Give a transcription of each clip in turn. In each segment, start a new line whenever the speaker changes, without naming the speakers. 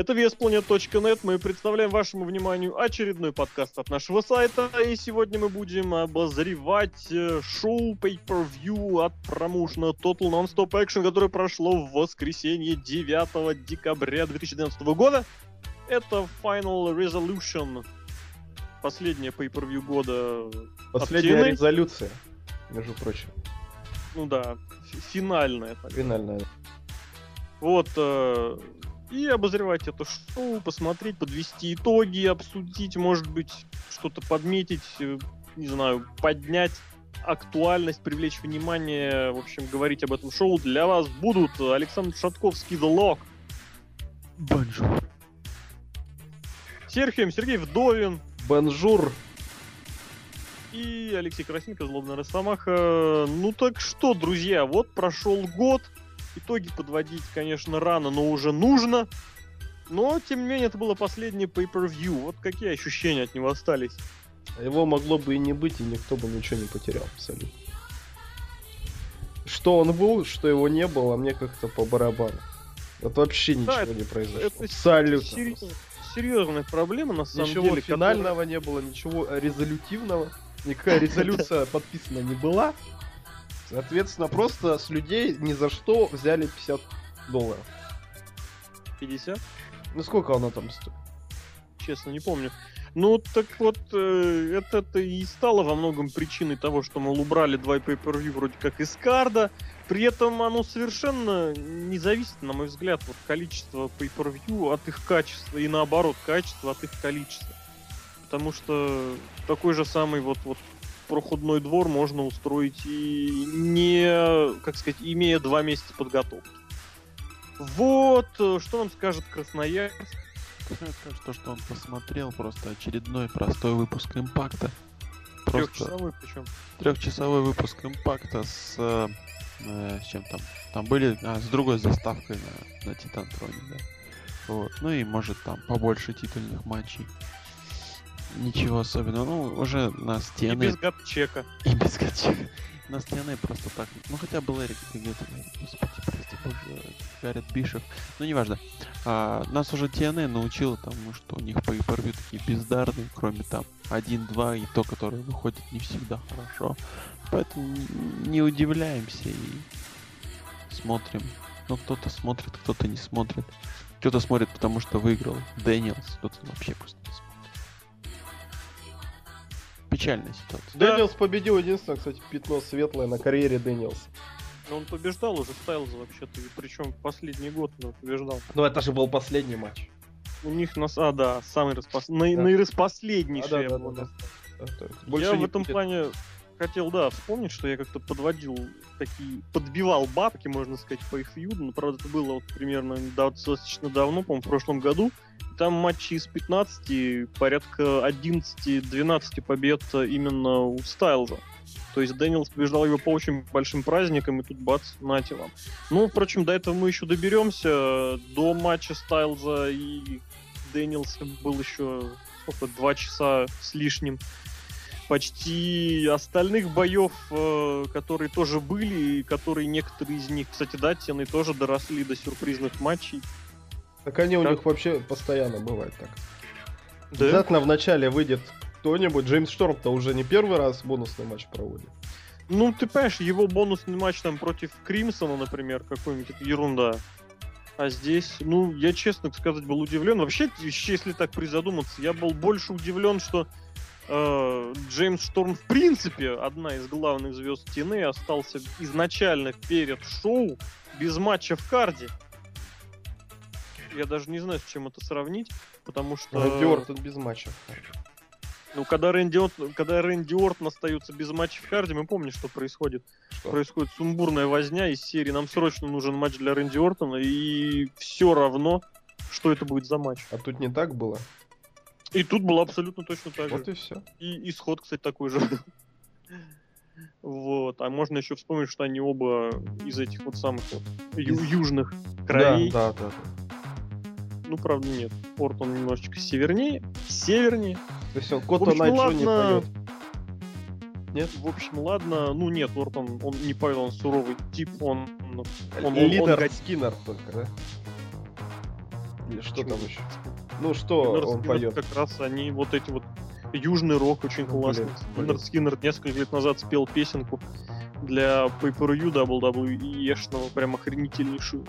Это VSPlanet.net. Мы представляем вашему вниманию очередной подкаст от нашего сайта. И сегодня мы будем обозревать э, шоу Pay-Per-View от промоушена Total Non-Stop Action, которое прошло в воскресенье 9 декабря 2012 года. Это Final Resolution. Последняя Pay-Per-View года.
Последняя резолюция, между прочим.
Ну да, финальная.
Так. Финальная.
Вот, э, и обозревать это шоу, посмотреть, подвести итоги, обсудить, может быть, что-то подметить, э, не знаю, поднять актуальность, привлечь внимание, в общем, говорить об этом шоу для вас будут Александр Шатковский, The Lock.
Бонжур.
Серхием Сергей Вдовин.
Бонжур.
И Алексей Красненко, Злобная Росомаха. Ну так что, друзья, вот прошел год, Итоги подводить, конечно, рано, но уже нужно. Но, тем не менее, это было последнее pay-per-view. Вот какие ощущения от него остались?
Его могло бы и не быть, и никто бы ничего не потерял абсолютно. Что он был, что его не было, мне как-то по барабану. Вот вообще ничего да, не произошло. Это Абсолютно. Серьез,
серьезная проблема, на самом
ничего
деле.
Ничего финального которая... не было, ничего резолютивного. Никакая резолюция подписана не была. Соответственно, просто с людей ни за что взяли 50 долларов.
50?
Ну сколько она там стоит?
Честно, не помню. Ну, так вот, э, это и стало во многом причиной того, что, мол, убрали два pay-per-view вроде как из карда. При этом оно совершенно не зависит, на мой взгляд, вот количество pay-per-view от их качества и наоборот, качество от их количества. Потому что такой же самый вот, вот проходной двор можно устроить и не, как сказать, имея два месяца подготовки. Вот, что нам скажет Красноярск?
Красноярск скажет то, что он посмотрел просто очередной простой выпуск импакта.
Трехчасовой причем.
Трехчасовой выпуск импакта с э, с чем там? Там были, а, с другой заставкой на, на Титантроне, да. Вот. Ну и может там побольше титульных матчей. Ничего особенного. Ну, уже на стены...
И без гатчека.
И без гатчека. На стены просто так. Ну, хотя был Эрик где-то, господи, прости боже, Гаррет Бишев. Ну, неважно. А, нас уже TNA научил тому, что у них по порви такие бездарные, кроме там 1-2 и то, которое выходит не всегда хорошо. Поэтому не удивляемся и смотрим. Ну, кто-то смотрит, кто-то не смотрит. Кто-то смотрит, потому что выиграл Дэниелс, кто-то вообще просто не смотрит печальная ситуация.
Да. Дэниелс победил единственное, кстати, пятно светлое на карьере Дэниелса.
Но он побеждал уже Стайлза вообще-то, причем последний год он побеждал.
Ну это же был последний матч.
У них нас, а да, самый распос... да. наираспоследнейший. А, да, да, да, да. Больше я в этом будет. плане хотел, да, вспомнить, что я как-то подводил такие, подбивал бабки, можно сказать, по их фьюду, но, правда, это было вот примерно достаточно давно, по-моему, в прошлом году. Там матчи из 15, порядка 11-12 побед именно у Стайлза. То есть Дэниелс побеждал его по очень большим праздникам, и тут бац, нате вам. Ну, впрочем, до этого мы еще доберемся. До матча Стайлза и Дэниелса был еще сколько, два часа с лишним. Почти остальных боев, э, которые тоже были, и которые некоторые из них, кстати, да, тены тоже доросли до сюрпризных матчей.
Так они у них вообще постоянно бывает так. Да? Обязательно в начале выйдет кто-нибудь. Джеймс Шторм-то уже не первый раз бонусный матч проводит.
Ну, ты понимаешь, его бонусный матч там против Кримсона, например, какой-нибудь, это ерунда. А здесь, ну, я честно сказать, был удивлен. Вообще, если так призадуматься, я был больше удивлен, что Джеймс Шторм, в принципе, одна из главных звезд TNA, остался изначально перед шоу без матча в карде я даже не знаю, с чем это сравнить, потому что...
Рэнди Ортон без матча.
Ну, когда Рэнди, Ортон, когда Рэнди Ортон остается без матча в карде, мы помним, что происходит. Что? Происходит сумбурная возня из серии «Нам срочно нужен матч для Рэнди Ортона», и все равно, что это будет за матч.
А тут не так было?
И тут было абсолютно точно так
вот
же.
Вот и все.
И исход, кстати, такой же. Вот. А можно еще вспомнить, что они оба из этих вот самых вот ю- южных краев.
Да, да, да.
Ну, правда, нет. Порт он немножечко севернее. Севернее.
То есть он Кота Найджо ладно... не поет.
Нет? В общем, ладно. Ну нет, Ортон, он не поет, он суровый тип, он...
он, он лидер он, он... Скиннер только, да? Или что там еще? Ну что он поет?
Как раз они вот эти вот южный рок очень ну, классный. Линард Скиннер несколько лет назад спел песенку для Pay-Per-View WWE-шного, прям охренительнейшую.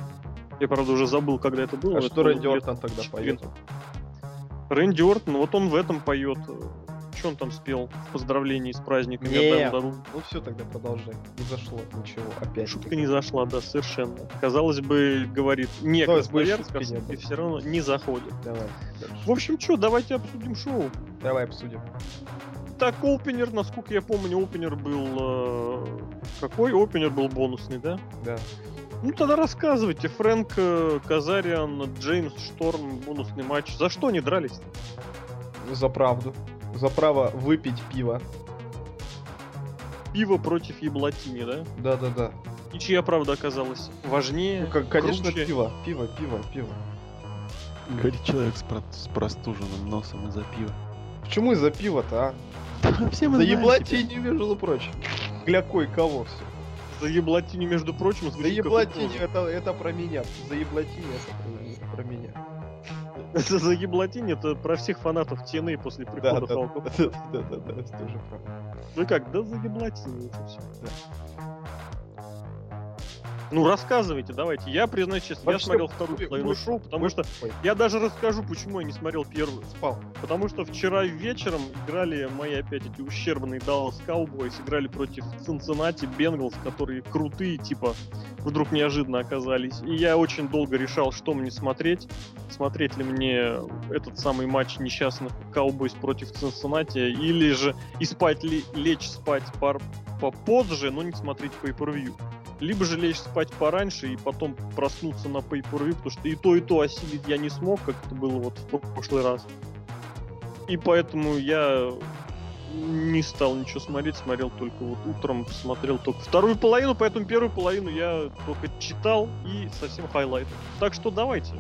Я, правда, уже забыл, когда это было. А
это что Рэнди Ортон тогда поет?
Рэнди Ортон, вот он в этом поет. Что он там спел в поздравлении с праздником?
Нет. Ну все, тогда продолжай. Не зашло ничего. Опять.
Шутка не зашла, да, совершенно. Казалось бы, говорит не
ну,
и все равно не заходит. Давай. Дальше. В общем, что, давайте обсудим шоу.
Давай обсудим.
Так, опенер, насколько я помню, опенер был... Э, какой? Опенер был бонусный, да?
Да.
Ну тогда рассказывайте. Фрэнк э, Казариан, Джеймс Шторм, бонусный матч. За что они дрались?
За правду за право выпить пиво.
Пиво против еблатини, да?
Да-да-да.
И чья правда оказалась важнее?
Ну, как, конечно, круче? пиво. Пиво, пиво, пиво.
Говорит человек с, про- с простуженным носом из-за пива.
Почему из-за пива-то, а? Все мы За еблатини, между прочим. Для кое-кого все.
За еблатини, между прочим,
За еблатини это, это про меня. За еблатини это про меня.
Это за еблатинь, это про всех фанатов TNA после прихода да, Халка. Да, да, да, да, это тоже правда. Ну как, да за еблатинь это все. Да. Ну, рассказывайте, давайте. Я, признаюсь честно, я смотрел вторую половину шоу, потому что я даже расскажу, почему я не смотрел первую.
Спал.
Потому что вчера вечером играли мои опять эти ущербные Dallas Cowboys, играли против Cincinnati Bengals, которые крутые, типа, вдруг неожиданно оказались. И я очень долго решал, что мне смотреть. Смотреть ли мне этот самый матч несчастных Cowboys против Cincinnati, или же и спать ли, лечь спать пар попозже, но посмотреть pay-per-view, либо же лечь спать пораньше и потом проснуться на pay-per-view, потому что и то, и то осилить я не смог, как это было вот в прошлый раз. И поэтому я не стал ничего смотреть, смотрел только вот утром, посмотрел только вторую половину, поэтому первую половину я только читал и совсем highlight. Так что давайте.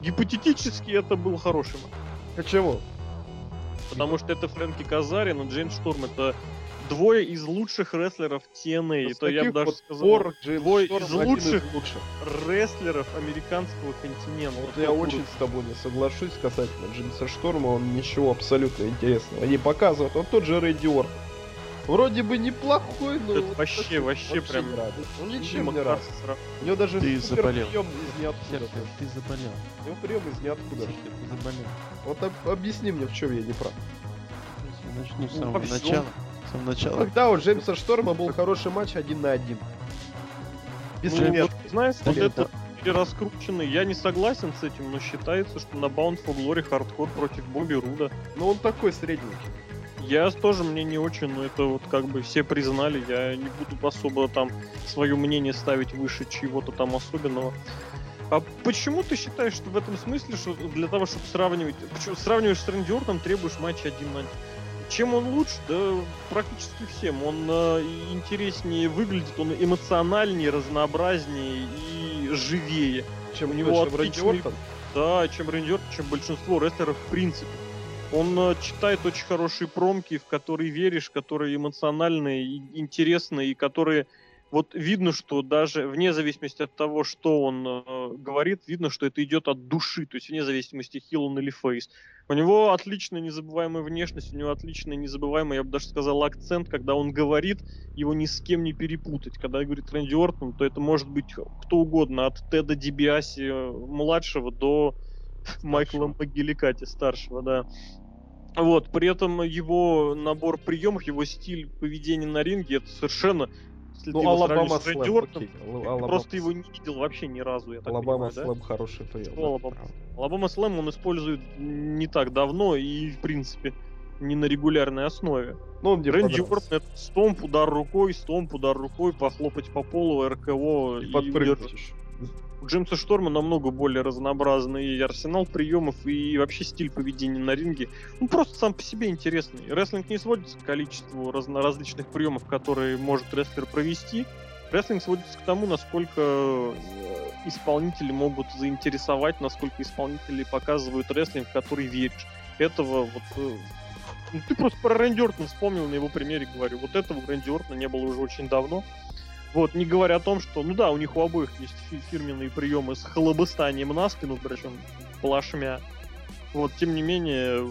Гипотетически это был хороший матч.
Почему?
Потому что это Фрэнки Казарин, и Джеймс Шторм это двое из лучших рестлеров TNA.
Ну, то
я бы даже сказал, пор, двое из лучших, из лучших рестлеров американского континента.
Вот я очень с тобой не соглашусь касательно Джеймса Шторма, он ничего абсолютно интересного не показывает. Он тот же Рэдди Орт. Вроде бы неплохой, но...
Это вообще, вообще, вообще прям... Не
радует. Он ничем не радует. У него даже
ты заболел. прием
из ниоткуда.
Ты заболел.
У него прием из ниоткуда.
Ты заболел.
Вот объясни мне, в чем я не прав.
Начну с самого начала самого начала.
Когда у Джеймса Шторма был хороший матч один на один.
Без ну, вот, знаешь, вот это перераскрученный. Я не согласен с этим, но считается, что на Bound for Glory хардкор против Бобби Руда.
Ну он такой средненький.
Я тоже мне не очень, но это вот как бы все признали. Я не буду особо там свое мнение ставить выше чего-то там особенного. А почему ты считаешь, что в этом смысле, что для того, чтобы сравнивать, почему сравниваешь с Рэнди Ортом, требуешь матча один на один? Чем он лучше? Да практически всем. Он э, интереснее выглядит, он эмоциональнее, разнообразнее и живее.
Чем у него чем отличный... Рэнди Ортон?
Да, чем Рэнди Ортон, чем большинство рестлеров в принципе. Он э, читает очень хорошие промки, в которые веришь, которые эмоциональные, интересные, и которые вот видно, что даже вне зависимости от того, что он э, говорит, видно, что это идет от души, то есть вне зависимости, хил он или фейс. У него отличная незабываемая внешность, у него отличный незабываемый, я бы даже сказал, акцент, когда он говорит, его ни с кем не перепутать. Когда говорит Рэнди Ортон, то это может быть кто угодно, от Теда Дибиаси э, младшего до Майкла Могиликати старшего, да. Вот, при этом его набор приемов, его стиль поведения на ринге, это совершенно
если ну, Alabama Slam, окей.
просто его не видел вообще ни разу, я
так Alabama Slam да? хороший прием.
Alabama. Alabama Slam он использует не так давно и, в принципе, не на регулярной основе.
Ну, он
Рэнди Ортон это stomp, удар рукой, stomp, удар рукой, похлопать по полу, RKO
и, и подпрыгнуть еще.
У Джеймса Шторма намного более разнообразный арсенал приемов и вообще стиль поведения на ринге. Он просто сам по себе интересный. Рестлинг не сводится к количеству разно- различных приемов, которые может рестлер провести. Рестлинг сводится к тому, насколько э, исполнители могут заинтересовать, насколько исполнители показывают рестлинг, в который веришь. Этого вот... Э, ну, ты просто про Рэнди Ортона вспомнил, на его примере говорю. Вот этого Рэнди Ортона не было уже очень давно. Вот, не говоря о том, что, ну да, у них у обоих есть фирменные приемы с хлобыстанием на спину, причем плашмя. Вот, тем не менее,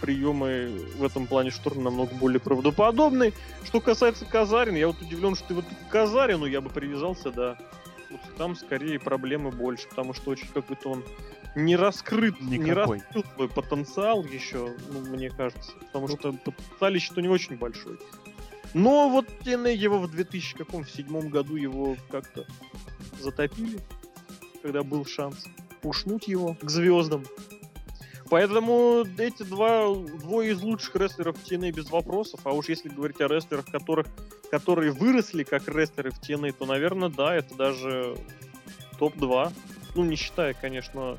приемы в этом плане Шторм намного более правдоподобны. Что касается Казарин, я вот удивлен, что ты вот к Казарину я бы привязался, да. Вот там скорее проблемы больше, потому что очень какой-то он не раскрыт, Никакой. не раскрыл свой потенциал еще, ну, мне кажется. Потому ну, что потенциал еще не очень большой. Но вот TNA его в 2007 году его как-то затопили, когда был шанс пушнуть его к звездам. Поэтому эти два, двое из лучших рестлеров TNA без вопросов. А уж если говорить о рестлерах, которых, которые выросли как рестлеры в TNA, то, наверное, да, это даже топ-2. Ну, не считая, конечно...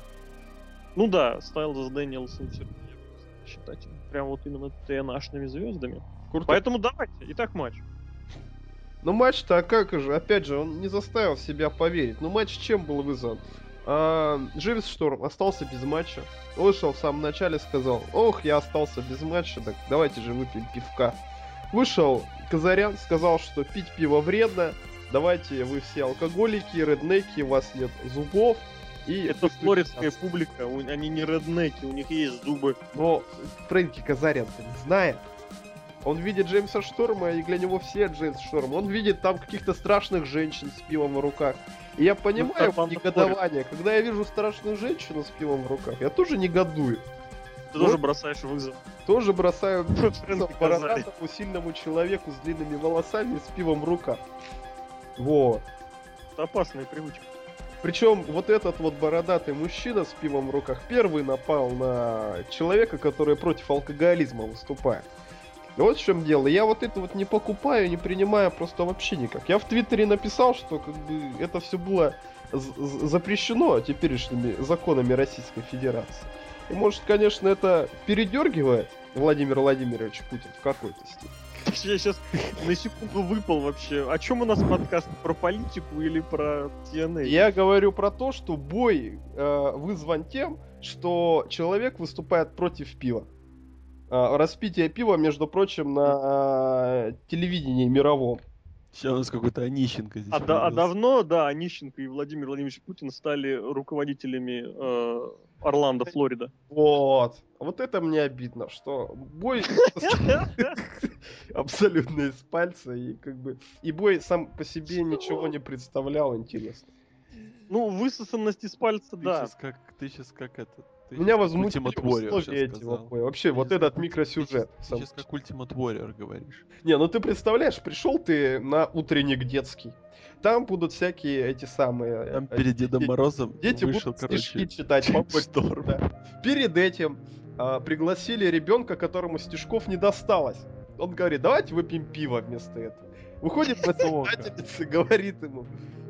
Ну да, Стайлз, Дэниелсон, считать прям вот именно TNA-шными звездами. Круто. Поэтому давайте. Итак, матч.
Ну матч-то, а как же, опять же, он не заставил себя поверить. Ну матч чем был вызван? А, Дживис Шторм остался без матча. Вышел в самом начале, сказал, ох, я остался без матча, так давайте же выпьем пивка. Вышел Казарян, сказал, что пить пиво вредно, давайте вы все алкоголики, реднеки, у вас нет зубов.
И это флоридская публика, они не реднеки, у них есть зубы.
Но Фрэнки Казарян-то не знает. Он видит Джеймса Шторма, и для него все Джеймс Шторм. Он видит там каких-то страшных женщин с пивом в руках. И я понимаю ну, негодование. Когда я вижу страшную женщину с пивом в руках, я тоже негодую.
Ты вот. тоже бросаешь вызов.
Тоже бросаю вызов бородатому сильному человеку с длинными волосами с пивом в руках. Вот.
Это опасная привычка.
Причем вот этот вот бородатый мужчина с пивом в руках первый напал на человека, который против алкоголизма выступает. Вот в чем дело. Я вот это вот не покупаю, не принимаю просто вообще никак. Я в Твиттере написал, что как бы это все было запрещено теперешними законами Российской Федерации. И может, конечно, это передергивает Владимир Владимирович Путин в какой-то степени.
Я сейчас на секунду выпал вообще. О чем у нас подкаст? Про политику или про TNA?
Я говорю про то, что бой э, вызван тем, что человек выступает против пива. А, распитие пива, между прочим, на а, телевидении мировом.
Сейчас у нас какой-то Онищенко
здесь. А, да, а давно, да, Онищенко и Владимир Владимирович Путин стали руководителями э, Орландо, Флорида.
Вот. Вот это мне обидно, что бой абсолютно из пальца и как бы и бой сам по себе ничего не представлял интересно.
Ну, высосанность из пальца, да.
как, ты сейчас как этот
Меня возмутили условия эти вообще. Вообще, ты вот этот микросюжет.
Ты сам... сейчас как Ultimate Warrior говоришь.
Не, ну ты представляешь, пришел ты на утренник детский. Там будут всякие эти самые...
Там э, перед Дедом Морозом
Дети вышел, будут короче, стишки читать. Да. Перед этим а, пригласили ребенка, которому стишков не досталось. Он говорит, давайте выпьем пиво вместо этого. Выходит воспитательница, говорит ему,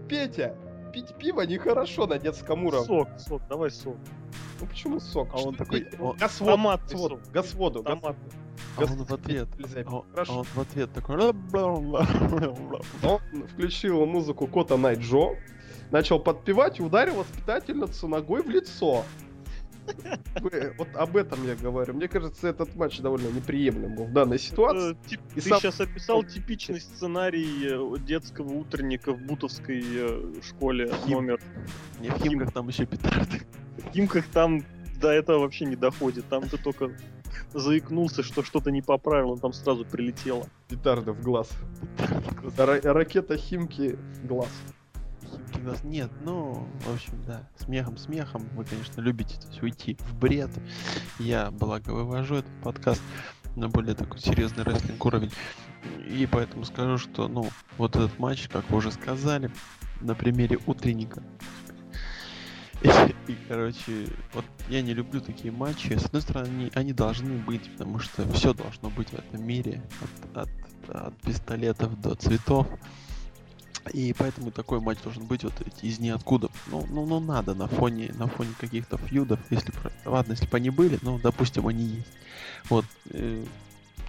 Петя, пить пиво нехорошо на детском уровне.
Сок, сок, давай сок.
Ну почему сок?
А он такой...
Газ Томатный сок. Газ воду.
Томатный. А он в ответ, а, а он в ответ такой...
Он включил музыку Кота Найт Джо, начал подпевать и ударил воспитательницу ногой в лицо. Вот об этом я говорю. Мне кажется, этот матч довольно неприемлем был в данной ситуации.
Э, ты сам... сейчас описал типичный сценарий э, детского утренника в бутовской э, школе Хим... номер.
Не, в Химках там еще петарды.
В Химках там до этого вообще не доходит. Там ты только заикнулся, что что-то не по правилам, там сразу прилетело.
Петарда в глаз. Ракета Химки глаз
у нас нет. Ну, в общем, да, смехом, смехом. Вы, конечно, любите здесь уйти в бред. Я, благо, вывожу этот подкаст на более такой серьезный рестлинг уровень. И поэтому скажу, что, ну, вот этот матч, как вы уже сказали, на примере утренника. И, и, короче, вот я не люблю такие матчи. С одной стороны, они, они должны быть, потому что все должно быть в этом мире. От, от, от пистолетов до цветов. И поэтому такой матч должен быть вот из ниоткуда. Ну, ну, ну надо на фоне, на фоне каких-то фьюдов, если ладно, если бы они были, ну, допустим, они есть. Вот. Э,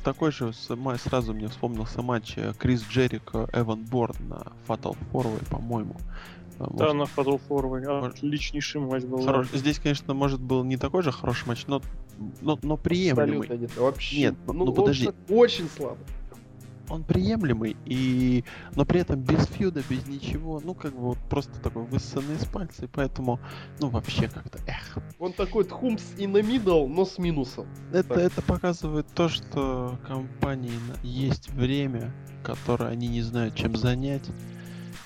такой же сразу мне вспомнился матч э, Крис Джерика Эван Борн на Fatal 4 по-моему.
А, да, на Fatal 4 отличнейший матч был. Хорош.
Здесь, конечно, может был не такой же хороший матч, но, но, но приемлемый.
Абсолютно нет. Вообще. Нет, ну, ну подожди.
Очень слабый.
Он приемлемый, и... но при этом без фьюда, без ничего, ну, как бы вот просто такой высосанный из пальца, и поэтому, ну, вообще как-то, эх.
Он такой тхумс и на мидл, но с минусом.
Это, это показывает то, что компании есть время, которое они не знают, чем занять,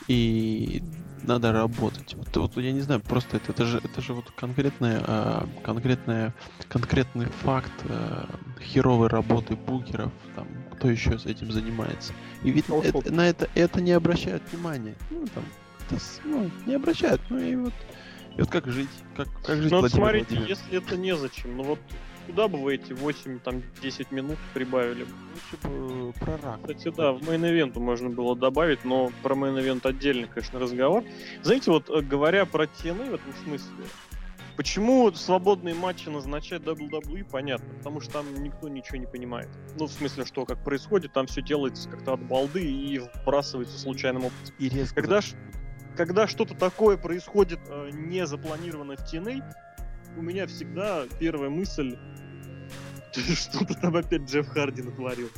и надо работать. Вот, вот я не знаю, просто это, это же это же вот конкретная, э, конкретная, конкретный факт э, херовой работы букеров, там, кто еще с этим занимается. И ведь это, на это это не обращают внимания. Ну там, это, ну, не обращают. Ну и вот, и вот как жить, как как жить.
Ну вот смотрите, если это незачем, ну вот Куда бы вы эти 8, там, 10 минут прибавили? Лучше бы про рак. Кстати, да, в main event у можно было добавить, но про main event отдельный, конечно, разговор. Знаете, вот э, говоря про TNA в этом смысле, Почему свободные матчи назначать WWE, понятно, потому что там никто ничего не понимает. Ну, в смысле, что как происходит, там все делается как-то от балды и вбрасывается случайным образом. И резко. Когда, когда что-то такое происходит э, не запланированно в TNA, у меня всегда первая мысль, что-то там опять Джефф Харди натворил.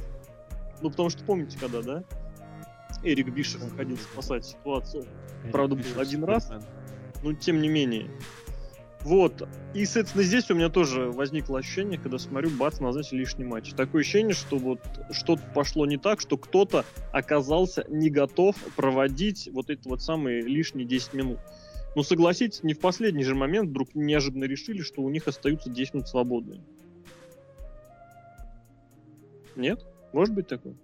Ну, потому что помните, когда, да? Эрик Бишев выходил спасать ситуацию. Эрик Правда, Бишев был один раз, но тем не менее. Вот. И, соответственно, здесь у меня тоже возникло ощущение, когда смотрю, бац, назначили лишний матч. Такое ощущение, что вот что-то пошло не так, что кто-то оказался не готов проводить вот эти вот самые лишние 10 минут. Но согласитесь, не в последний же момент вдруг неожиданно решили, что у них остаются 10 минут свободные. Нет? Может быть такое?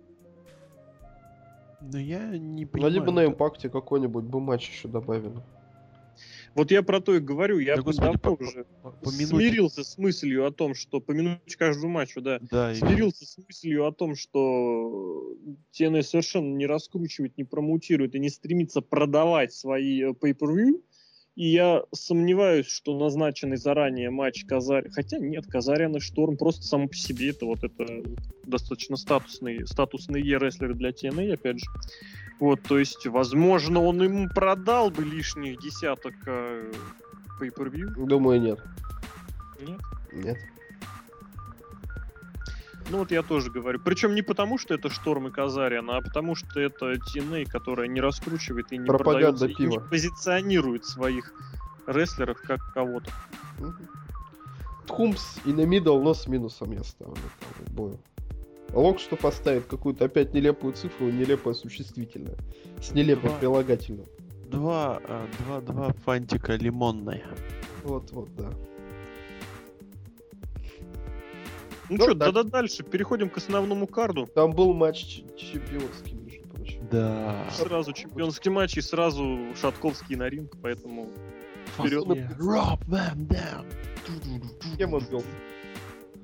Но я не понимаю.
Ну, либо на импакте какой-нибудь бы матч еще добавили.
Вот я про то и говорю, я да, господи, давно по, уже по, смирился с мыслью о том, что по минуте каждому матчу, да, да смирился и... с мыслью о том, что TNA совершенно не раскручивает, не промутирует и не стремится продавать свои э, pay-per-view, и я сомневаюсь, что назначенный заранее матч Казарь... Хотя нет, Казарян и Шторм просто само по себе это вот это достаточно статусные, статусные рестлеры для TNA, опять же. Вот, то есть, возможно, он ему продал бы лишних десяток э, pay-per-view.
Думаю, нет.
Нет?
Нет.
Ну вот я тоже говорю. Причем не потому, что это Шторм и Казариан, а потому, что это TNA, которая не раскручивает и не Пропаганда продает, и не позиционирует своих рестлеров как кого-то.
Thumbs in a middle, но с минусом я ставлю бою. Лок что поставит какую-то опять нелепую цифру, нелепое существительное. С нелепым два, прилагательным.
Два, а, два, два фантика лимонная.
Вот, вот, да.
Ну, что, тогда дальше. Переходим к основному карду.
Там был матч чемпионский, между прочим.
Да.
Сразу чемпионский матч и сразу Шатковский на ринг, поэтому вперед.
Rob them down.
Кем он бил?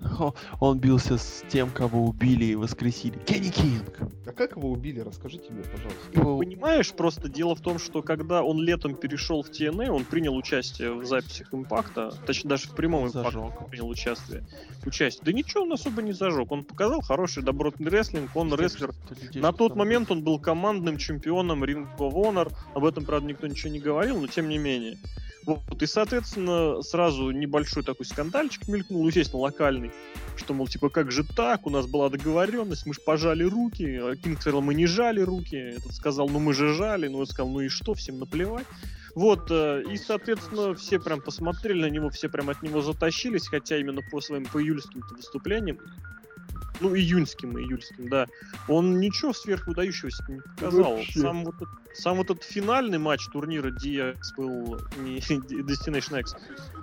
Он бился с тем, кого убили и воскресили. Кенни Кинг.
А как его убили? Расскажите мне, пожалуйста.
Его... Понимаешь, просто дело в том, что когда он летом перешел в TNA, он принял участие в записях импакта, точнее даже в прямом импакте принял участие. участие. Да ничего он особо не зажег. Он показал хороший добротный рестлинг, он рестлер. На тот момент он был командным чемпионом Ring of Honor. Об этом, правда, никто ничего не говорил, но тем не менее. Вот, и, соответственно, сразу небольшой такой скандальчик мелькнул, естественно, локальный, что, мол, типа, как же так, у нас была договоренность, мы же пожали руки, а Кинг сказал, мы не жали руки, этот сказал, ну мы же жали, ну, он сказал, ну и что, всем наплевать. Вот, э, и, соответственно, все прям посмотрели на него, все прям от него затащились, хотя именно по своим по июльским выступлениям ну, июньским, июльским, да, он ничего сверхвыдающегося не показал. Сам вот, сам вот этот финальный матч турнира DX был, не Destination X,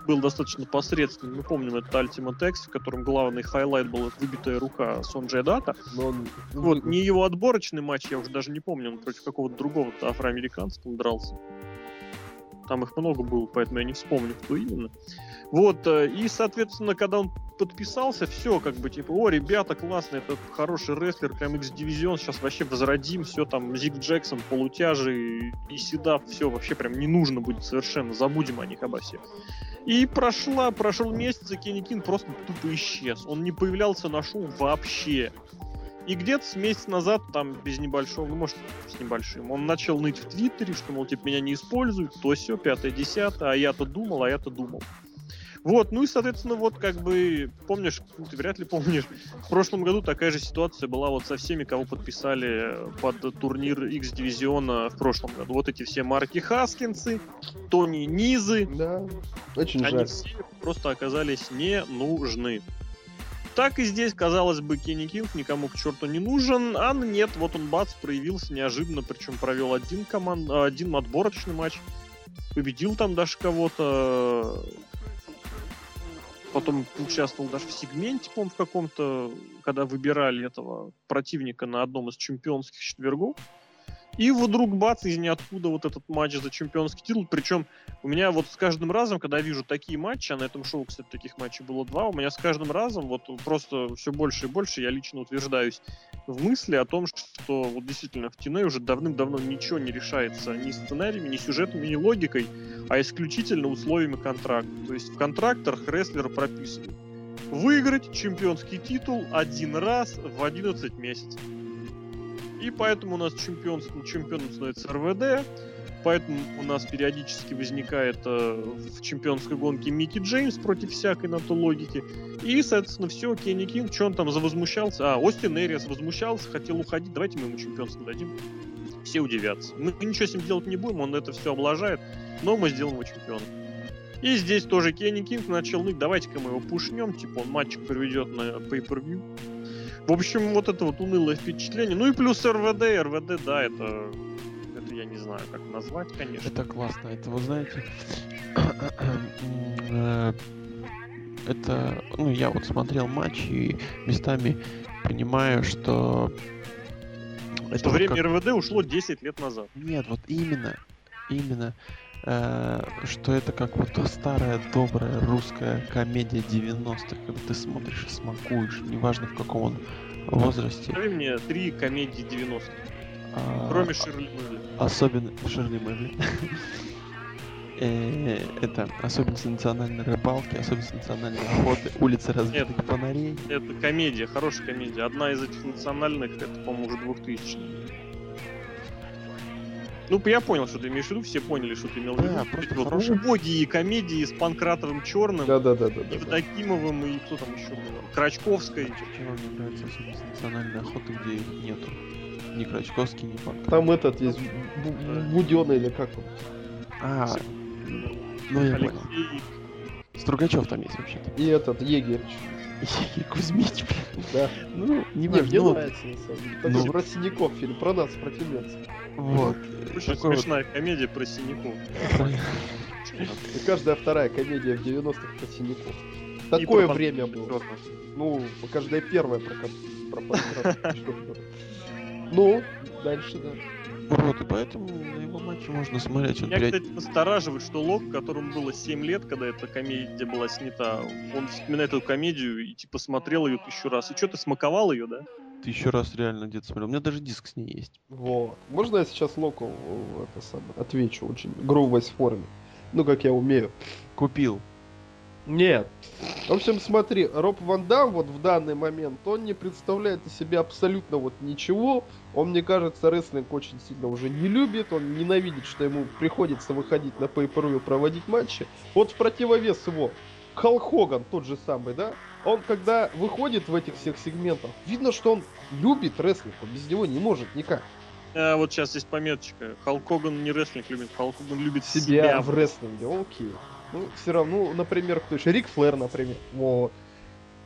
был достаточно посредственным. Мы помним этот Ultimate X, в котором главный хайлайт был выбитая рука Сонджей Дата. Но он... Вот, не его отборочный матч, я уже даже не помню, он против какого-то другого афроамериканца дрался. Там их много было, поэтому я не вспомню, кто именно. Вот, э, и, соответственно, когда он подписался, все, как бы, типа, о, ребята, классно, это хороший рестлер, прям X-дивизион, сейчас вообще возродим, все там, Зик Джексон, полутяжи и Седап, все вообще прям не нужно будет совершенно, забудем о них обо всех. И прошла, прошел месяц, и Кенни Кин просто тупо исчез. Он не появлялся на шоу вообще. И где-то с месяц назад, там, без небольшого, ну, может, с небольшим, он начал ныть в Твиттере, что, мол, типа, меня не используют, то все, пятое, десятое, а я-то думал, а я-то думал. Вот, ну и, соответственно, вот как бы, помнишь, ну, ты вряд ли помнишь, в прошлом году такая же ситуация была вот со всеми, кого подписали под турнир X-дивизиона в прошлом году. Вот эти все Марки Хаскинсы, Тони Низы.
Да, очень
Они
жаль.
все просто оказались не нужны. Так и здесь, казалось бы, Кенни Кинг никому к черту не нужен, а нет, вот он бац, проявился неожиданно, причем провел один, команд... один отборочный матч, победил там даже кого-то, потом участвовал даже в сегменте, по в каком-то, когда выбирали этого противника на одном из чемпионских четвергов. И вдруг бац, из ниоткуда вот этот матч за чемпионский титул. Причем у меня вот с каждым разом, когда вижу такие матчи, а на этом шоу, кстати, таких матчей было два, у меня с каждым разом вот просто все больше и больше я лично утверждаюсь в мысли о том, что вот действительно в TNA уже давным-давно ничего не решается ни сценариями, ни сюжетами, ни логикой, а исключительно условиями контракта. То есть в контрактах рестлера прописано выиграть чемпионский титул один раз в 11 месяцев. И поэтому у нас чемпионством, чемпионом становится РВД, поэтому у нас периодически возникает э, в чемпионской гонке Микки Джеймс против всякой на то логики. И, соответственно, все, Кенни Кинг, что он там завозмущался? А, Остин Эриас возмущался, хотел уходить, давайте мы ему чемпионство дадим. Все удивятся. Мы ничего с ним делать не будем, он это все облажает, но мы сделаем его чемпионом. И здесь тоже Кенни Кинг начал ныть, давайте-ка мы его пушнем, типа он матчик проведет на pay-per-view. В общем, вот это вот унылое впечатление. Ну и плюс РВД. РВД, да, это... Это я не знаю, как назвать, конечно.
Это классно. Это, вы знаете... это... Ну, я вот смотрел матч и местами понимаю, что...
Это время как... РВД ушло 10 лет назад.
Нет, вот именно. Именно. Э, что это как вот старая добрая русская комедия 90-х, когда ты смотришь и смакуешь, неважно в каком он возрасте.
Скажи мне три комедии 90-х. А, Кроме Ширли Мэрли.
Особенно Ширли Мэрли. Э, это особенность национальной рыбалки, особенность национальной охоты, улицы разбитых Нет, фонарей.
Это комедия, хорошая комедия. Одна из этих национальных, это, по-моему, уже 2000 ну, я понял, что ты имеешь в виду, все поняли, что ты имел в виду. Да,
просто вот хорошая...
убогие комедии с Панкратовым Черным,
да, да, да, да,
Евдокимовым и кто там еще был? Крачковской.
Чего мне нравится особенность национальной охоты, где их нету. Ни Крачковский, ни Панкратов.
Там этот есть, Буденный или как он?
А, ну я понял. Стругачев там есть вообще-то.
И этот, Егерь.
Кузьмич,
Да.
Ну,
не важно. Мне ну, нравится, на самом деле. Такой ну, про синяков фильм, про нас, против немцев.
Вот.
Очень смешная вот... комедия про синяков.
И каждая вторая комедия в 90-х про синяков. Такое время было. Ну, каждая первая про, про Ну, дальше, да.
Вот, и поэтому на его матче можно смотреть.
Меня, кстати, настораживает, что Лок, которому было 7 лет, когда эта комедия была снята, он вспоминает эту комедию и типа смотрел ее тысячу раз. И что, ты смаковал ее, да?
Ты еще раз реально где-то смотрел. У меня даже диск с ней есть.
Вот. Можно я сейчас Локу это самое, отвечу очень грубой форме? Ну, как я умею.
Купил.
Нет. В общем, смотри, Роб Ван Дам вот в данный момент, он не представляет из себя абсолютно вот ничего. Он, мне кажется, рестлинг очень сильно уже не любит. Он ненавидит, что ему приходится выходить на pay проводить матчи. Вот в противовес его Халк Хоган, тот же самый, да? Он, когда выходит в этих всех сегментах, видно, что он любит рестлинг, он без него не может никак.
А, вот сейчас есть пометочка. Хоган не рестлинг любит, Хоган любит
себя, себя в рестлинге, окей. Ну, все равно, ну, например, кто еще? Рик Флэр, например. Вот.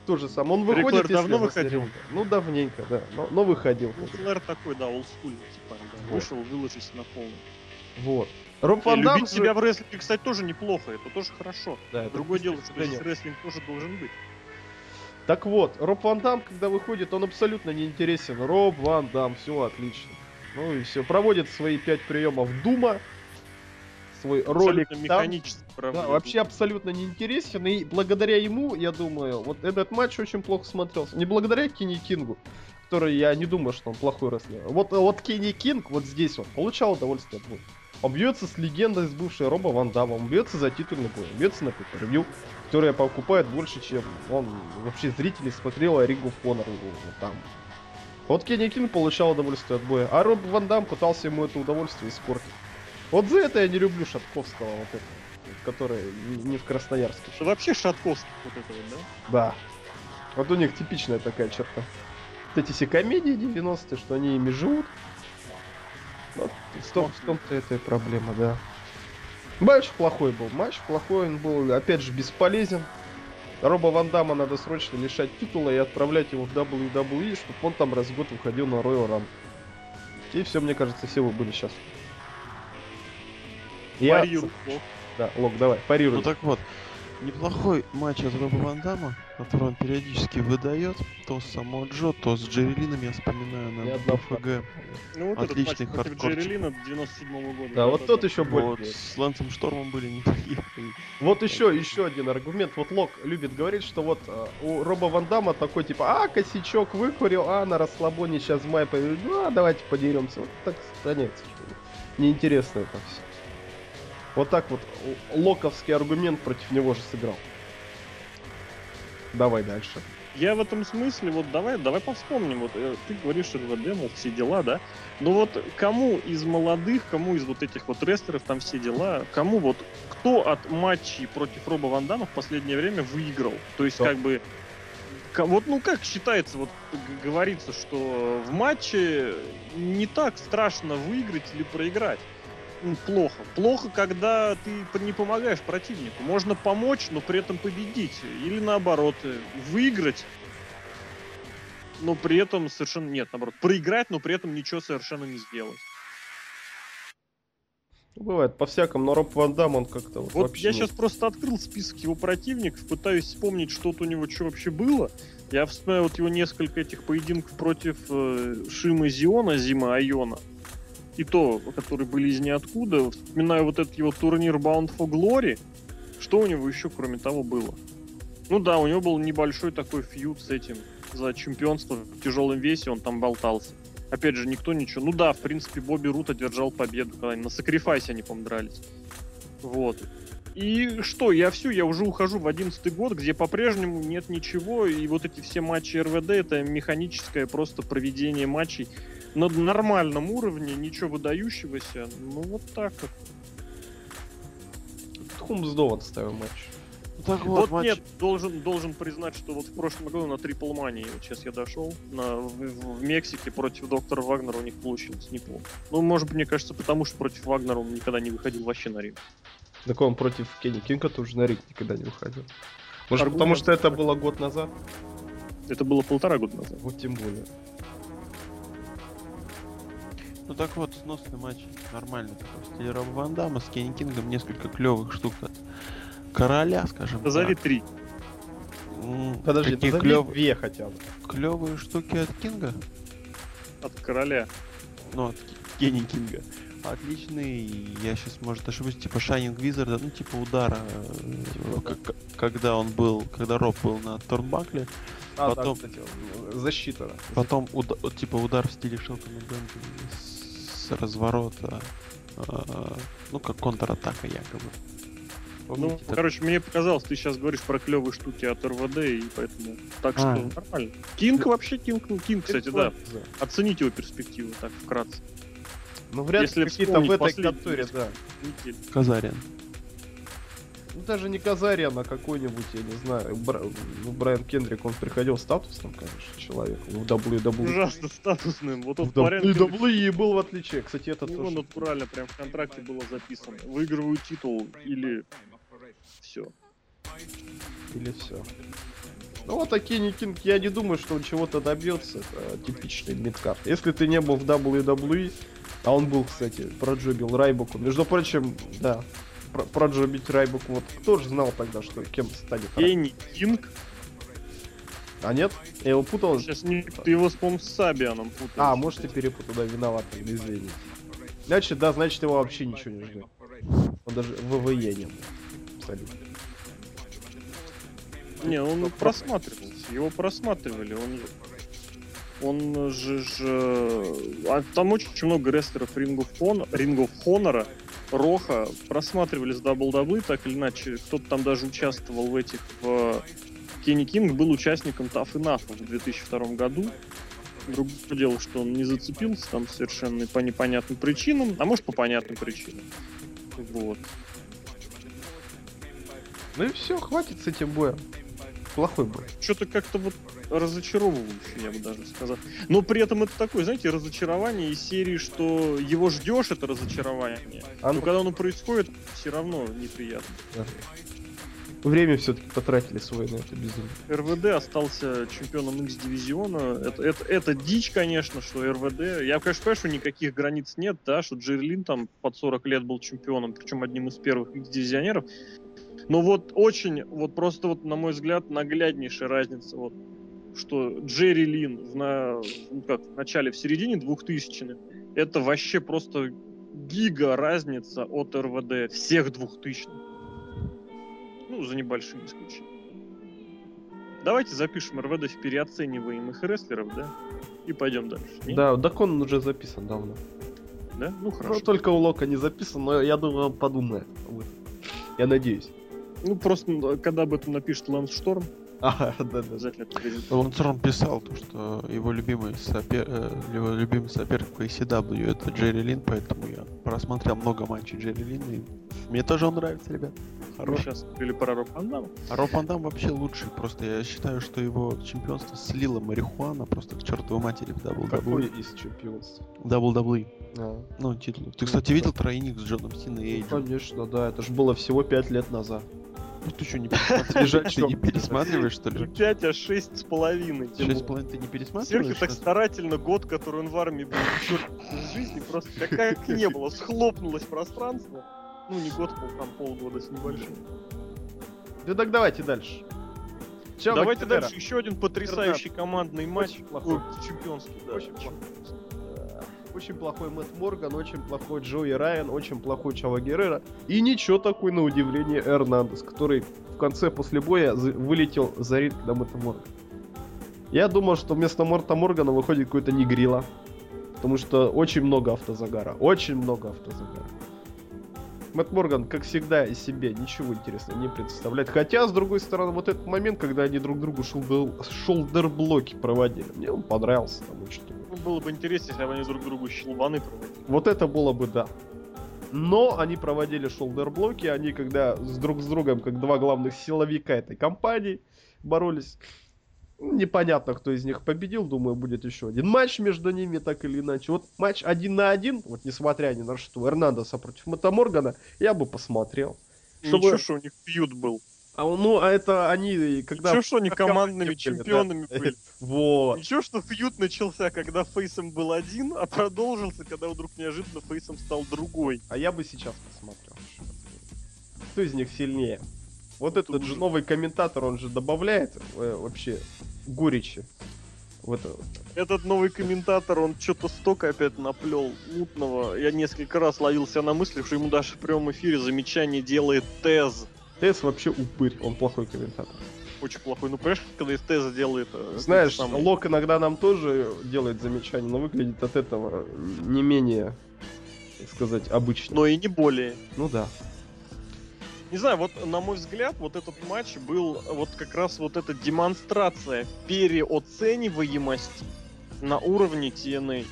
То же самое. Он выходит
Флэр давно выходил?
Ну, давненько, да. Но, но выходил.
Ну, Флэр такой, да, олдскульный, типа, да. Вышел, выложился на полный.
Вот.
Роб Ван Дам... Любить же... себя в рестлинге, кстати, тоже неплохо. Это тоже хорошо. Да, Другое дело, что здесь рестлинг тоже должен быть.
Так вот, Роб Ван Дам, когда выходит, он абсолютно не интересен. Роб Ван Дам, все отлично. Ну и все. Проводит свои пять приемов doom а, свой ролик
механически
там. Да, вообще абсолютно неинтересен. И благодаря ему, я думаю, вот этот матч очень плохо смотрелся. Не благодаря Кенни Кингу, который я не думаю, что он плохой рестлер. Вот, вот Кенни Кинг вот здесь он получал удовольствие от боя. Он бьется с легендой, с бывшей Роба Ван Дамма, он бьется за титульный бой, он бьется на pay-per-view, которая покупает больше, чем он вообще зрители смотрел о Рингу Хонор там. Вот Кенни Кинг получал удовольствие от боя, а Роб Ван Дам пытался ему это удовольствие испортить. Вот за это я не люблю Шатковского вот этого. которая не в Красноярске.
Вообще Шатковский вот это вот, да?
Да. Вот у них типичная такая черта. Вот эти все комедии 90-е, что они ими живут. Вот в, том, в том-то это и проблема, да. Матч плохой был. Матч плохой, он был, опять же, бесполезен. Роба Ван Дамма надо срочно лишать титула и отправлять его в WWE, чтобы он там раз в год выходил на Royal Rumble. И все, мне кажется, все вы были сейчас.
Я...
Да, Лок, давай, парируй.
Ну так вот, неплохой матч от Роба Ван Дамма, который он периодически выдает. То с Само Джо, то с Джерилином, я вспоминаю, на БФГ.
Ну, вот Отличный этот матч Джерилина 97 -го года.
Да, вот тот еще более. Вот,
с Лэнсом Штормом были неплохие.
Вот еще, еще один аргумент. Вот Лок любит говорить, что вот э, у Роба Ван Дамма такой типа, а, косячок выкурил, а, на расслабоне сейчас май поведет, ну, а, давайте подеремся. Вот так становится. Неинтересно это все. Вот так вот локовский аргумент против него же сыграл. Давай дальше.
Я в этом смысле, вот давай, давай повспомним. Вот э, ты говоришь, что РВД, мол, все дела, да? Но вот кому из молодых, кому из вот этих вот рестлеров там все дела, кому вот кто от матчей против Роба Ван Дамма в последнее время выиграл? То есть, Кто? как бы, вот, ну, как считается, вот говорится, что в матче не так страшно выиграть или проиграть плохо. Плохо, когда ты не помогаешь противнику. Можно помочь, но при этом победить. Или наоборот, э, выиграть, но при этом совершенно... Нет, наоборот, проиграть, но при этом ничего совершенно не сделать.
Ну, бывает по-всякому, но Роб Ван Дам, он как-то вот,
вот я нет. сейчас просто открыл список его противников, пытаюсь вспомнить, что-то у него что вообще было. Я вспоминаю вот его несколько этих поединков против э, Шимы Зиона, Зима Айона и то, которые были из ниоткуда. Вспоминаю вот этот его турнир Bound for Glory. Что у него еще, кроме того, было? Ну да, у него был небольшой такой фьюд с этим за чемпионство в тяжелом весе, он там болтался. Опять же, никто ничего. Ну да, в принципе, Бобби Рут одержал победу, когда они на сакрифайсе они, по-моему, дрались. Вот. И что, я все, я уже ухожу в одиннадцатый год, где по-прежнему нет ничего, и вот эти все матчи РВД это механическое просто проведение матчей на нормальном уровне, ничего выдающегося. Ну, вот так вот.
Хумсдов отставил матч.
Так вот, вот матч... нет, должен, должен признать, что вот в прошлом году на Трипл Мании, вот сейчас я дошел, на, в, в, в Мексике против доктора Вагнера у них получилось неплохо. Ну, может быть, мне кажется, потому что против Вагнера он никогда не выходил вообще на ринг.
Так он против Кенни Кинга тоже на ринг никогда не выходил. Может, Аргумент потому что это было год назад?
Это было полтора года назад.
Вот тем более.
Ну так вот, сносный матч. Нормальный такой. В стиле Роба Ван Дамма с Кенни Кингом несколько клевых штук от короля, скажем
Назови так. три.
Подожди, Какие клев... две хотя бы.
Клевые штуки от Кинга?
От короля.
Ну, от Кенни Кинга. Отличный, я сейчас, может, ошибусь, типа Shining Wizard, ну, типа удара, типа, как, когда он был, когда Роб был на Торнбакле,
а, потом, да, кстати, защита.
Потом, уда, типа, удар в стиле Шелтона Бенджамина с разворота. Э, ну, как контратака якобы.
Помните, ну, так... короче, мне показалось, ты сейчас говоришь про клевые штуки от РВД, и поэтому так а. что нормально. Кинг вообще, Кинг, ну, Кинг, кстати, да. Оценить его перспективу, так, вкратце.
Ну, вряд ли какие-то в этой конторе, да.
Казарин.
Ну, даже не Казарин, а какой-нибудь, я не знаю, Бра... ну, Брайан Кендрик, он приходил статусным, конечно, человеком в WWE.
Ужасно статусным. Вот
он в WWE был в отличие. Кстати, это
тоже... натурально прям в контракте было записано. Выигрываю титул или все.
Или все. Ну вот такие Никинг, я не думаю, что он чего-то добьется. Это типичный мидкарт. Если ты не был в WWE, а он был, кстати, проджобил Райбоку. Между прочим, да, про проджобить Райбок, вот кто же знал тогда, что кем станет
Кенни Кинг?
А нет? Я его путал.
Сейчас не, ты его с, по с Сабианом путал.
А, может ты перепутал, да, виноват, извини. Значит, да, значит его вообще ничего не ждет. Он даже ВВЕ не был. Абсолютно.
Не, он просматривался, его просматривали, он он же, же... А там очень много рестлеров Ring of, Honor, Ring of Honor, Роха просматривались WWE, так или иначе. Кто-то там даже участвовал в этих... В... Кенни Кинг был участником Tough Enough в 2002 году. Другое дело, что он не зацепился там совершенно по непонятным причинам, а может по понятным причинам. Вот.
Ну и все, хватит с этим боем. Плохой бой.
Что-то как-то вот разочаровывающий, я бы даже сказал. Но при этом это такое, знаете, разочарование из серии, что его ждешь, это разочарование. А Но когда оно происходит, все равно неприятно. Да.
Время все-таки потратили свое на это безумие.
РВД остался чемпионом X-дивизиона. Это, это, это дичь, конечно, что РВД... Я, конечно, понимаю, что никаких границ нет, да, что Джерлин там под 40 лет был чемпионом, причем одним из первых X-дивизионеров. Но вот очень, вот просто вот, на мой взгляд, нагляднейшая разница. Вот что Джерри Лин в, на, ну, как, в начале, в середине 2000-х, это вообще просто гига разница от РВД всех 2000-х. Ну, за небольшим исключением. Давайте запишем РВД в переоцениваемых рестлеров, да? И пойдем дальше.
Не? Да, так он уже записан давно.
Да? Ну, ну хорошо. Ну,
только у Лока не записан, но я думаю, он подумает. Я надеюсь.
Ну, просто когда об этом напишет Лэнс Шторм,
а, да, да. Он сам писал, то, что его любимый, сопер... Э, его любимый соперник по ECW это Джерри Лин, поэтому я просмотрел много матчей Джерри Лин, и мне тоже он нравится, ребят.
Хорош. Мы сейчас говорили про Роб Пандам.
А Роб Пандам вообще лучший, просто я считаю, что его чемпионство слило марихуана просто к чертовой матери в WWE.
Какое из чемпионств?
WWE. А. Ну, титул. Ты, кстати, видел тройник с Джоном Синой и
Эйджем? Конечно, да, это же было всего пять лет назад.
Ну ты что, не пересматриваешь? Ты не пересматриваешь, что ли?
5, а 6 с половиной.
6 с половиной ты не пересматриваешь?
Серхи так старательно год, который он в армии был, в жизни, просто как не было, схлопнулось пространство. Ну, не год, там полгода с небольшим.
Да так давайте дальше.
Давайте дальше. Еще один потрясающий командный матч. Чемпионский, да. Очень плохой.
Очень плохой Мэтт Морган, очень плохой Джои Райан, очень плохой Чава Геррера. И ничего такой, на удивление, Эрнандес, который в конце после боя вылетел за ринг на Мэтта Моргана. Я думал, что вместо Морта Моргана выходит какой-то Негрила. Потому что очень много автозагара. Очень много автозагара. Мэтт Морган, как всегда, из себя ничего интересного не представляет. Хотя, с другой стороны, вот этот момент, когда они друг другу шолдер, шолдер-блоки проводили, мне он понравился там очень.
Было бы интересно, если бы они друг другу щелбаны проводили.
Вот это было бы да. Но они проводили шолдер-блоки, они когда с друг с другом, как два главных силовика этой компании, боролись. Непонятно, кто из них победил. Думаю, будет еще один матч между ними, так или иначе. Вот матч один на один, вот несмотря ни на что, Эрнандеса против Матаморгана, я бы посмотрел.
Чтобы... Ничего, что у них фьюд был.
А, ну, а это они, когда...
Ничего, что они командными чемпионами да? были.
Вот.
Ничего, что фьют начался, когда Фейсом был один, а продолжился, когда вдруг неожиданно Фейсом стал другой.
А я бы сейчас посмотрел. Кто из них сильнее? Вот Тут этот же новый комментатор, он же добавляет э, вообще горечи. В это.
Этот новый комментатор, он что-то столько опять наплел мутного. Я несколько раз ловился на мысли, что ему даже в прямом эфире замечание делает Тез.
Тез вообще упырь, он плохой комментатор.
Очень плохой. Ну, понимаешь, когда из Теза делает...
Э, Знаешь, самое... Лок иногда нам тоже делает замечание, но выглядит от этого не менее, так сказать, обычно.
Но и не более.
Ну да.
Не знаю, вот на мой взгляд, вот этот матч был вот как раз вот эта демонстрация переоцениваемости на уровне TNA.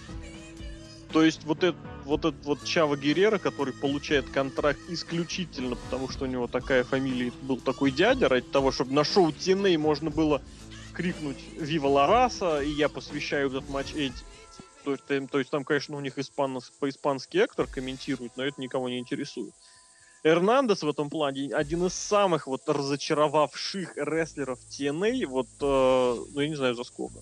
То есть вот этот вот этот вот Чава Герера, который получает контракт исключительно потому, что у него такая фамилия, был такой дядя, ради того, чтобы на шоу TNA можно было крикнуть «Вива Лараса», и я посвящаю этот матч Эдди. То есть, то есть там, конечно, у них испан, по-испански Эктор комментирует, но это никого не интересует. Эрнандес в этом плане один из самых вот разочаровавших рестлеров TNA, вот, э, ну я не знаю за сколько.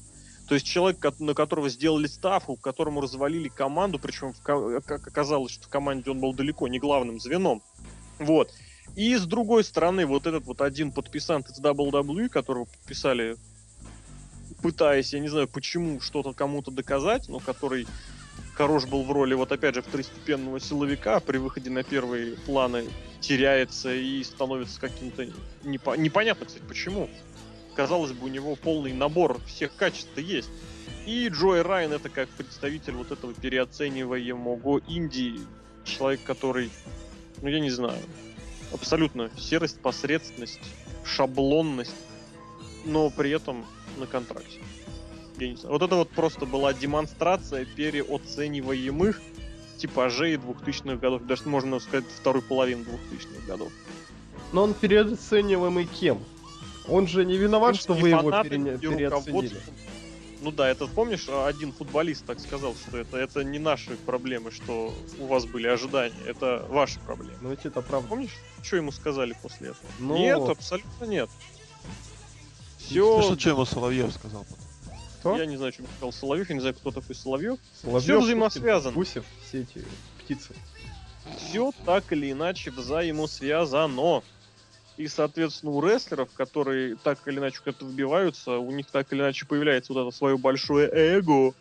То есть человек, на которого сделали ставку, которому развалили команду, причем, как оказалось, что в команде он был далеко не главным звеном. Вот. И с другой стороны, вот этот вот один подписант из WWE, которого подписали, пытаясь, я не знаю почему, что-то кому-то доказать, но который хорош был в роли, вот опять же, второстепенного силовика, при выходе на первые планы теряется и становится каким-то непо... непонятно, кстати, почему казалось бы, у него полный набор всех качеств есть. И Джой Райан это как представитель вот этого переоцениваемого Индии, человек, который, ну я не знаю, абсолютно серость, посредственность, шаблонность, но при этом на контракте. Я не знаю. Вот это вот просто была демонстрация переоцениваемых типажей 2000-х годов, даже можно сказать второй половины 2000-х годов.
Но он переоцениваемый кем? Он же не виноват, что вы его пере... переоценили.
Ну да, это помнишь, один футболист так сказал, что это, это не наши проблемы, что у вас были ожидания, это ваши проблемы.
Ну ведь это правда.
Помнишь, что ему сказали после этого? Ну... Нет, абсолютно нет. Все.
Что, что ему Соловьев сказал потом?
Кто? Я не знаю, что сказал Соловьев, я не знаю, кто такой Соловьев. Соловьев Все взаимосвязано.
Гусев, все эти птицы.
Все так или иначе взаимосвязано. И, соответственно, у рестлеров, которые так или иначе куда-то вбиваются, у них так или иначе появляется вот это свое большое эго,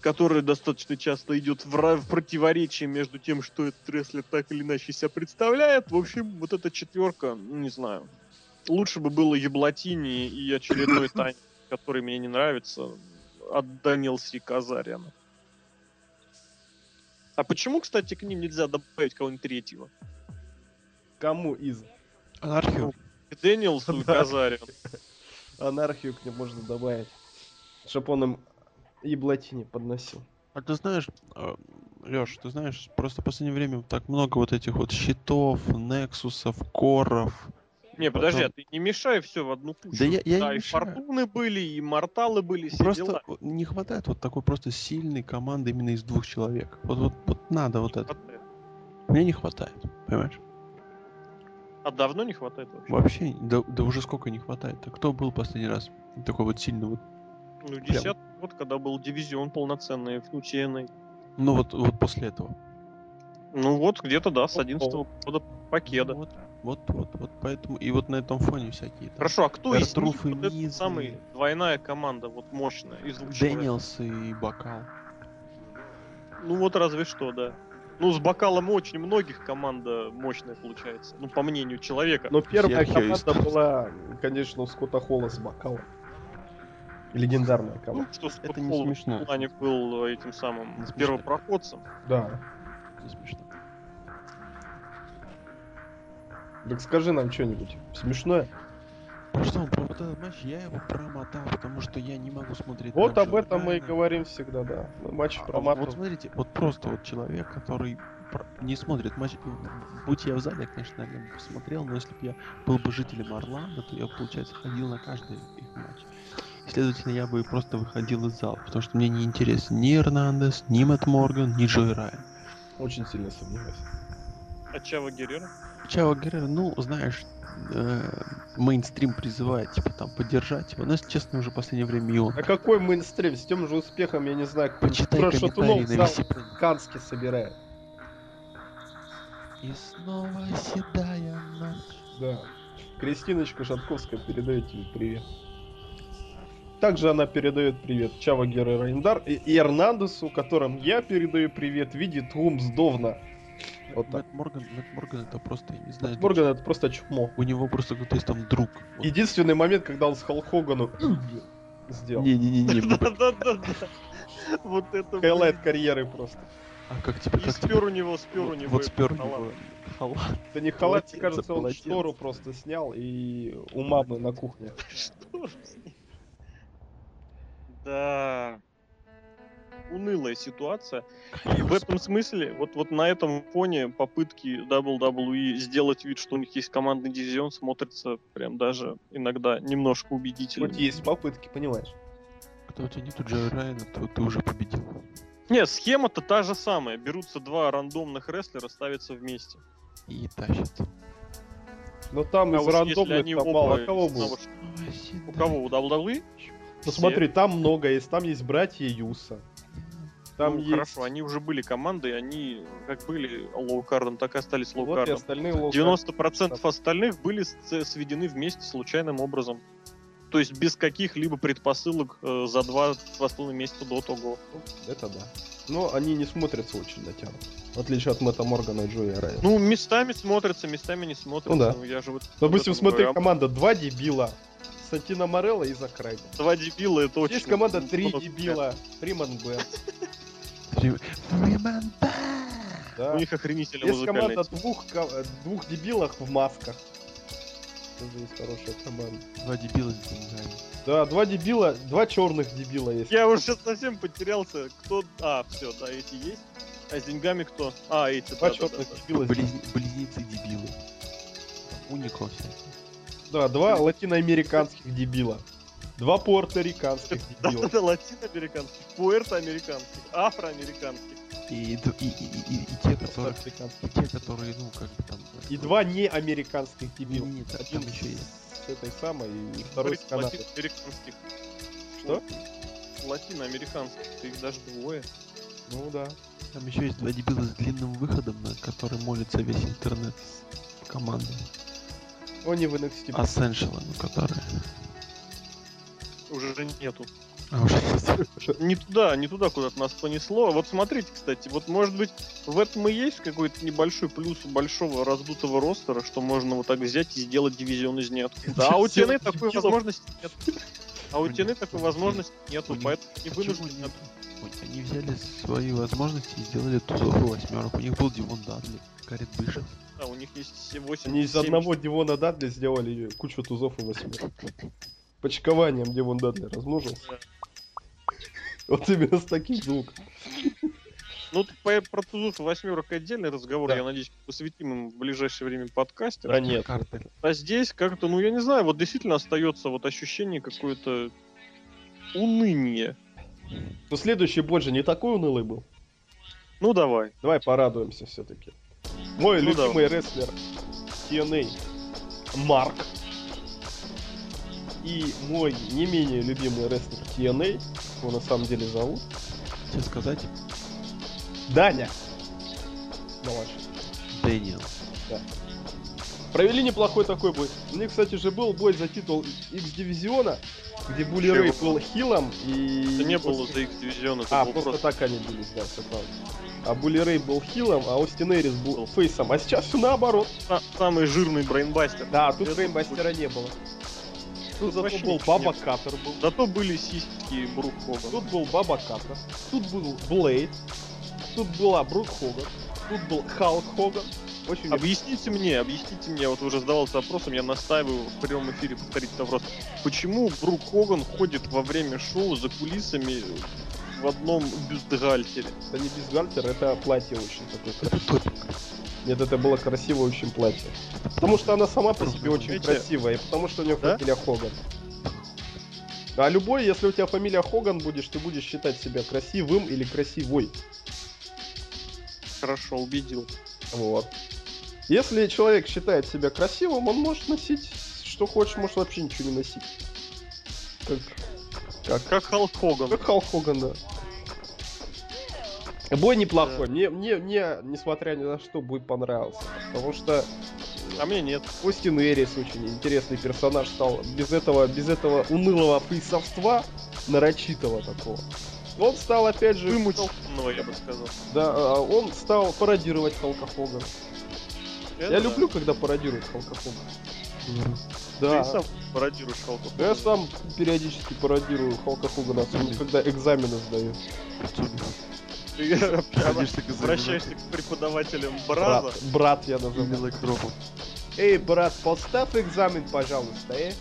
которое достаточно часто идет в, в противоречие между тем, что этот рестлер так или иначе себя представляет. В общем, вот эта четверка, ну, не знаю. Лучше бы было Еблатини и очередной Тань, который мне не нравится, от Данилси Казаряна. А почему, кстати, к ним нельзя добавить кого-нибудь третьего?
Кому из?
Анархию.
Дэниелсу и Казарин.
Анархию к ним можно добавить. Чтоб он им еблатине подносил.
А ты знаешь, э, Леш, ты знаешь, просто в последнее время так много вот этих вот щитов, нексусов, коров.
Не, подожди, Потом... а ты не мешай все в одну кучу.
Да я, я да,
не и мешаю. фортуны были, и морталы были, все
Просто
дела.
не хватает вот такой просто сильной команды именно из двух человек. Вот, вот, вот надо вот это. Хватает. Мне не хватает, понимаешь?
А давно не хватает вообще?
Вообще, да, да уже сколько не хватает. А кто был последний раз такой вот сильный вот?
Ну, 10 год, когда был дивизион полноценный в TNA.
Ну вот, вот после этого.
Ну вот, где-то да, с 11 -го года покеда.
Ну, вот, вот, вот, вот, поэтому, и вот на этом фоне всякие. Там,
Хорошо, а кто из них вот самый двойная команда, вот мощная, из двух
Дэниелс и Бакал.
Ну вот разве что, да. Ну, с бокалом очень многих команда мощная получается. Ну, по мнению человека.
Но первая команда была, конечно, у Скотта Холла с бокалом. Легендарная команда.
Ну, что Скотт Это не смешно. в плане был этим самым не первопроходцем.
Да. Не смешно. Так скажи нам что-нибудь смешное.
А что, про вот этот матч я его промотал, потому что я не могу смотреть.
Вот об этом мы и говорим всегда, да. Мы матч а, промотал.
Вот смотрите, вот просто вот человек, который не смотрит матч. Будь я в зале, я, конечно, наверное, посмотрел, но если бы я был бы жителем Орландо, то я, получается, ходил на каждый их матч. Следовательно, я бы просто выходил из зала, потому что мне не интересен ни Эрнандес, ни Мэтт Морган, ни Джой Райан.
Очень сильно сомневаюсь.
А Чава Геррера?
Чава Геррера, ну, знаешь, э, мейнстрим призывает, типа, там, поддержать его. Но, если честно, уже в последнее время и он.
А какой мейнстрим? С тем же успехом, я не знаю,
Почитай комментарии на
зал Кански собирает.
И снова седая ночь.
Да. Кристиночка Шатковская передает тебе привет. Также она передает привет Чава Геррера Индар и, Эрнандесу, которым я передаю привет в виде Твумсдовна.
Вот Мэтт Морган, Мэтт Морган это просто, я не знаю...
Мэтт Морган это просто чмо.
У него просто кто-то есть там друг.
Вот. Единственный момент, когда он с Халл Хогану сделал.
Не-не-не.
Да-да-да. Вот это...
Хайлайт карьеры просто.
А как тебе... Как
спер у него, спер у него.
Вот спер у него.
Халат. Это не халат, мне кажется, он штору просто снял и у мамы на кухне. Штору снял.
Да унылая ситуация. И в этом смысле, вот, вот на этом фоне попытки WWE сделать вид, что у них есть командный дивизион, смотрится прям даже иногда немножко убедительно.
Вот есть попытки, понимаешь?
Когда у тебя нету Джей Райана, то ты уже победил.
Не, схема-то та же самая. Берутся два рандомных рестлера, ставятся вместе.
И тащат.
Но там а из рандомных там мало кого было.
У кого? У WWE?
Ну смотри, там много есть. Там есть братья Юса.
Там ну, есть... хорошо, они уже были командой, они как были лоукардом, так и остались лоукардом. Вот остальные 90% остальных были сведены вместе случайным образом. То есть без каких-либо предпосылок э, за два с месяца до того.
Это да. Но они не смотрятся очень натянуто. В отличие от Мэтта Моргана и Джои Райана.
Ну, местами смотрятся, местами не смотрятся. Ну,
да. ну я же вот Допустим, смотри, говорю. команда два дебила. Сантина Морелла и Закрайда.
Два дебила, это очень...
Есть команда три дебила. Фриман Бен.
Да. У них охренительно
Есть команда двух, двух дебилах в масках. Тоже есть хорошая команда.
Два дебила с деньгами.
Да, два дебила, два черных дебила есть.
Я уже сейчас совсем потерялся. Кто... А, все, да, эти есть. А с деньгами кто? А, эти,
Два да, черных да, да,
дебила. Близ... Близнецы дебилы. Унико всякие.
Да, два латиноамериканских дебила. Два пуэрториканских дебила.
Да, латиноамериканских, пуэртоамериканских, афроамериканских.
И, и, и, и, и те, которые, и те, которые, ну, как бы там...
И два неамериканских дебила.
Нет, там еще есть.
С этой самой, и второй с Канады.
Латиноамериканских.
Что?
Латиноамериканских, их даже двое.
Ну да.
Там еще есть два дебила с длинным выходом, на который молится весь интернет с командой.
Они в NXT.
Essential, ну, которые.
Уже нету.
А, уже
Не туда, не туда куда-то нас понесло. Вот смотрите, кстати, вот может быть в этом и есть какой-то небольшой плюс у большого раздутого ростера, что можно вот так взять и сделать дивизион из нет. Да, а у TNA такой возможности нет. А у TNA такой возможности нету, поэтому не вынуждены.
Они взяли свои возможности и сделали тузовую восьмерок. У них был Дивон Дадли, Карит Бишев.
Да, у них есть 8
Они из одного Дивона Дадли сделали кучу тузов и восьмерок. Почкованием Дивон Дадли размножился. Вот именно с таких звуков.
Ну, по, про тузов и восьмерок отдельный разговор,
Да.
я надеюсь, посвятим им в ближайшее время подкасте.
А нет.
Карты.
А здесь как-то, ну, я не знаю, вот действительно остается вот ощущение какое-то уныние.
Но следующий бой же не такой унылый был.
Ну, давай.
Давай порадуемся все-таки. Мой
Ну,
любимый рестлер TNA Марк. И мой не менее любимый рестлер TNA, его на самом деле зовут,
Тебе сказать?
Даня. Давай.
Дэниел.
Провели неплохой такой бой. У них, кстати же, был бой за титул X-дивизиона, где Були? Рэй был хилом и...
Это не было за их дивизион, это
А,
было
просто
просто...
так они бились, да, все правда. А Були Рэй был хилом, а Остин Эрис был фейсом. А сейчас все наоборот.
са- самый жирный брейнбастер.
Да, тут
Это
Рейнбастера не было. Тут зато был Баба
не
Каттер был.
Зато были сиськи Брук Хоган.
Тут был Баба Каттер. Тут был Блейд. Тут была Брук Хоган. Тут был Халк Хоган. Очень
Объясните мне, объясните мне, вот уже задавался вопросом, я настаиваю в прямом эфире повторить этот вопрос. Почему Брук Хоган ходит во время шоу за кулисами в одном бюстгальтере?
Это не бюстгальтер, это платье очень такое
Это
красивое. Нет, это было красивое очень платье. Потому что она сама по себе очень
Знаете-
красивая, и потому что у нее
Да?
фамилия Хоган. А любой, если у тебя фамилия Хоган будешь, ты будешь считать себя красивым или красивой.
Хорошо, убедил.
Вот. Если человек считает себя красивым, он может носить что хочет, может вообще ничего не носить. Как, как,
Как Халк Хоган.
как Халк Хоган, да. Бой неплохой. Мне, мне, мне, несмотря ни на что, бой понравился. Потому что
А мне нет.
Остин Эрис очень интересный персонаж стал. Без этого, без этого унылого фейсовства, нарочитого такого. Он стал, опять же,
Вымученного, я бы сказал.
да, а, он стал пародировать Халка Хогана.
Это
Я
да.
люблю, когда пародируют Халка Хогана.
Ты
Да.
сам пародируешь Халка
Да Я
Хогана.
сам периодически пародирую Халка Хогана, особенно когда экзамены сдаю.
Ты обращаешься к преподавателям
Брат,
Браза.
брат я
дропу.
Эй, брат, поставь экзамен, пожалуйста, э?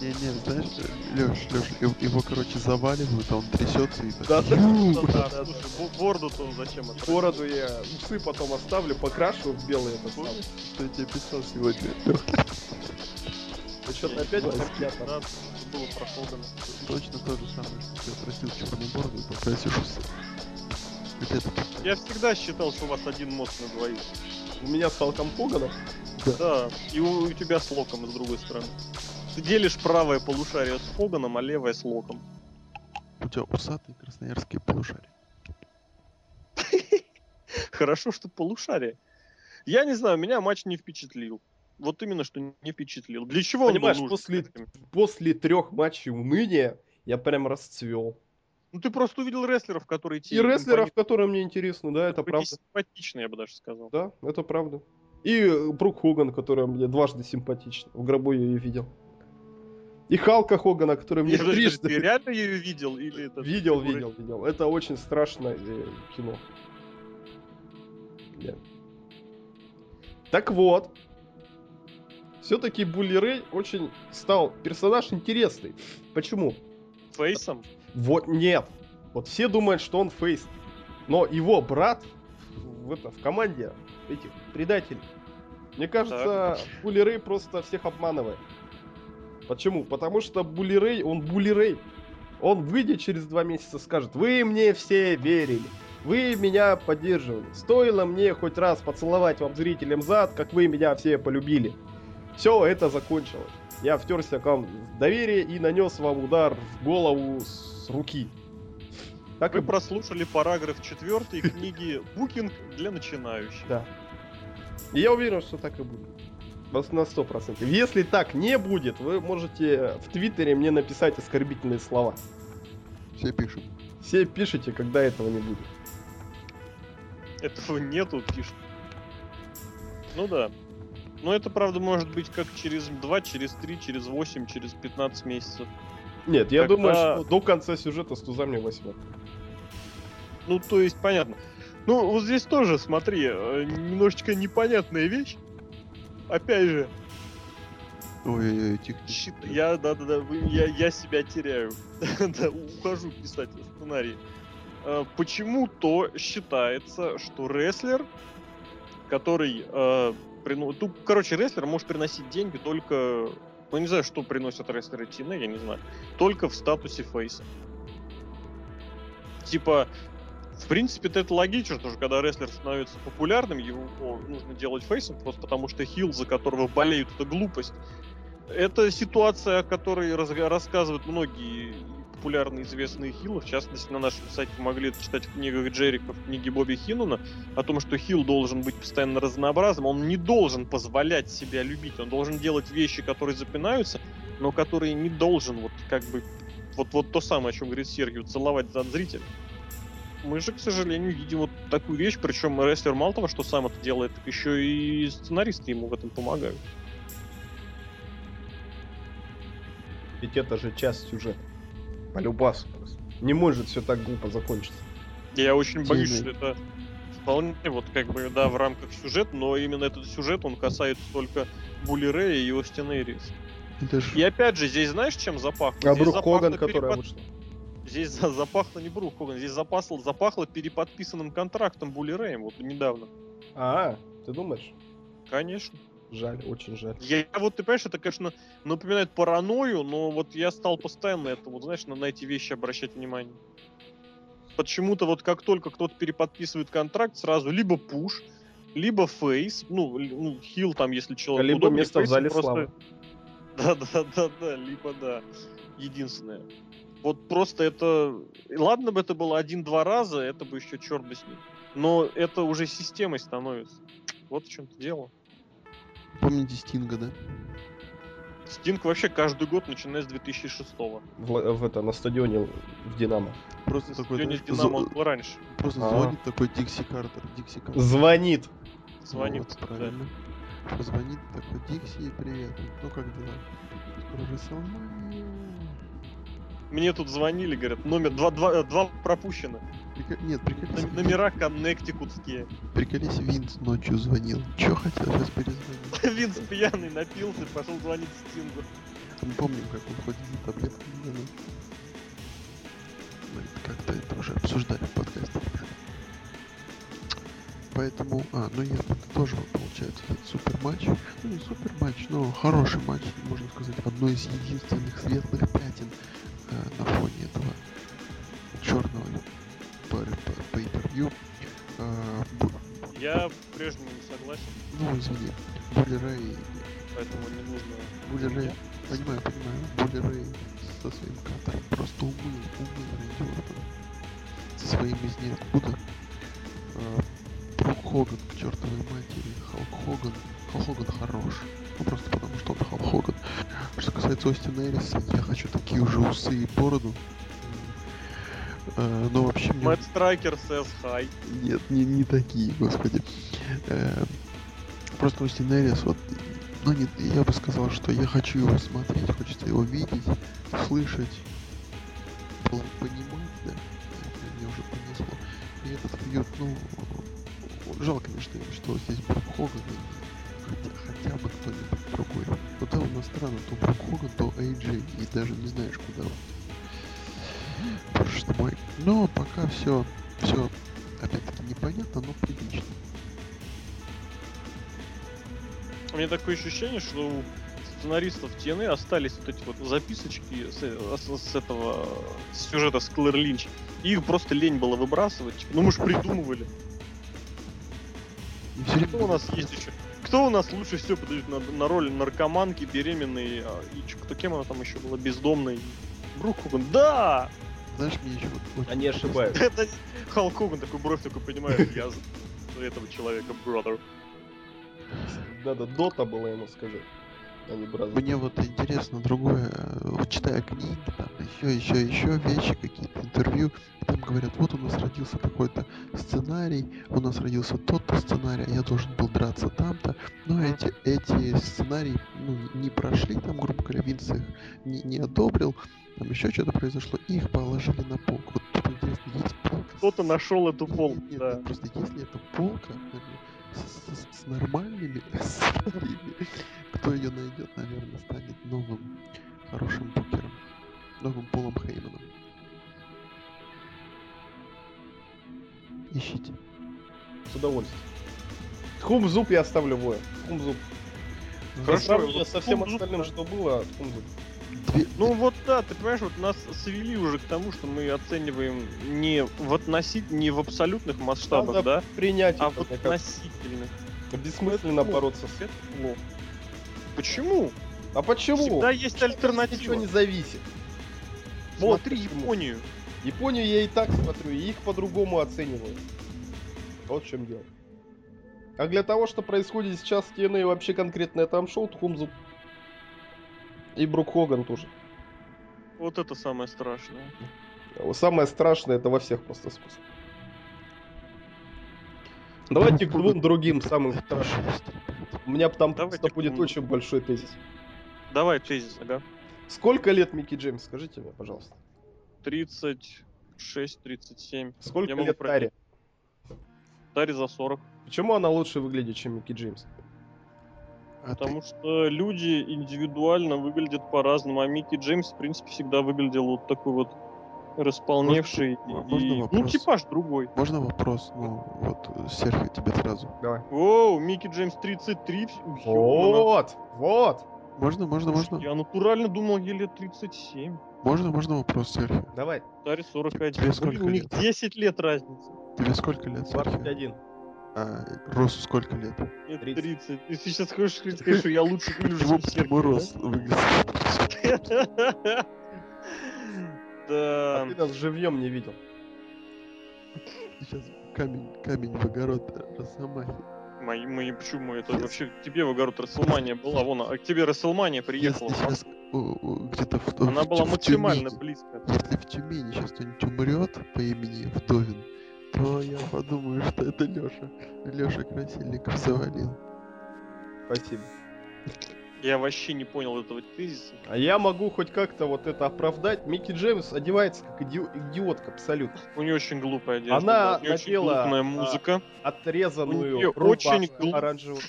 Не-не, знаешь, Леш, Леш, его, короче, заваливают, а он трясется и так.
Да, да,
Да,
да,
слушай, бо- бороду-то он зачем?
Бороду я усы потом оставлю, покрашу в белый этот самый.
Помнишь, что я тебе писал сегодня?
Ты что-то опять
не
это было про Хогана.
Точно то же самое, что ты отрастил черную бороду и покрасишь усы.
Я всегда считал, что у вас один мозг на двоих.
У меня с Халком Хоганом.
Да, и у, у тебя с Локом с другой стороны. Ты делишь правое полушарие с Хоганом, а левое с Локом.
у тебя усатые красноярские полушария.
Хорошо, что полушарие. Я не знаю, меня матч не впечатлил. Вот именно, что не впечатлил. Для чего
Понимаешь,
он был нужен?
после, после трех матчей уныния я прям расцвел.
Ну ты просто увидел рестлеров, которые
И
тебе
рестлеров, которые мне интересны, да, это правда.
симпатичные, я бы даже сказал.
Да, это правда. И э, Брук Хоган, который мне дважды симпатичен. В гробу я ее видел. И Халка Хогана, который мне
подожди,
трижды...
Ты реально ее видел? Или это
Видел, видел, видел. Это очень страшное э, кино. Да. Так вот. Все-таки Булли Рэй очень стал персонаж интересный. Почему?
Фейсом?
Вот нет. Вот все думают, что он фейс. Но его брат в, это, в команде этих предателей Мне кажется, Булли Рэй просто всех обманывает. Почему? Потому что Булли Рэй, он Булли Рэй. Он выйдет через два месяца скажет, вы мне все верили. Вы меня поддерживали. Стоило мне хоть раз поцеловать вам зрителям зад, как вы меня все полюбили. Все, это закончилось. Я втерся к вам в доверие и нанес вам удар в голову с руки.
Так Вы и... прослушали параграф 4 книги «Букинг для начинающих».
Да. И я уверен, что так и будет. На сто процентов. Если так не будет, вы можете в Твиттере мне написать оскорбительные слова.
Все пишут.
Все пишите, когда этого не будет.
Этого нету, пишут. Ну да. Но это, правда, может быть как через 2, через 3, через 8, через 15 месяцев.
Нет, я Когда... думаю, что до конца сюжета с тузами восьмерка.
Ну, то есть, понятно. Ну, вот здесь тоже, смотри, э, немножечко непонятная вещь. Опять же.
Ой, тихо.
Я, да, да, да, я, я себя теряю. да, ухожу писать сценарий. Э, почему-то считается, что рестлер, который э, прину... Тут, короче, рестлер может приносить деньги только... Ну, не знаю, что приносят рестлеры TNA, я не знаю. Только в статусе фейса. Типа, в принципе, это логично, что когда рестлер становится популярным, его нужно делать фейсом, просто потому что хил, за которого болеют, это глупость. Это ситуация, о которой рассказывают многие популярные известные хилы, в частности, на нашем сайте могли читать в книгах Джерика, в книге Бобби Хиннона, о том, что хил должен быть постоянно разнообразным, он не должен позволять себя любить, он должен делать вещи, которые запинаются, но которые не должен вот как бы вот, вот то самое, о чем говорит Сергей, целовать за зрителя. Мы же, к сожалению, видим вот такую вещь, причем рестлер мало того, что сам это делает, так еще и сценаристы ему в этом помогают.
Ведь это же часть сюжета. Полюбас просто. Не может все так глупо закончиться.
Я очень боюсь, что это вполне вот как бы, да, в рамках сюжета, но именно этот сюжет, он касается только Булли Рэя и Остина Эрис. Ж... И опять же, здесь знаешь, чем запахло?
А здесь Брук Хоган, которая вышла.
Здесь запахло не Брук Хоган, здесь запахло, запахло переподписанным контрактом Булли Рэем вот недавно.
А, ты думаешь?
Конечно.
Жаль, очень жаль.
Я вот, ты понимаешь, это, конечно, напоминает паранойю, но вот я стал постоянно это, вот, знаешь, на, на эти вещи обращать внимание. Почему-то вот как только кто-то переподписывает контракт, сразу либо пуш, либо фейс, ну, ну хил там, если человек
Либо удобнее, место в зале просто... славы.
Да-да-да-да, либо да. Единственное. Вот просто это... Ладно бы это было один-два раза, это бы еще черт бы с ним. Но это уже системой становится. Вот в чем-то дело.
Помните Стинга, да?
Стинг вообще каждый год, начиная с 2006-го.
В, в это, на стадионе в Динамо.
Просто на такой, стадионе знаешь, Динамо он был раньше.
Просто А-а-а. звонит такой Дикси Картер. Дикси
Картер. Звонит.
Звонит, вот, правильно.
Да. Позвонит такой, Дикси, привет. Ну как дела? Скоро же
мне тут звонили, говорят, номер два, два, два пропущено.
Прик... Нет, приколись.
Н- номера коннектикутские.
Приколись, Винс ночью звонил. Чё хотел, сейчас перезвонил.
Винс пьяный напился, пошел звонить Стингу.
Мы помним, как он ходит за таблетками. Мы как-то это уже обсуждали в подкасте. Поэтому, а, ну я тоже получается этот супер матч. Ну не супер матч, но хороший матч, можно сказать, одно из единственных светлых пятен Э, на фоне этого черного pay-per-view.
Э, Я прежнему не согласен.
Ну, извини. Булли Рэй...
Поэтому не нужно...
Булли Рэй... Понимаю, понимаю. Булли Рэй со своим катером просто умыл, умыл Рэнди Ортона. Со своим из ниоткуда. Э, Брук Хоган к чертовой матери. Халк Хоган. Халк Хоган хорош. Ну, просто потому, что он Халк Хоган. Что касается Остина Эриса, я хочу такие уже усы и бороду. Э, но вообще мне...
Мэтт Страйкер says hi.
Нет, не, не такие, господи. Э, просто Остин Эрис, вот, ну, не, я бы сказал, что я хочу его смотреть, хочется его видеть, слышать, понимать, да, мне уже понесло. И этот фьюд, ну, жалко, конечно, что здесь Брук Хоган, хотя, хотя бы кто-нибудь другой. Куда у нас странно, то Брук Хоган, то AJ, и даже не знаешь, куда он. Боже мой. Но пока все, все, опять-таки, непонятно, но прилично.
У меня такое ощущение, что у сценаристов TNA остались вот эти вот записочки с, с, этого с сюжета с Клэр Линч. их просто лень было выбрасывать. Типа, ну мы же придумывали. Кто у нас есть еще? Кто у нас лучше всего подойдет на, на роль наркоманки, беременной, а, и кто кем она там еще была, бездомной? Брук Хоган. Да!
Знаешь, мне еще
вот... Они ошибаются.
Это Халк Хоган такой бровь такой понимает, я этого человека, brother.
Надо Дота было ему сказать.
А не Мне вот интересно другое, вот читая книги, там еще, еще, еще вещи, какие-то интервью, и там говорят, вот у нас родился такой-то сценарий, у нас родился тот-то сценарий, а я должен был драться там-то, но эти, эти сценарии ну, не прошли, там, грубо говоря, Винс их не, не одобрил, там еще что-то произошло, и их положили на полку. Вот тут интересно, есть
полка. Кто-то нашел эту полку,
Нет, да. Просто если это полка, с, с, с нормальными сценариями, кто ее найдет, наверное, станет новым хорошим букером. Новым Полом Хейманом. Ищите.
С удовольствием. Хумзуп я оставлю воя. Хумзуп. Хорошо, со всем остальным, что было, Хумзуп.
Ну вот да, ты понимаешь, вот нас свели уже к тому, что мы оцениваем не в относить, не в абсолютных масштабах, Надо да,
принять
а в относительных.
Бессмысленно это бороться с
этим. Почему?
А почему?
Всегда есть альтернатива.
Ничего не зависит.
Смотри вот Японию.
Японию я и так смотрю, и их по-другому оцениваю. Вот в чем дело. А для того, что происходит сейчас в TNA, вообще конкретно там шел, Тхумзу и Брук Хоган тоже.
Вот это самое страшное.
Самое страшное это во всех просто способах. Давайте к двум другим самым страшным. У меня там Давайте просто будет очень большой тезис.
Давай тезис, ага.
Сколько лет Микки Джеймс, скажите мне, пожалуйста.
36-37.
Сколько лет Таре?
Таре за 40.
Почему она лучше выглядит, чем Микки Джеймс?
А Потому ты... что люди индивидуально выглядят по-разному, а Микки Джеймс, в принципе, всегда выглядел вот такой вот располневший. Можно, и... можно ну, типаж другой.
Можно вопрос? Ну, вот, Серхио, тебе сразу.
Давай.
Оу, Микки Джеймс 33.
Вот, вот.
Можно, можно, можно.
Я натурально думал, ей лет 37.
Можно, можно вопрос, Серхио?
Давай.
Таре 41.
Тебе сколько
У них 10 лет разницы.
Тебе сколько лет,
Серхио? 21.
А Росу сколько лет?
Нет, 30. 30. Ты сейчас хочешь сказать, что я лучше выгляжу,
чем Серхио, Рос выглядит.
Да. А ты нас живьем не видел.
Сейчас камень, камень в огород Росомахи.
Мои, мои, почему? Это вообще тебе в огород Расселмания была, вон, а к тебе Расселмания приехала.
сейчас где-то в,
Она
в,
была
в
максимально
Тюмени.
близко.
Если в Тюмени сейчас кто-нибудь умрет по имени Вдовин, то я подумаю, что это Леша. Леша Красильников завалил.
Спасибо.
Я вообще не понял этого тезиса.
А я могу хоть как-то вот это оправдать. Микки Джеймс одевается как иди- идиотка абсолютно.
У нее очень глупая одежда.
Она
да,
надела
очень музыка.
отрезанную у нее очень глуп... оранжевую.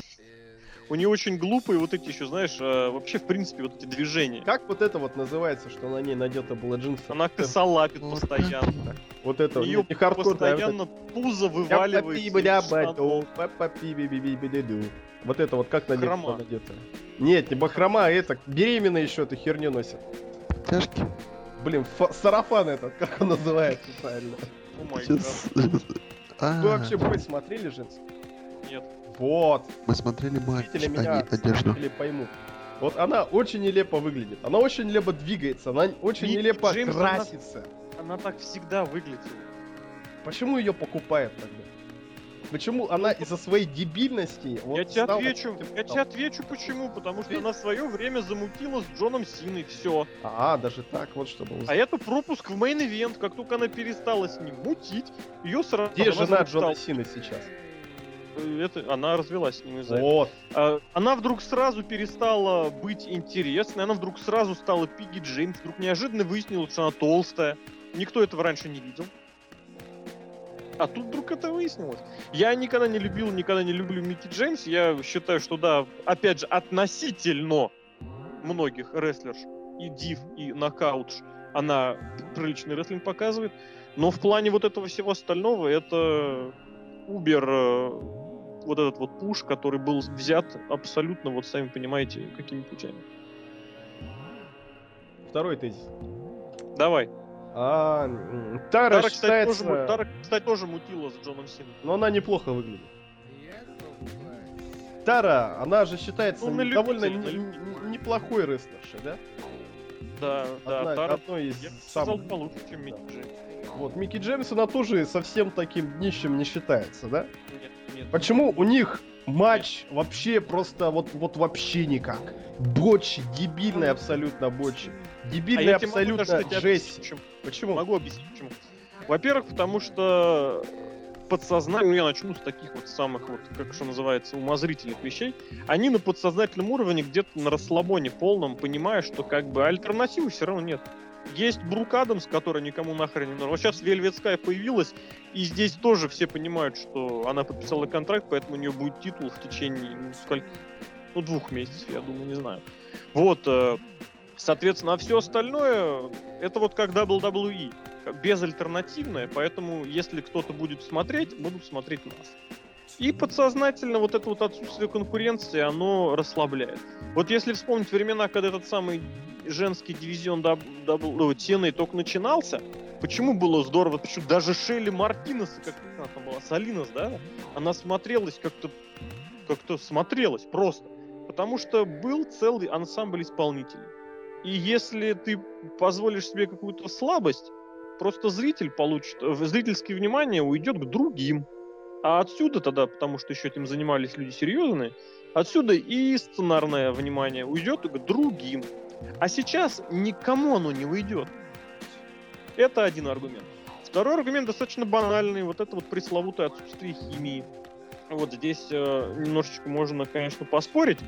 У нее очень глупые вот эти еще, знаешь, а, вообще, в принципе, вот эти движения.
Как вот это вот называется, что на ней надета была джинсы?
Она косолапит вот постоянно.
Вот это,
Ее не хардкор, постоянно пузо вываливается.
Вот это вот как надето? надето? Нет, не бахрома, а это беременная еще ты херню носит.
Тяжки?
Блин, сарафан этот, как он называется правильно? Вы вообще бой смотрели женский? Вот.
Мы смотрели матч, а меня одежду.
поймут. Вот она очень нелепо выглядит. Она очень нелепо двигается. Она очень Ник нелепо Джеймс, красится.
Она, она так всегда выглядит.
Почему ее покупают тогда? Почему она из-за своей дебильности...
Вот я тебе отвечу, я тебе отвечу почему. Потому что она в свое время замутила с Джоном Синой, все.
А, даже так, вот что было.
А это пропуск в main event. Как только она перестала с ним мутить, ее сразу...
Где жена Джона Сины сейчас?
Это, она развелась с ним из-за
вот.
этого. Она вдруг сразу перестала быть интересной, она вдруг сразу стала Piggie James, вдруг неожиданно выяснилось, что она толстая. Никто этого раньше не видел. А тут вдруг это выяснилось. Я никогда не любил, никогда не люблю Микки Джеймс. Я считаю, что да, опять же, относительно многих рестлерш, и Див, и Нокаутш, она приличный рестлинг показывает. Но в плане вот этого всего остального, это Убер э, вот этот вот пуш, который был взят абсолютно, вот сами понимаете, какими путями.
Второй тезис.
Давай.
А, Тара, Тара, считается...
кстати, тоже, Тара, кстати, тоже мутила с Джоном Сином.
Но она неплохо выглядит. Тара, она же считается ну, довольно неплохой рестлершей, да?
Да,
Одна,
да. Тара,
одной из
я самых... получше, чем Микки да. Джеймс.
Вот, Микки Джеймс, она тоже совсем таким днищем не считается, да?
Нет, нет.
Почему у них матч вообще просто вот, вот вообще никак? Бочи, дебильный абсолютно бочи. Дебильный а абсолютно Джесси.
Почему. почему? Могу объяснить почему. Во-первых, потому что подсознание, ну я начну с таких вот самых вот, как что называется, умозрительных вещей, они на подсознательном уровне где-то на расслабоне полном, понимая, что как бы альтернативы все равно нет. Есть Брук Адамс, который никому нахрен не нужен. Вот сейчас Вельвет Скай появилась, и здесь тоже все понимают, что она подписала контракт, поэтому у нее будет титул в течение ну, скольких, ну, двух месяцев, я думаю, не знаю. Вот, э, соответственно, а все остальное, это вот как WWE безальтернативное, поэтому если кто-то будет смотреть, будут смотреть нас. И подсознательно вот это вот отсутствие конкуренции, оно расслабляет. Вот если вспомнить времена, когда этот самый женский дивизион TNA ну, только начинался, почему было здорово, почему даже Шелли Мартинес, как она там была, Салинос, да, она смотрелась как-то, как-то смотрелась просто. Потому что был целый ансамбль исполнителей. И если ты позволишь себе какую-то слабость, просто зритель получит, э, зрительское внимание уйдет к другим. А отсюда тогда, потому что еще этим занимались люди серьезные, отсюда и сценарное внимание уйдет к другим. А сейчас никому оно не уйдет. Это один аргумент. Второй аргумент достаточно банальный. Вот это вот пресловутое отсутствие химии. Вот здесь э, немножечко можно, конечно, поспорить.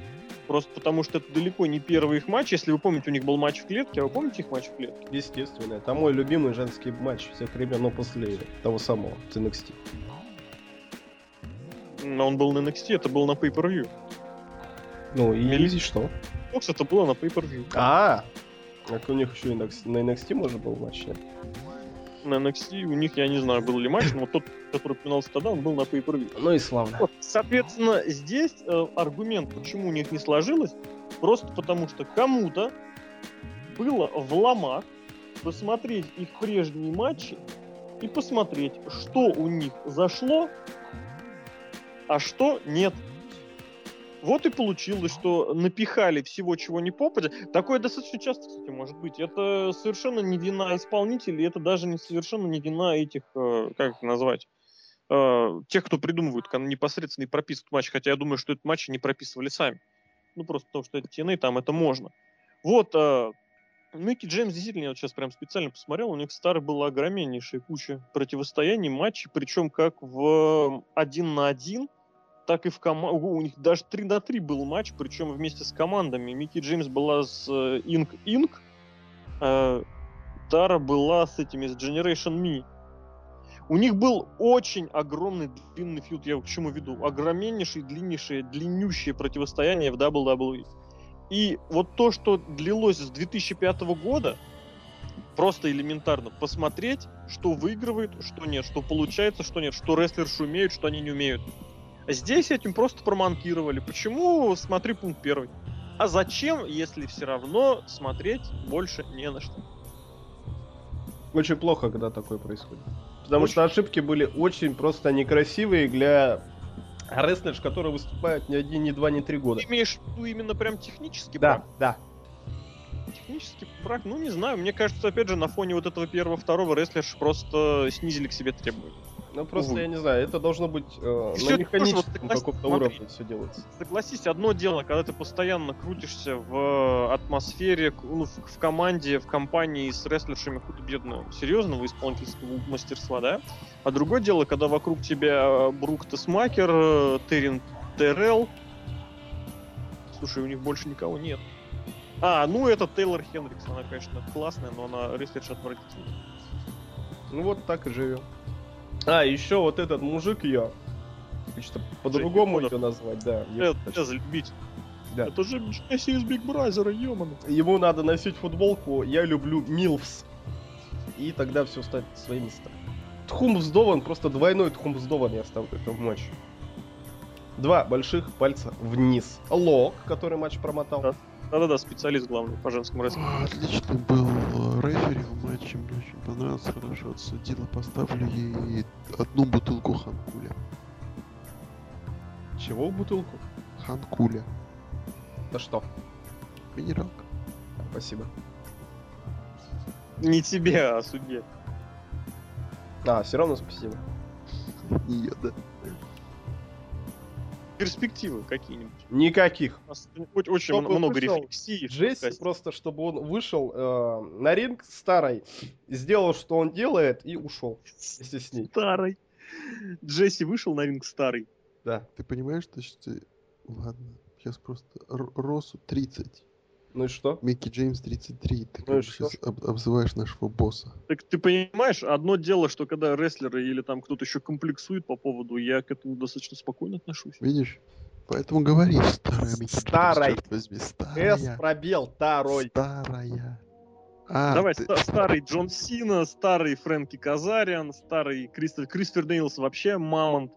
Просто потому что это далеко не первый их матч. Если вы помните, у них был матч в клетке, а вы помните их матч в клетке?
Естественно. Это мой любимый женский матч всех времен, но после того самого, с NXT.
Но он был на NXT, это был на Pay-Per-View.
Ну и Мелизи что?
Фокс это было на Pay-Per-View.
А, так у них еще и на NXT можно был матч, нет?
На NXT у них, я не знаю, был ли матч, но тот, который упоминался тогда, он был на pay per
Ну и славно. Вот,
соответственно, здесь э, аргумент, почему у них не сложилось, просто потому что кому-то было в ломах посмотреть их прежние матчи и посмотреть, что у них зашло, а что нет. Вот и получилось, что напихали всего, чего не попадя. Такое достаточно часто, кстати, может быть. Это совершенно не вина исполнителей, это даже не совершенно не вина этих, э, как их назвать, э, тех, кто придумывают непосредственно и прописывают матч. Хотя я думаю, что этот матч не прописывали сами. Ну, просто потому что это TNA, там это можно. Вот, э, Микки Джеймс действительно, я вот сейчас прям специально посмотрел, у них старый была огромнейшая куча противостояний, матчей, причем как в один на один, так и в команде. У них даже 3 на 3 был матч, причем вместе с командами. Микки Джеймс была с Инк э, Инк, э, Тара была с этими, с Generation Me. У них был очень огромный длинный фьюд, я к чему веду. Огромнейшее, длиннейшее, длиннющее противостояние в WWE. И вот то, что длилось с 2005 года, просто элементарно посмотреть, что выигрывает, что нет, что получается, что нет, что рестлерши умеют, что они не умеют. Здесь этим просто проманкировали. Почему? Смотри пункт первый. А зачем, если все равно смотреть больше не на что?
Очень плохо, когда такое происходит. Потому очень... что ошибки были очень просто некрасивые для рестлерш, которые выступают не один, не два, не три года.
Ты имеешь в виду именно прям технически
Да, брак? да.
Технически брак, ну не знаю, мне кажется, опять же, на фоне вот этого первого-второго рестлерш просто снизили к себе требования.
Ну просто Увы. я не знаю, это должно быть э, на механическом вот, каком-то уровне все делается.
Согласись, одно дело, когда ты постоянно крутишься в атмосфере, ну, в, в команде, в компании с рестлершами худо-бедного, серьезного исполнительского мастерства, да? А другое дело, когда вокруг тебя Брук Тесмакер, э, Террин Террell. Слушай, у них больше никого нет. А, ну это Тейлор Хендрикс, она, конечно, классная, но она рестлерша отвратительная.
Ну вот так и живем. А, еще вот этот мужик ее. Что по-другому ее назвать, да.
Это любить. Да. Это же Джесси из Big Brother а, ёманый.
Ему надо носить футболку «Я люблю MILFs». И тогда все станет в свои места. Thumbs down, просто двойной thumbs down я ставлю в этом матче. Два больших пальца вниз. Лок, который матч промотал.
Да. Да-да-да, специалист главный по женскому
рестлингу. Отличный был э, рефери в матче, мне очень понравился, хорошо отсудила. Поставлю ей одну бутылку ханкуля.
Чего бутылку?
Ханкуля.
Да что?
Минералка.
Спасибо.
Не тебе, а судье.
А, все равно спасибо.
Нет, да
перспективы какие-нибудь?
Никаких.
Очень чтобы много рефлексий.
Джесси просто, чтобы он вышел э, на ринг старый, сделал, что он делает, и ушел вместе с ней.
Старый. Джесси вышел на ринг старый.
Да.
Ты понимаешь, что... Ладно, сейчас просто Росу 30.
Ну и что?
Микки Джеймс 33. Ты ну сейчас об обзываешь нашего босса.
Так ты понимаешь, одно дело, что когда рестлеры или там кто-то еще комплексует по поводу, я к этому достаточно спокойно отношусь.
Видишь? Поэтому говори, старая Микки
Старая. возьми, старая. С пробел, второй.
Старая.
А, Давай, ты... старый Джон Сина, старый Фрэнки Казариан, старый Кристофер, Кристофер Дэниелс вообще мамонт.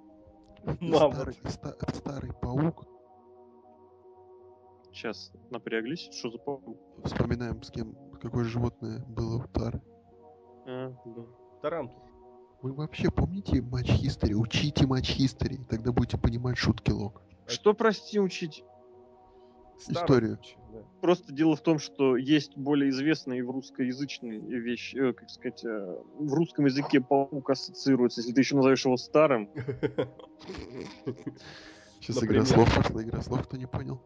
Мамонт. Старый, старый паук.
Сейчас напряглись. Что за паук?
Вспоминаем, с кем, какое животное было у Тары.
А, да.
Тарантул.
Вы вообще помните матч History? Учите матч History, тогда будете понимать шутки Лок.
Что, прости, учить?
Историю.
Да. Просто дело в том, что есть более известные в русскоязычные вещи, э, как сказать, э, в русском языке паук ассоциируется, если ты еще назовешь его старым.
Сейчас игра слов пошла, игра слов, кто не понял.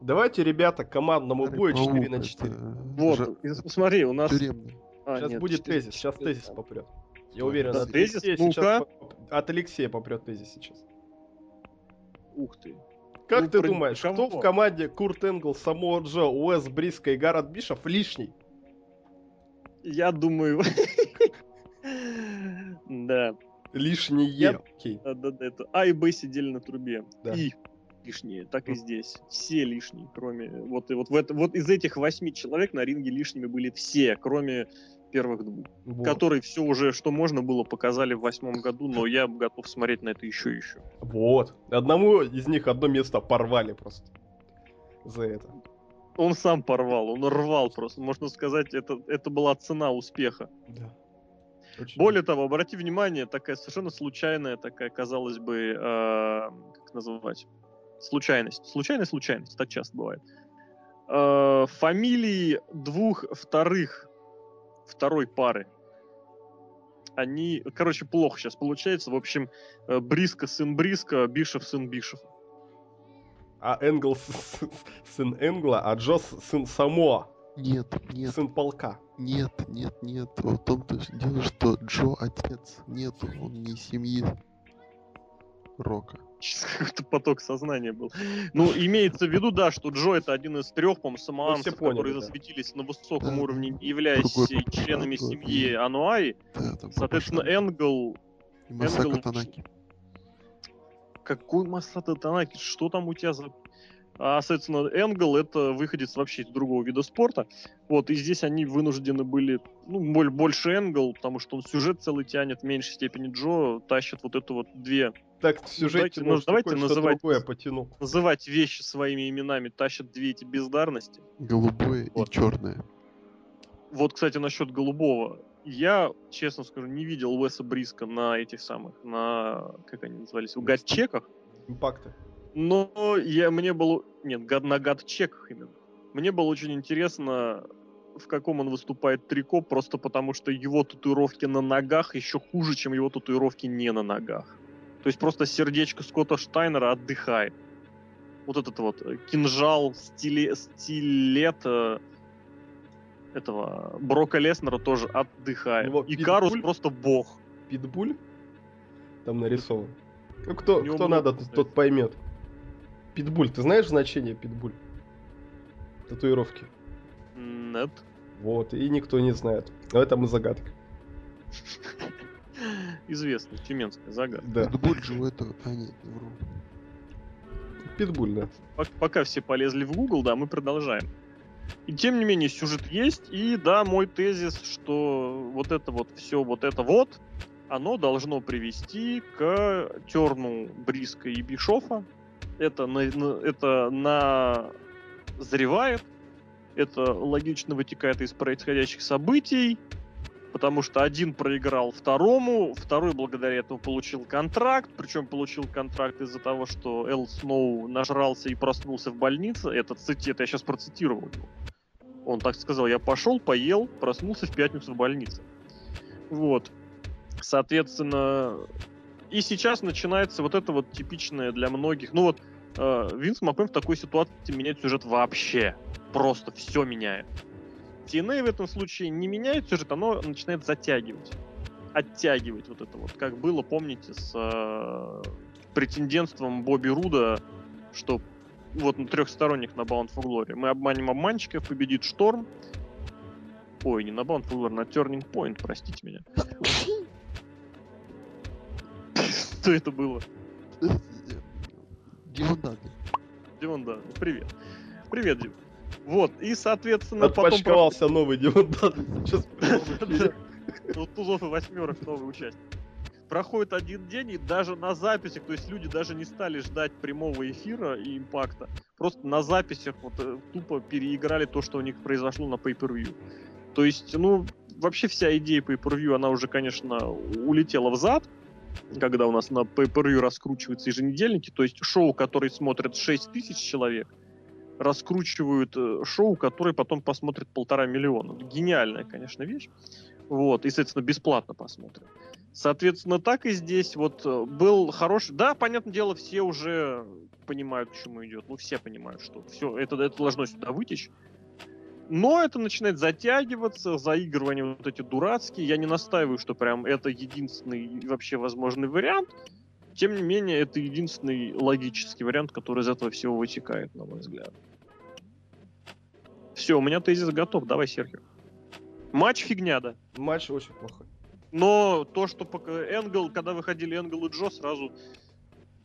Давайте, ребята, командному бою 4 на 4.
Вот, смотри, у нас...
Сейчас будет 4... тезис, сейчас тезис попрет. Я уверен,
тезис, ну
сейчас... От Алексея попрет тезис сейчас.
Ух ты.
Как ну, ты думаешь, кого? кто в команде Курт Энгл, Самуа Джо, Уэс Бриска и Гаррет Бишов лишний?
Я думаю... Да.
Лишние.
Да, да, да. Это А и Б сидели на трубе. И лишние, так и здесь. Все лишние, кроме... Вот, и вот, в это, вот из этих восьми человек на ринге лишними были все, кроме первых двух. Вот. Которые все уже, что можно было, показали в восьмом году, но я готов смотреть на это еще и еще.
Вот. Одному из них одно место порвали просто. За это.
Он сам порвал, он рвал просто. Можно сказать, это, это была цена успеха.
Да.
Очень Более того, обрати внимание, такая совершенно случайная, такая, казалось бы, э, как называть, случайность. Случайная случайность, так часто бывает. Э, фамилии двух вторых, второй пары. Они, короче, плохо сейчас получается. В общем, э, Бриска сын Бриска, Бишев сын Бишев.
А Энгл сын Энгла, а Джос сын Самоа.
Нет, нет.
Сын полка.
Нет, нет, нет. В том-то дело, что Джо отец. Нет, он не семьи Рока
какой-то поток сознания был. Ну, имеется в виду, да, что Джо это один из трех, по-моему, самоанцев, поняли, которые да. засветились на высоком да, уровне, не являясь другой, членами другой, семьи да. Ануаи. Да, Соответственно, Энгл...
Энгл... Танаки.
Какой Масата Танаки? Что там у тебя за... А, соответственно, Энгл это выходец вообще из другого вида спорта. Вот, и здесь они вынуждены были, ну, больше Энгл, потому что он сюжет целый тянет, в меньшей степени Джо тащит вот это вот две
так в сюжете
ну, давайте, давайте называть, другое потянул. называть вещи своими именами, тащат две эти бездарности.
Голубое вот. и черное.
Вот, кстати, насчет голубого. Я, честно скажу, не видел Уэса Бриска на этих самых, на, как они назывались, в гад-чеках.
Импакты.
Но я, мне было... Нет, гад, на гад-чеках именно. Мне было очень интересно, в каком он выступает трико, просто потому что его татуировки на ногах еще хуже, чем его татуировки не на ногах. То есть просто сердечко Скотта Штайнера отдыхает. Вот этот вот э, кинжал, стиле, стилет э, этого Брока Леснера тоже отдыхает. Его И Карус просто бог.
Питбуль? Там нарисован. Ну кто, кто надо, тот, тот поймет. Питбуль, ты знаешь значение питбуль? Татуировки.
Нет.
Вот, и никто не знает. Но это мы загадка.
Известная тюменская загадка.
Да. Питбуль же у этого... А, нет, не вру.
Питбуль, да.
Пока все полезли в Google, да, мы продолжаем. И тем не менее, сюжет есть, и да, мой тезис, что вот это вот все, вот это вот, оно должно привести к терну Бриска и Бишофа. Это, на, это назревает, это логично вытекает из происходящих событий, потому что один проиграл второму, второй благодаря этому получил контракт, причем получил контракт из-за того, что Эл Сноу нажрался и проснулся в больнице. Это цитет, я сейчас процитировал его. Он так сказал, я пошел, поел, проснулся в пятницу в больнице. Вот. Соответственно, и сейчас начинается вот это вот типичное для многих. Ну вот, э, Винс Макмен в такой ситуации меняет сюжет вообще. Просто все меняет. TNA в этом случае не меняет сюжет, оно начинает затягивать. Оттягивать вот это вот. Как было, помните, с э, претендентством Бобби Руда, что вот на трехсторонних на Bound for Glory. Мы обманем обманщиков, победит Шторм. Ой, не на Bound for Glory, на Turning Point, простите меня. Что это было?
Димон Дан.
Димон Дан, привет. Привет, Дим. Вот, и, соответственно,
Отпочковался потом... новый. Сейчас
Ну, тузов и восьмерок новый участник. Проходит один день, и даже на записях, то есть люди даже не стали ждать прямого эфира и импакта. Просто на записях вот э, тупо переиграли то, что у них произошло на pay-per-view. То есть, ну, вообще вся идея pay-per-view, она уже, конечно, улетела в зад, когда у нас на pay-per-view раскручиваются еженедельники, то есть шоу, которые смотрят 6 тысяч человек, раскручивают э, шоу, которое потом посмотрит полтора миллиона. Гениальная, конечно, вещь. Вот, и, соответственно, бесплатно посмотрят. Соответственно, так и здесь вот э, был хороший... Да, понятное дело, все уже понимают, к чему идет. Ну, все понимают, что все, это, это должно сюда вытечь. Но это начинает затягиваться, заигрывания вот эти дурацкие. Я не настаиваю, что прям это единственный вообще возможный вариант. Тем не менее, это единственный логический вариант, который из этого всего вытекает, на мой взгляд. Все, у меня тезис готов. Давай, Серхио. Матч фигня, да.
Матч очень плохой.
Но то, что пока Энгл, когда выходили Энгл и Джо, сразу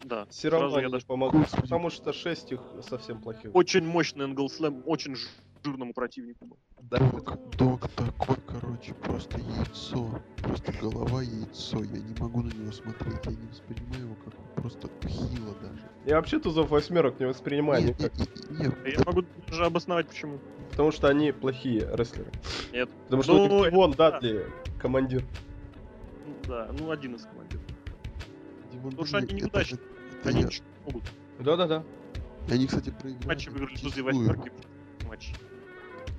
да.
Все равно я даже помогу, потому что 6 их совсем плохих.
Очень мощный Энгл Слэм, очень жирному противнику был.
Да. Док, док такой, короче, просто яйцо. Просто голова яйцо. Я не могу на него смотреть. Я не воспринимаю его как просто пхило даже.
Я вообще тузов восьмерок не воспринимаю
нет, никак. Нет, нет, нет. Я могу даже обосновать почему.
Потому что они плохие рестлеры.
Нет.
Потому что ну, них вон Датли командир.
Ну, да, ну один из командиров. Потому что они неудачные. Они ничего не могут.
Да-да-да.
Они, кстати, проиграли.
Матчи выиграли тузы восьмерки матч.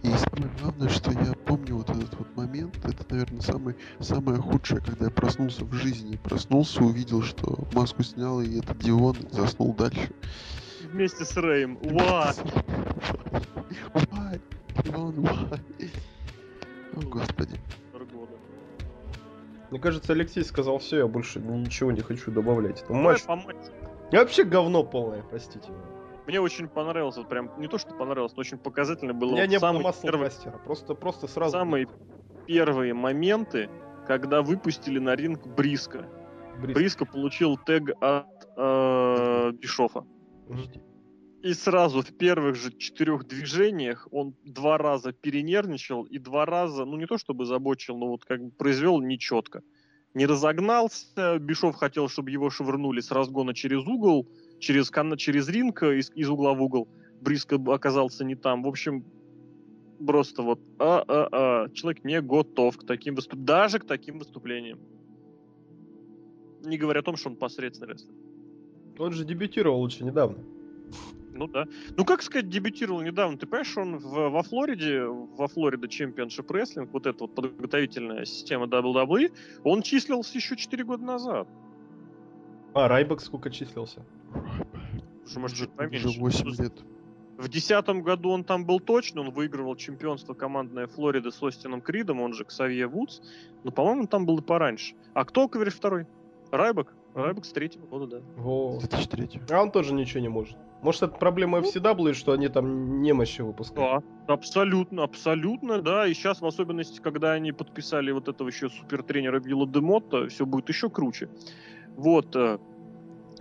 И самое главное, что я помню вот этот вот момент, это, наверное, самый, самое худшее, когда я проснулся в жизни. Проснулся, увидел, что маску снял, и это Дион заснул дальше.
Вместе с Рэем. What?
Why? Дион, why? О, господи.
Мне кажется, Алексей сказал все, я больше ничего не хочу добавлять. Это матч... Я вообще говно полное, простите меня.
Мне очень понравилось, вот прям не то, что понравилось, но очень показательно было.
Я
вот
не самый было первый, мастера, просто, просто сразу.
Самые первые моменты, когда выпустили на ринг Бриска. Бриска, Бриска получил тег от э, Бишофа. И сразу в первых же четырех движениях он два раза перенервничал и два раза, ну не то чтобы забочил, но вот как бы произвел нечетко. Не разогнался, Бишов хотел, чтобы его швырнули с разгона через угол, через, через ринг э, из, из угла в угол. Бриско оказался не там. В общем, просто вот а, а, а, человек не готов к таким выступлениям, даже к таким выступлениям. Не говоря о том, что он посредственный рестлер.
Он же дебютировал лучше недавно.
Ну да. Ну как сказать, дебютировал недавно. Ты понимаешь, он в, во Флориде, во Флорида Championship Wrestling, вот эта вот подготовительная система WWE, он числился еще 4 года назад.
А, Райбек сколько числился?
Что, может, чуть поменьше.
Уже 8 лет.
В десятом году он там был точно, он выигрывал чемпионство командное Флориды с Остином Кридом, он же Ксавье Вудс. Но, по-моему, там был и пораньше. А кто, говоришь, второй? Райбок? Райбок с третьего года, да.
Во. 2003. А он тоже ничего не может. Может, это проблема FCW, что они там немощи выпускают?
Да, абсолютно, абсолютно, да. И сейчас, в особенности, когда они подписали вот этого еще супертренера Вилла Демотта, все будет еще круче. Вот, э,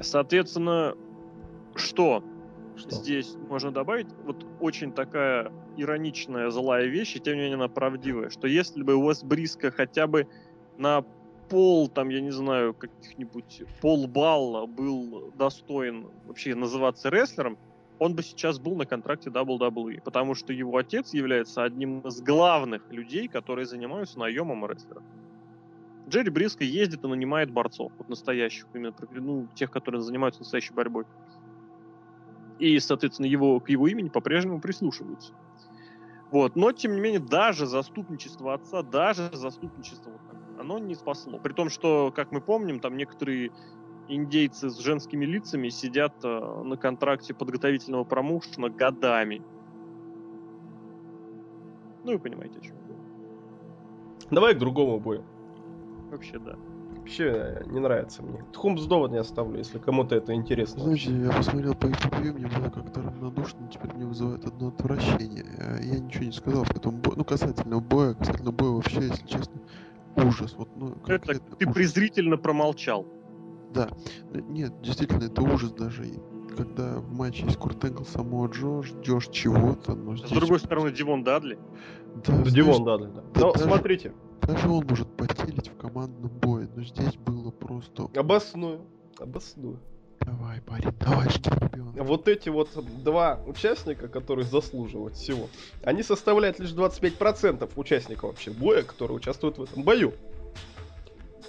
соответственно, что, что здесь можно добавить? Вот очень такая ироничная злая вещь, и тем не менее она правдивая, что если бы у вас Бриска хотя бы на пол, там, я не знаю, каких-нибудь пол балла был достоин вообще называться рестлером, он бы сейчас был на контракте WWE, потому что его отец является одним из главных людей, которые занимаются наемом рестлеров. Джерри Бриско ездит и нанимает борцов, вот настоящих, именно ну, тех, которые занимаются настоящей борьбой. И, соответственно, его, к его имени по-прежнему прислушиваются. Вот. Но, тем не менее, даже заступничество отца, даже заступничество, оно не спасло. При том, что, как мы помним, там некоторые индейцы с женскими лицами сидят э, на контракте подготовительного промоушена годами. Ну, вы понимаете, о чем я
Давай к другому бою.
Вообще, да.
Вообще э, не нравится мне. Тхумс довод не оставлю, если кому-то это интересно.
Знаете, вообще. я посмотрел по интервью, мне было как-то равнодушно, теперь мне вызывает одно отвращение. Я ничего не сказал по этому бою. Ну, касательно боя, касательно боя вообще, если честно, ужас. Вот, ну,
это ты ужас. презрительно промолчал.
Да. Нет, действительно, это ужас даже. Когда в матче есть Курт Энгл, Самуа Джо, ждешь чего-то, но
здесь... С другой стороны, Дивон Дадли.
Да, да Дивон Дадли, да. да но даже, смотрите.
Даже он может потелить в командном бое, но здесь было просто...
Обосную. Обосную.
Давай, парень, давай, жди
ребенка. Вот эти вот два участника, которые заслуживают всего, они составляют лишь 25% участников вообще боя, которые участвуют в этом бою.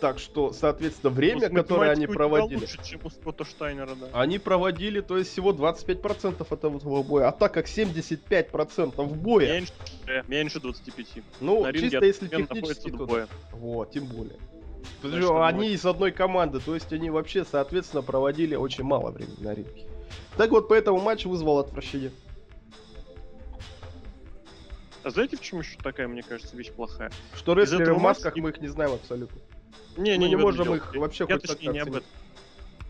Так что, соответственно, время, ну, которое они проводили... Лучше, чем у Скотта Штайнера, да. Они проводили, то есть, всего 25% этого боя. А так как 75% боя...
Меньше, меньше 25.
Ну, На чисто если технически... То... Боя. Вот, тем более. Что они из одной команды, то есть они вообще, соответственно, проводили очень мало времени на ринге. Так вот, поэтому матч вызвал отвращение.
А знаете, в чем еще такая, мне кажется, вещь плохая?
Что рестлеры в масках, мы их не знаем абсолютно.
Не, не,
мы не, не можем их вообще
я, хоть точнее, не об этом.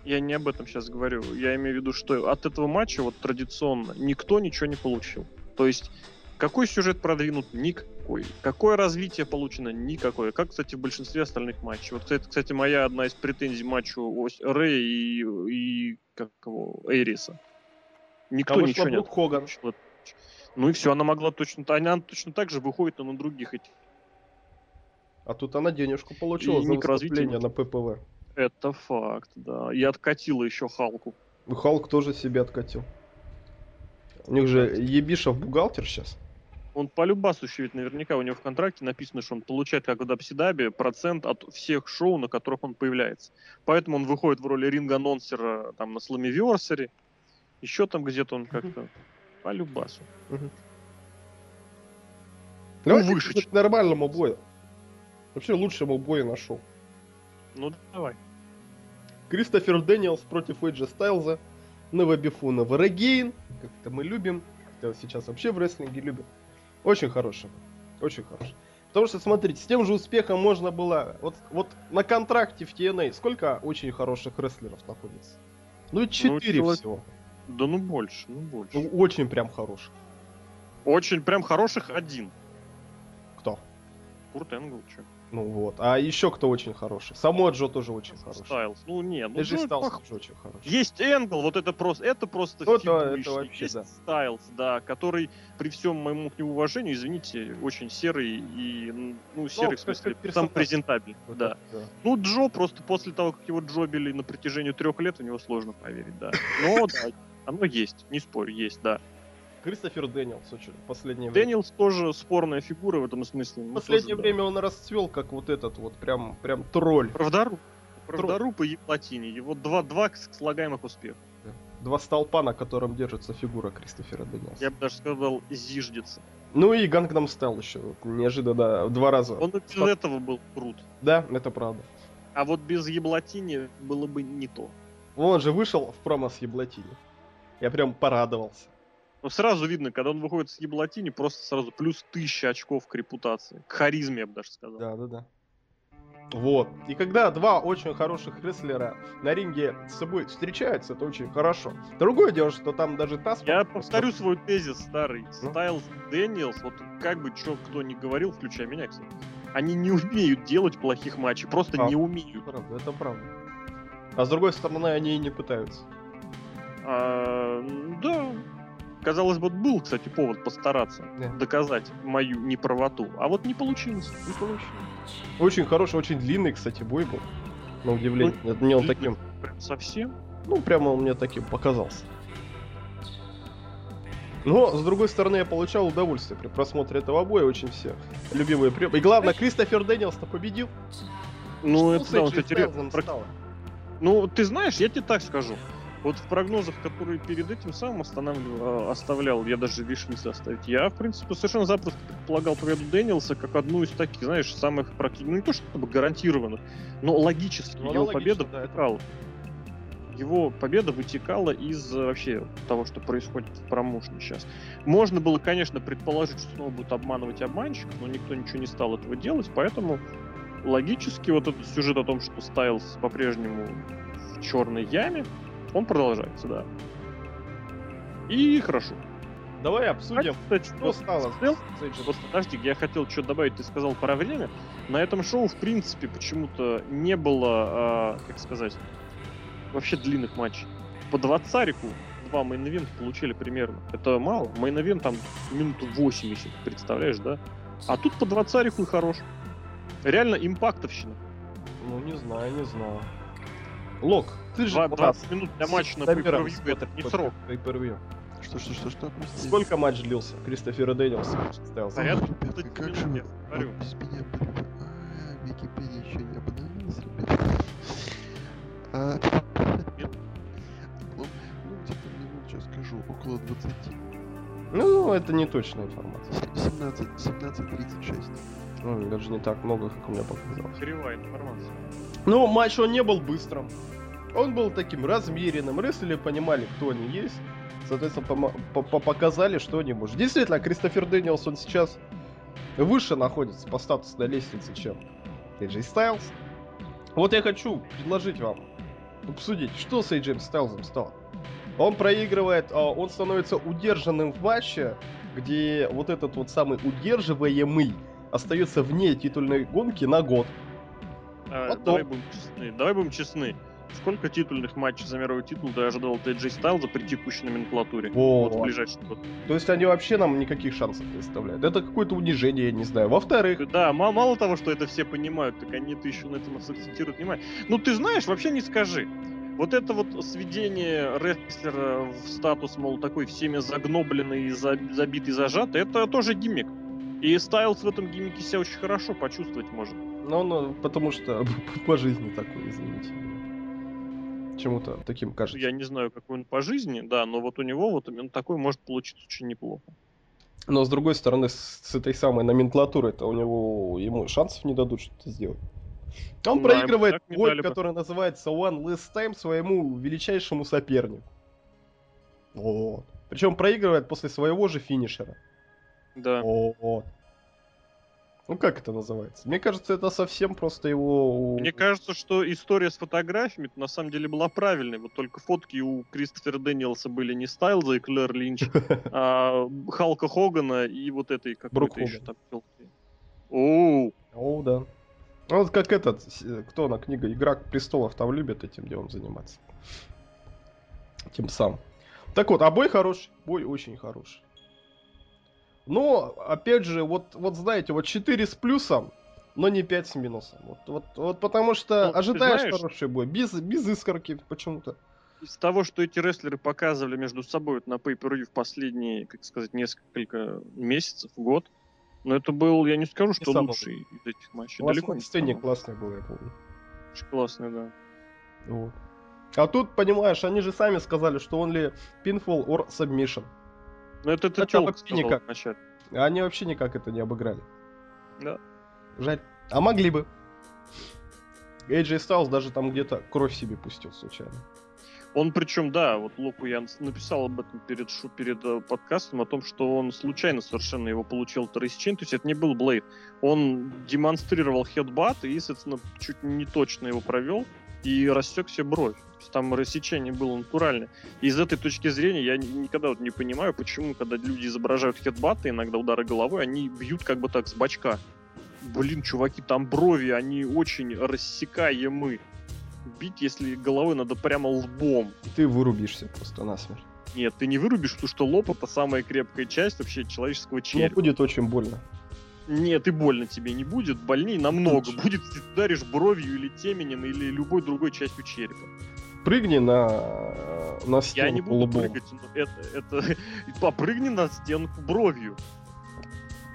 Я не об этом сейчас говорю. Я имею в виду, что от этого матча вот традиционно никто ничего не получил. То есть какой сюжет продвинут? Никакой. Какое развитие получено? Никакое. Как, кстати, в большинстве остальных матчей. Вот, кстати, кстати моя одна из претензий матчу Рэй и, и как его, Эйриса. Никто а ничего не Хоган. Ну и все, она могла точно, она точно так же выходит на других этих
а тут она денежку получила и за выступление на ППВ.
Это факт, да. И откатила еще Халку.
Ну, Халк тоже себе откатил. У них же Ебишев бухгалтер сейчас.
Он по любасу ведь наверняка у него в контракте написано, что он получает, как в Дабсидабе, процент от всех шоу, на которых он появляется. Поэтому он выходит в роли ринг-анонсера там на Сламивиорсере. Еще там где-то он как-то по любасу. Угу.
Ну, выше. К нормальному бою. Вообще лучшему боя нашел.
Ну, давай.
Кристофер Дэниелс против Эйджа Стайлза. Over and over again. Как это мы любим. Это сейчас вообще в рестлинге любим. Очень хороший. Очень хороший. Потому что, смотрите, с тем же успехом можно было... Вот, вот на контракте в TNA сколько очень хороших рестлеров находится? Ну, четыре ну, всего.
Да ну больше, ну больше. Ну,
очень прям хороших.
Очень прям хороших один.
Кто?
Курт Энгл, что?
Ну вот. А еще кто очень хороший? Само Джо тоже очень хороший.
Стайлз. Ну не, ну
Джо Стайлз тоже очень хороший.
Есть Энгл, вот это просто, это просто
ну, это, это вообще,
Есть да. Стайлз, да, который при всем моему к нему уважению, извините, очень серый и, ну, ну серый ну, в смысле, сам презентабельный, вот да. да. Ну Джо просто после того, как его джобили на протяжении трех лет, у него сложно поверить, да. Но да, оно есть, не спорю, есть, да.
Кристофер Дэниелс очень последнее
время. Дэниелс тоже спорная фигура в этом смысле.
В последнее тоже, время да. он расцвел как вот этот вот прям, прям тролль.
Правдоруб. Правдоруб и Appletini. Его два, два слагаемых успеха.
Два столпа, на котором держится фигура Кристофера Дэниелса.
Я бы даже сказал, зиждется.
Ну и Гангнам стал еще. Неожиданно, два раза.
Он без Спад... этого был крут.
Да, это правда.
А вот без Еблатини было бы не то.
Он же вышел в промо с Еблатини. Я прям порадовался.
Но ну, сразу видно, когда он выходит с Еблатини, просто сразу плюс тысяча очков к репутации. К харизме, я бы даже сказал.
Да, да, да. Вот. И когда два очень хороших рестлера на ринге с собой встречаются, это очень хорошо. Другое дело, что там даже таз...
Я повторю свой тезис старый. Ну? Стайлз Дэниелс, вот как бы что кто ни говорил, включая меня, кстати, они не умеют делать плохих матчей, просто а, не умеют.
Это правда, это правда. А с другой стороны, они и не пытаются.
А, да, казалось бы, был, кстати, повод постараться да. доказать мою неправоту. А вот не получилось. Не получилось.
Очень хороший, очень длинный, кстати, бой был. На удивление. Ну, мне он таким...
Прям совсем?
Ну, прямо он мне таким показался. Но, с другой стороны, я получал удовольствие при просмотре этого боя. Очень все любимые приемы. И главное, Кристофер Дэниелс-то победил.
Ну, Что это да, он, кстати, Ну, ты знаешь, я тебе так скажу. Вот в прогнозах, которые перед этим самым останавливал, а, оставлял, я даже вишлист оставить, я, в принципе, совершенно запросто предполагал победу Дэниелса как одну из таких, знаешь, самых практически, ну не то чтобы гарантированных, но логически ну, его победа да, вытекала. Его победа вытекала из э, вообще того, что происходит в промоушне сейчас. Можно было, конечно, предположить, что снова будут обманывать обманщиков, но никто ничего не стал этого делать, поэтому логически вот этот сюжет о том, что Стайлз по-прежнему в черной яме, он продолжается, да. И хорошо.
Давай обсудим,
кстати, что стало. Вот подожди, я хотел что добавить, ты сказал про время. На этом шоу, в принципе, почему-то не было, а, как сказать, вообще длинных матчей. По двадцарику два мейн получили примерно. Это мало. Мейн там минуту 80, представляешь, да? А тут по двадцарику и хорош. Реально импактовщина.
Ну, не знаю, не знаю. Лок,
ты же 20 минут для матча на pay это не срок.
Что, что, что, что?
Сколько матч длился? Кристофера Дэниелса стоял.
Порядка как же я говорю. Без меня а, Википедия еще не обновилась, ребят. А, ну, где-то минут, сейчас скажу, около 20.
Ну, это не точная информация.
17, 17.36.
Ну, даже не так много, как у меня показалось.
Кривая информация.
Ну, матч он не был быстрым. Он был таким размеренным. Рестлеры понимали, кто они есть. Соответственно, показали, что они могут. Действительно, Кристофер Дэниелс, он сейчас выше находится по статусной лестнице, чем AJ Styles. Вот я хочу предложить вам обсудить, что с AJ Стайлзом стало. Он проигрывает, а он становится удержанным в матче, где вот этот вот самый удерживаемый остается вне титульной гонки на год.
А, Потом... Давай будем честны. Давай будем честны. Сколько титульных матчей за мировой титул ты ожидал от AJ Styles при текущей номенклатуре?
О, вот в ближайший год. То есть они вообще нам никаких шансов не оставляют. Это какое-то унижение, я не знаю. Во-вторых...
Да, мало, мало того, что это все понимают, так они-то еще на этом акцентируют внимание. Ну ты знаешь, вообще не скажи. Вот это вот сведение рестлера в статус, мол, такой всеми загнобленный, забитый, зажатый, это тоже гиммик. И Стайлз в этом гиммике себя очень хорошо почувствовать может.
Ну, ну, потому что по жизни такой, извините. Чему-то таким кажется.
Я не знаю, какой он по жизни, да, но вот у него вот именно такой может получиться очень неплохо.
Но с другой стороны, с, с этой самой номенклатурой, то у него ему шансов не дадут что-то сделать. Он да, проигрывает бой, который называется One Last Time своему величайшему сопернику. Вот. Причем проигрывает после своего же финишера.
Да.
Вот. Ну как это называется? Мне кажется, это совсем просто его...
Мне кажется, что история с фотографиями на самом деле была правильной. Вот только фотки у Кристофера Дэниелса были не Стайлза и Клэр Линч, а Халка Хогана и вот этой какой-то еще там
Оу. Оу, да. Ну, вот как этот, кто на книга «Игра престолов» там любит этим делом заниматься. Тем самым. Так вот, а бой хороший, бой очень хороший. Но, опять же, вот, вот знаете, вот 4 с плюсом, но не 5 с минусом. Вот, вот, вот потому что ну, ожидаешь знаешь, хороший бой, без, без искорки почему-то.
Из того, что эти рестлеры показывали между собой вот на pay per в последние, как сказать, несколько месяцев, год, но это был, я не скажу, что не лучший из этих матчей.
Классный, Далеко не сцене классный был, я помню.
Очень классный, да.
Вот. А тут, понимаешь, они же сами сказали, что only pinfall or submission.
Ну это ты
а вообще никак. Вначале. Они вообще никак это не обыграли.
Да.
Жаль. А могли бы. AJ Styles даже там где-то кровь себе пустил случайно.
Он причем, да, вот Локу я написал об этом перед, шу, перед э, подкастом, о том, что он случайно совершенно его получил Трейсчейн, то есть это не был blade. Он демонстрировал хедбат и, соответственно, чуть не точно его провел и рассек себе бровь там рассечение было натуральное. И из этой точки зрения я никогда вот не понимаю, почему, когда люди изображают хедбаты, иногда удары головой, они бьют как бы так с бачка. Блин, чуваки, там брови, они очень рассекаемы. Бить, если головой надо прямо лбом.
Ты вырубишься просто насмерть.
Нет, ты не вырубишь, потому что лоб это самая крепкая часть вообще человеческого черепа.
Ну, будет очень больно.
Нет, и больно тебе не будет, больнее намного. Будет, будет если ты ударишь бровью или теменем, или любой другой частью черепа.
Прыгни на, на стенку
Я не буду лбом. прыгать, но это, это... Попрыгни на стенку бровью.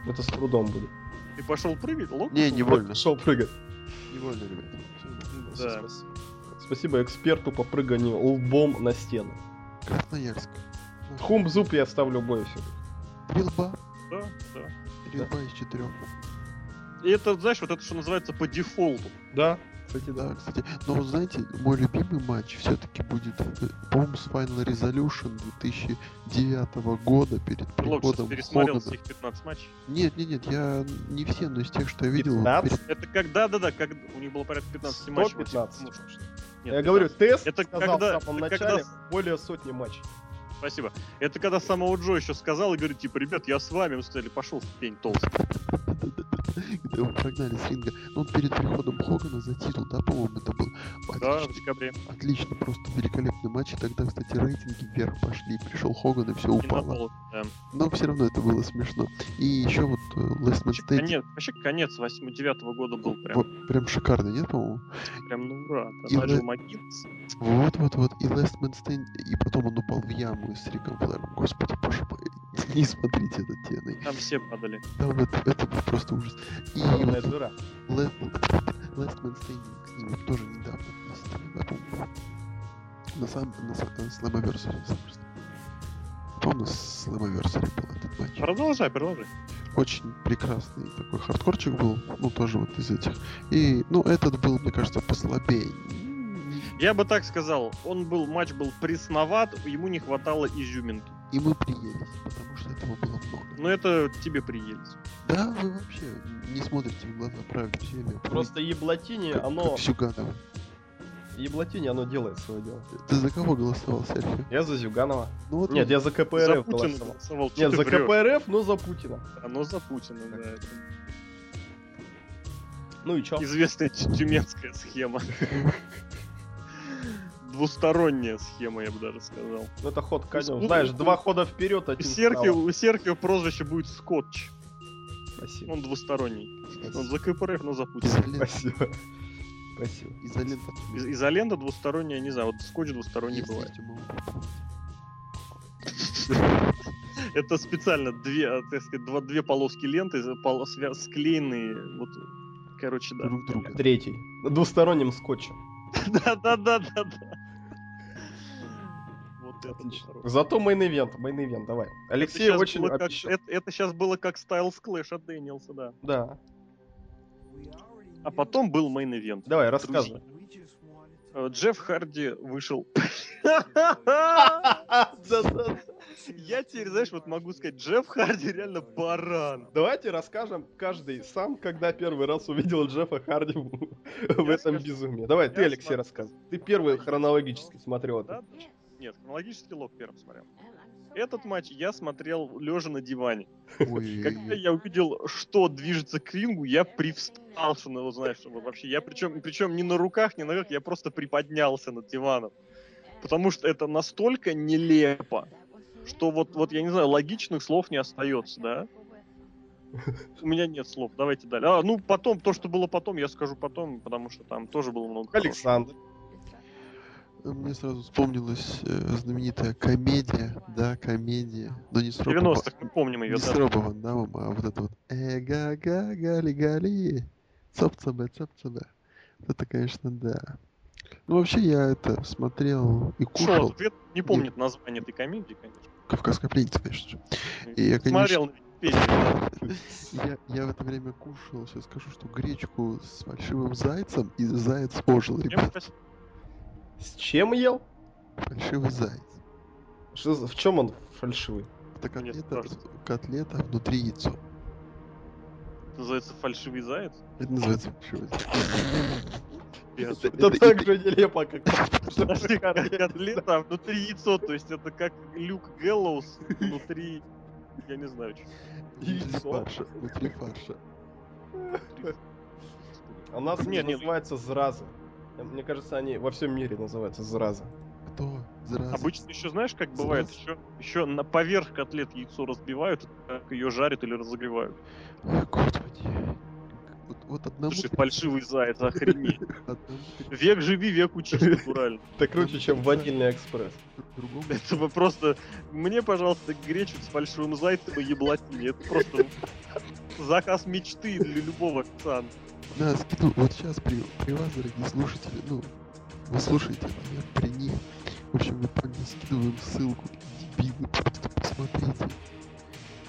Это с трудом будет.
Ты пошел прыгать? Лоб?
Не, не больно.
Пошел прыгать.
Не больно, ребят.
Да. Спасибо эксперту по прыганию лбом на стену.
Красноярск.
Хумб-зуб я ставлю бой все.
Три лба.
Да, да.
Лба из четырех.
И это, знаешь, вот это что называется по дефолту.
Да,
кстати, да, кстати. Но вот знаете, мой любимый матч все-таки будет, э, по-моему, с Final Resolution 2009 года перед приходом
пересмотрел всех 15 матчей?
Нет, нет, нет, я не все, но из тех, что я видел.
15?
Перед... Это как, да, да, да, как у них было порядка 15 матчей.
115. Нет, я 15. говорю, тест
это
сказал
когда,
в самом начале когда... более сотни матчей.
Спасибо. Это когда самого Джо еще сказал и говорит, типа, ребят, я с вами, мы сказали, пошел в пень толстый.
Когда его прогнали с ринга. Ну, перед приходом Хогана за титул, да, по-моему, это был.
Да, в декабре.
Отлично, просто великолепный матч. И тогда, кстати, рейтинги вверх пошли. Пришел Хоган, и все упало. да. Но все равно это было смешно. И еще вот Last Man Standing.
Конец, вообще конец 8-9 года был прям.
Вот, прям шикарный, нет, по-моему?
Прям ну ура. Там начал могиться.
Вот, вот, вот. И Last Man Standing. И потом он упал в яму с Риком Флэром. Господи, боже мой. Не смотрите этот теной.
Там все падали.
Там это, это просто ужас.
И вот, дура.
Last, Man Standing с ними тоже недавно, я помню. На самом на, Slammiversary, Помню, на Slammiversary был этот матч.
Продолжай, продолжай.
Очень прекрасный такой хардкорчик был, ну тоже вот из этих. И, ну, этот был, мне кажется, послабее.
Я бы так сказал, он был, матч был пресноват, ему не хватало изюминки.
И мы приелись, потому что этого было много.
Но это тебе приелись.
Да, вы вообще не смотрите в глаза правильно всеми.
Просто еблатини, как, оно...
Как Сюганова.
Еблатини, оно делает свое дело.
Ты за кого голосовал, Серхио?
Я за Зюганова. Ну, вот Нет, он... я за КПРФ
за голосовал. голосовал.
Нет, за КПРФ, но за Путина.
Оно за Путина, да. Это...
Ну и чё?
Известная тюменская схема. двусторонняя схема, я бы даже сказал.
Ну это ход конем. Знаешь, два хода вперед, один
у Серхио, у Серхио прозвище будет Скотч.
Спасибо.
Он двусторонний. Спасибо. Он за КПРФ, но за Путин.
Спасибо. Спасибо.
Изолента.
Из изолента двусторонняя, не знаю, вот скотч двусторонний Есть бывает. Это специально две, а, так сказать, два, две полоски ленты пол, склеенные, вот, короче, да.
Друг друга. Третий. Двусторонним скотчем.
Да-да-да-да-да
это Отлично. Зато main event, main event, давай. Алексей это очень
как, это, это сейчас было как Styles Clash от Дэниелса, да.
Да.
А потом был main event.
Давай, рассказывай.
Э, Джефф Харди вышел. Я теперь, знаешь, вот могу сказать, Джефф Харди реально баран.
Давайте расскажем каждый сам, когда первый раз увидел Джеффа Харди в этом безумии. Давай, ты, Алексей, рассказывай. Ты первый хронологически смотрел это.
Нет, хронологический лог первым смотрел. Этот матч я смотрел лежа на диване.
Ой.
Когда я увидел, что движется к рингу, я привстал, что, ну, знаешь, вот вообще, я причем, причем не на руках, не на ногах, я просто приподнялся над диваном. Потому что это настолько нелепо, что вот, вот я не знаю, логичных слов не остается, да? У меня нет слов, давайте далее. А, ну, потом, то, что было потом, я скажу потом, потому что там тоже было много
Александр.
Хорошего мне сразу вспомнилась э, знаменитая комедия, да, комедия, но не с Робован. 90-х,
мы помним ее,
не да. с Робован, да, мама, а вот это вот эга га гали гали цоп-цабе, цоп-цабе. Это, конечно, да. Ну, вообще, я это смотрел и кушал.
Шо, не помнит Нет. название этой комедии, конечно.
Кавказская пленница, конечно же. И я, конечно...
Смотрел
я, я в это время кушал, сейчас скажу, что гречку с фальшивым зайцем, и заяц ожил, ребят.
С чем ел?
Фальшивый заяц.
Что, в чем он фальшивый?
Это котлета, котлета внутри яйцо.
Это называется фальшивый заяц?
Это называется фальшивый
заяц. Это так же нелепо, как
котлета, а внутри яйцо, то есть это как Люк Гэллоус внутри, я не знаю,
что. Внутри фарша. Внутри фарша.
А у нас не называется зразы. Мне кажется, они во всем мире называются зараза.
Что?
Здравствуйте. Обычно еще знаешь, как бывает, еще, еще на поверх котлет яйцо разбивают, как ее жарят или разогревают.
Ой, господи. Вот, вот одному...
Слушай, фальшивый заяц, охренеть. Век живи, век учись, натурально.
Это круче, чем ванильный экспресс.
Это вы просто... Мне, пожалуйста, гречу с фальшивым зайцем и еблотине. Это просто заказ мечты для любого официанта.
Да, скину, вот сейчас при, при вас, дорогие слушатели, ну, вы слушаете меня при них. В общем, мы поняли, скидываем ссылку. Дебилы, просто посмотрите.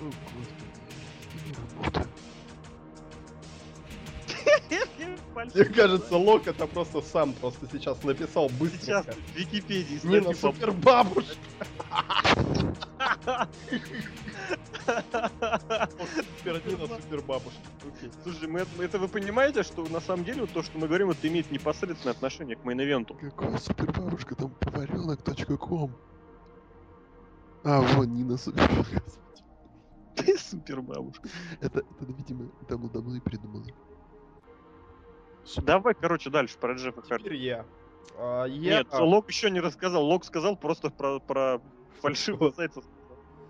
О, господи, не работает.
Мне кажется, Лок это просто сам просто сейчас написал быстро.
Сейчас в Википедии
Нина супер бабушка.
Супер Нина супер бабушка. Слушай, мы, это вы понимаете, что на самом деле вот то, что мы говорим, это имеет непосредственное отношение к мейн-ивенту.
Какой супер бабушка? Там поваренок.ком. А, вон Нина супер
Ты супер бабушка.
Это, это, видимо, давно-давно и придумали.
Давай, короче, дальше про Джеффа Харди.
Теперь я. А,
я... Нет, Лок еще не рассказал. Лок сказал просто про, про фальшивого зайца.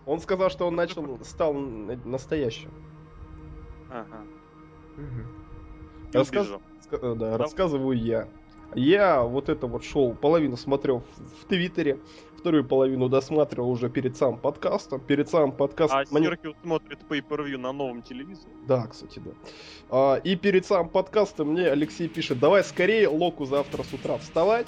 Он сказал, что он начал, стал настоящим.
Ага.
Угу. Рассказ... Э, да, рассказываю я. Я вот это вот шоу половину смотрел в, в Твиттере, вторую половину досматривал уже перед самым подкастом. Перед самым подкастом...
А Серхио смотрит pay-per-view на новом телевизоре?
Да, кстати, да. А, и перед самым подкастом мне Алексей пишет, давай скорее Локу завтра с утра вставать,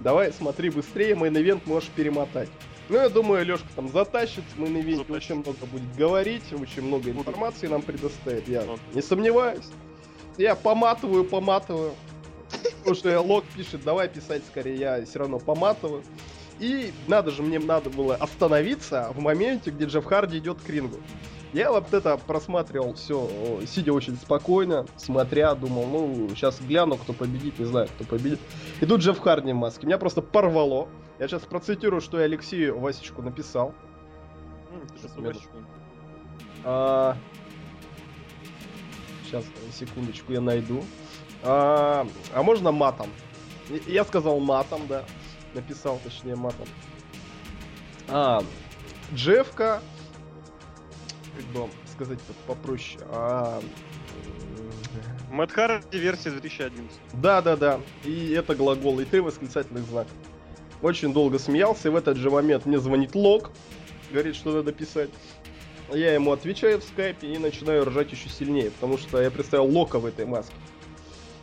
давай смотри быстрее, main event можешь перемотать. Ну, я думаю, Лешка там затащит, мы на ивенте очень много будет говорить, очень много информации нам предоставит, я не сомневаюсь. Я поматываю, поматываю. Потому что Лок пишет, давай писать скорее, я все равно поматываю. И надо же, мне надо было остановиться в моменте, где Джефф Харди идет к рингу. Я вот это просматривал все, сидя очень спокойно, смотря, думал, ну, сейчас гляну, кто победит, не знаю, кто победит. И тут Джефф Харди в маске. Меня просто порвало. Я сейчас процитирую, что я Алексею Васечку написал.
Mm,
а... Сейчас, секундочку, я найду. А, а можно матом? Я сказал матом, да написал, точнее, матом. А, Джефка, как бы сказать попроще, а...
Мэтт Харди версия 2011.
Да, да, да. И это глагол, и ты восклицательный знак. Очень долго смеялся, и в этот же момент мне звонит Лок, говорит, что надо писать. Я ему отвечаю в скайпе и начинаю ржать еще сильнее, потому что я представил Лока в этой маске.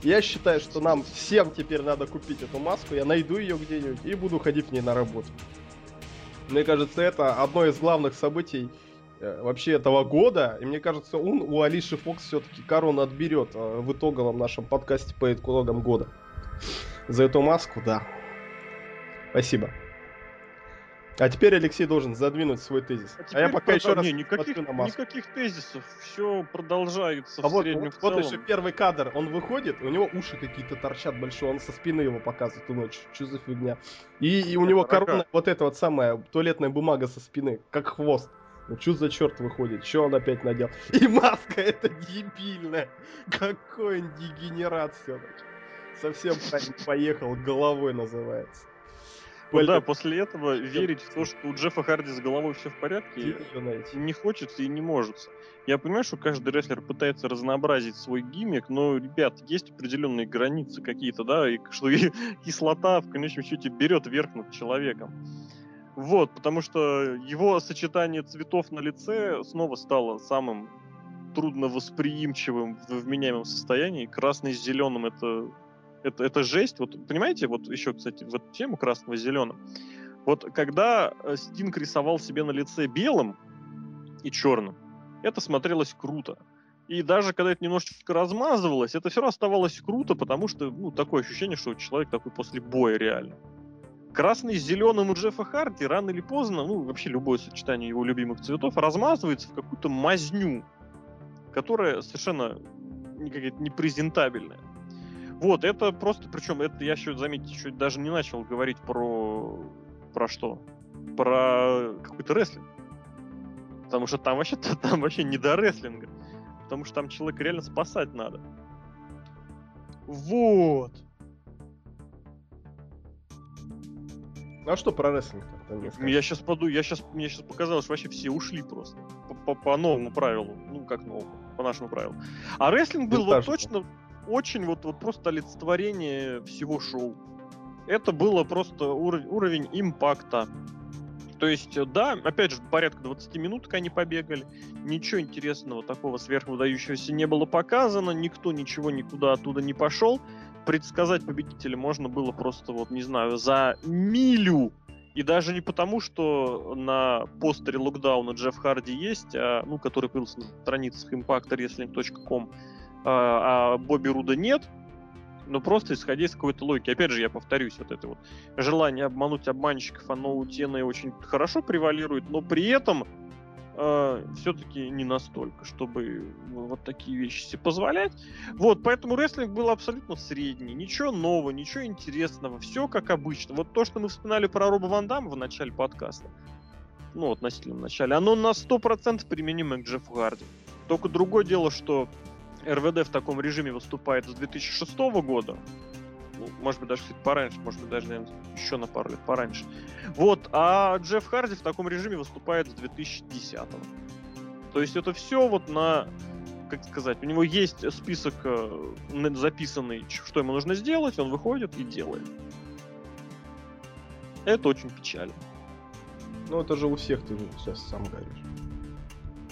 Я считаю, что нам всем теперь надо купить эту маску. Я найду ее где-нибудь и буду ходить в ней на работу. Мне кажется, это одно из главных событий э, вообще этого года. И мне кажется, он у Алиши Фокс все-таки корону отберет э, в итоговом нашем подкасте по итогам года. За эту маску, да. Спасибо. А теперь Алексей должен задвинуть свой тезис.
А, а я пока еще раз не, никаких, на никаких тезисов. Все продолжается а в вот, среднем
вот, вот еще первый кадр. Он выходит, у него уши какие-то торчат большие, он со спины его показывает у ночь. Что за фигня? И, и у него корона, вот эта вот самая туалетная бумага со спины, как хвост. Ну что за черт выходит? Что он опять надел? И маска это дебильная. Какой он дегенерат все-таки. Совсем поехал, головой называется.
Ну, да, после этого верить в то, что у Джеффа Харди с головой все в порядке, не хочется и не может. Я понимаю, что каждый рестлер пытается разнообразить свой гиммик, но, ребят, есть определенные границы какие-то, да, и что и кислота в конечном счете берет верх над человеком. Вот, потому что его сочетание цветов на лице снова стало самым трудновосприимчивым в вменяемом состоянии. Красный с зеленым это это, это жесть. Вот понимаете, вот еще, кстати, в эту тему красного зеленым. Вот когда э, Стинг рисовал себе на лице белым и черным, это смотрелось круто. И даже когда это немножечко размазывалось, это все равно оставалось круто, потому что, ну, такое ощущение, что человек такой после боя реально. Красный с зеленым у Джеффа Харди рано или поздно, ну, вообще любое сочетание его любимых цветов, размазывается в какую-то мазню, которая совершенно непрезентабельная. Вот, это просто, причем это я еще, заметьте, еще даже не начал говорить про... Про что? Про какой-то рестлинг. Потому что там вообще, там вообще не до рестлинга. Потому что там человека реально спасать надо. Вот.
А что про рестлинг
Я сейчас поду, я сейчас, мне сейчас показалось, что вообще все ушли просто. По, по, по новому правилу. Ну, как новому, по нашему правилу. А рестлинг был вот точно очень вот, вот просто олицетворение всего шоу. Это было просто уровень, уровень импакта. То есть, да, опять же, порядка 20 минут они побегали. Ничего интересного такого сверхвыдающегося не было показано. Никто ничего никуда оттуда не пошел. Предсказать победителя можно было просто, вот, не знаю, за милю. И даже не потому, что на постере локдауна Джефф Харди есть, а, ну, который появился на страницах impactwrestling.com, а, а Бобби Руда нет, но просто исходя из какой-то логики. Опять же, я повторюсь, вот это вот желание обмануть обманщиков, оно у Тены очень хорошо превалирует, но при этом э, все-таки не настолько, чтобы вот такие вещи себе позволять. Вот, поэтому рестлинг был абсолютно средний. Ничего нового, ничего интересного. Все как обычно. Вот то, что мы вспоминали про Роба Ван Дамма в начале подкаста, ну, относительно в начале, оно на 100% применимо к Джеффу Гарди. Только другое дело, что РВД в таком режиме выступает с 2006 года. Ну, может быть, даже кстати, пораньше, может быть, даже, наверное, еще на пару лет пораньше. Вот, а Джефф Харди в таком режиме выступает с 2010 То есть это все вот на как сказать, у него есть список э, записанный, что ему нужно сделать, он выходит и делает. Это очень печально.
Ну, это же у всех ты сейчас сам говоришь.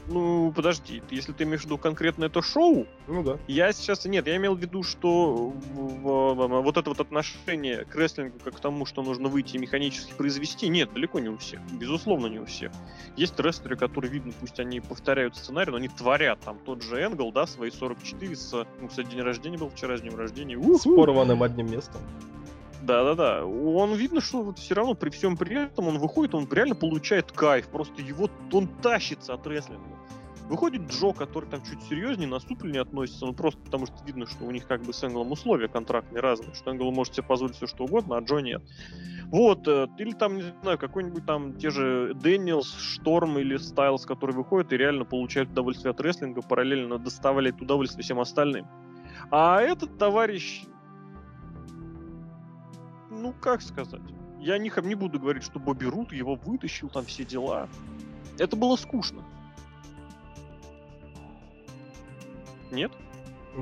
Ну, подожди, если ты имеешь в виду конкретно это шоу,
ну да.
Я сейчас. Нет, я имел в виду, что вот это вот отношение к рестлингу как к тому, что нужно выйти и механически произвести, нет, далеко не у всех. Безусловно, не у всех. Есть рестлеры, которые видно, пусть они повторяют сценарий, но они творят там тот же Энгл, да, свои 44 с. Ну, кстати, день рождения был вчера с днем рождения.
С порванным одним местом.
Да-да-да. Он видно, что вот все равно при всем при этом он выходит, он реально получает кайф. Просто его он тащится от рестлинга. Выходит Джо, который там чуть серьезнее, наступленнее относится, ну просто потому что видно, что у них как бы с Энглом условия контрактные разные, что Энгл может себе позволить все что угодно, а Джо нет. Вот, э, или там, не знаю, какой-нибудь там те же Дэниелс, Шторм или Стайлс, которые выходят и реально получают удовольствие от рестлинга, параллельно доставляют удовольствие всем остальным. А этот товарищ ну, как сказать? Я не, не буду говорить, что Бобби Рут его вытащил, там все дела. Это было скучно. Нет?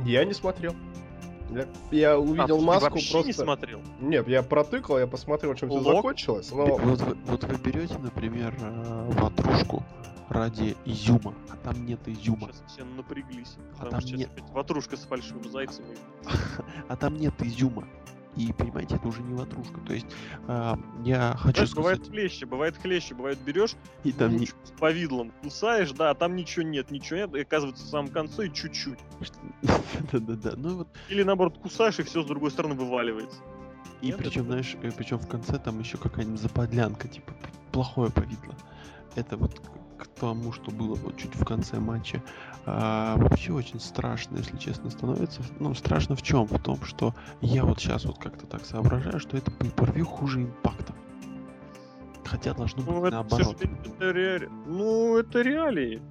Я не смотрел. Я, я увидел а, маску просто.
не смотрел?
Нет, я протыкал, я посмотрел, чем все закончилось. Но...
Вот, вы, вот вы берете, например, э, ватрушку ради изюма, а там нет изюма.
Сейчас все напряглись. А там нет... ватрушка с фальшивым зайцем.
а там нет изюма. И, понимаете, это уже не ватрушка. То есть э, я хочу Знаешь,
сказать... бывает хлеще, бывает хлеще, бывает берешь и там не... с повидлом кусаешь, да, а там ничего нет, ничего нет, и оказывается в самом конце и чуть-чуть.
Да-да-да. Ну вот.
Или наоборот кусаешь и все с другой стороны вываливается.
И причем, знаешь, э, причем в конце там еще какая-нибудь заподлянка, типа плохое повидло. Это вот к тому, что было вот чуть в конце матча. А, вообще очень страшно, если честно, становится. Ну, страшно в чем? В том, что я вот сейчас вот как-то так соображаю, что это pay хуже импакта. Хотя должно быть ну, наоборот.
Это, ре... Ну, это реалии.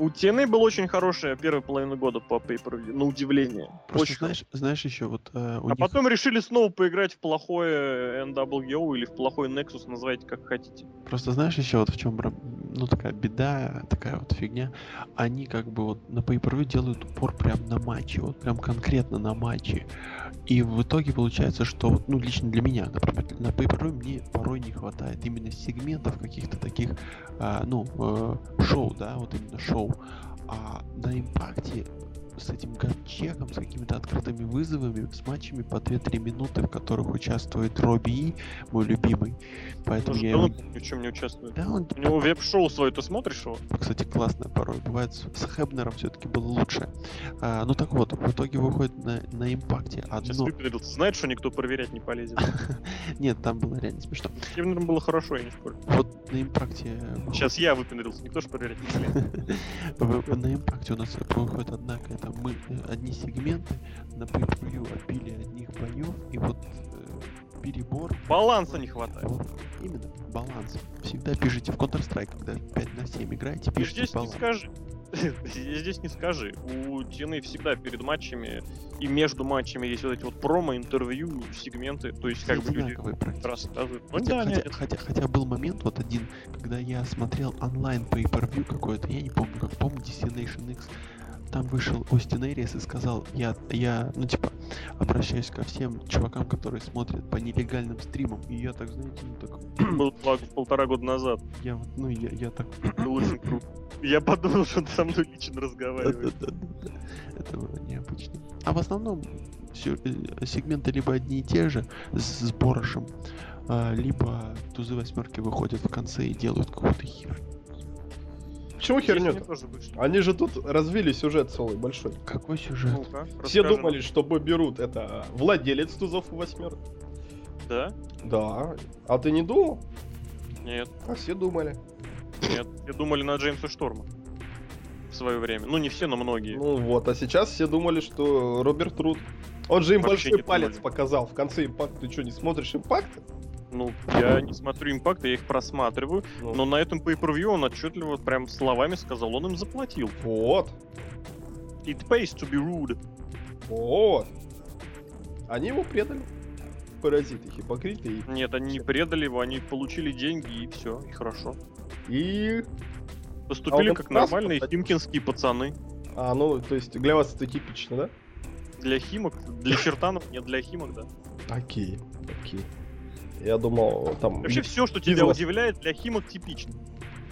У TNA был очень хорошая первая половина года по pay на удивление.
Просто очень знаешь, знаешь еще вот... Э,
а них... потом решили снова поиграть в плохое NWO или в плохой Nexus, называйте как хотите.
Просто знаешь еще вот в чем ну такая беда, такая вот фигня. Они как бы вот на pay делают упор прям на матчи, вот прям конкретно на матчи. И в итоге получается, что, ну лично для меня, например, на pay мне порой не хватает именно сегментов каких-то таких, а, ну, э, шоу, да, вот именно шоу. А на импакте с этим ганчеком, с какими-то открытыми вызовами, с матчами по 2-3 минуты, в которых участвует Робби И, мой любимый. Поэтому Даже я
его... ни в чем не участвует. Да, он... У него веб-шоу свое, ты смотришь его?
Кстати, классное порой. Бывает, с Хебнером все-таки было лучше. А, ну так вот, в итоге выходит на, на импакте одно... Сейчас
выпендрился. Знаешь, что никто проверять не полезет?
Нет, там было реально смешно.
С Хебнером было хорошо, я не спорю.
Вот на импакте...
Сейчас я выпендрился, никто же проверять не полезет.
На импакте у нас выходит, однако, это мы э, одни сегменты на превью отбили одних боев, и вот э, перебор...
Баланса не хватает.
Вот, именно, баланс. Всегда пишите в Counter-Strike, когда 5 на 7 играете, пишите баланс.
скажи. Здесь не скажи. У TNA всегда перед матчами и между матчами есть вот эти вот промо, интервью, сегменты. То есть как бы люди рассказывают.
Ну хотя, да, хотя, хотя, хотя был момент вот один, когда я смотрел онлайн pay per view какой-то, я не помню, как помню, Destination X там вышел Остин Эрис и сказал, я, я, ну типа, обращаюсь ко всем чувакам, которые смотрят по нелегальным стримам, и я так, знаете, ну так...
Был полтора года назад.
Я вот, ну я, я так...
Очень круто. Я подумал, что он со мной лично разговаривает.
Это было необычно. А в основном все, э, сегменты либо одни и те же с Борошем, а, либо тузы восьмерки выходят в конце и делают какую-то хер.
Почему херню Они же тут развили сюжет целый большой.
Какой сюжет? ну
Все думали, что Бобби Рут это владелец тузов восьмерок.
Да?
Да. А ты не думал?
Нет.
А все думали.
Нет, все думали на Джеймса Шторма в свое время. Ну, не все, но многие.
Ну вот, а сейчас все думали, что Роберт Рут. Он же им Вообще большой палец думали. показал в конце импакта. Ты что, не смотришь импакт?
Ну, я не смотрю импакт, я их просматриваю, ну. но на этом pay per он отчетливо прям словами сказал, он им заплатил.
Вот.
It pays to be rude.
Вот. Они его предали. Паразиты, хипокриты. И...
Нет, они не предали его, они получили деньги и все, и хорошо.
И...
Поступили а как нормальные химкинские пацаны.
А, ну, то есть для вас это типично, да?
Для химок, для чертанов, нет, для химок, да.
Окей, окей. Я думал, там...
Вообще все, что тебя бизнес... удивляет, для химок типично.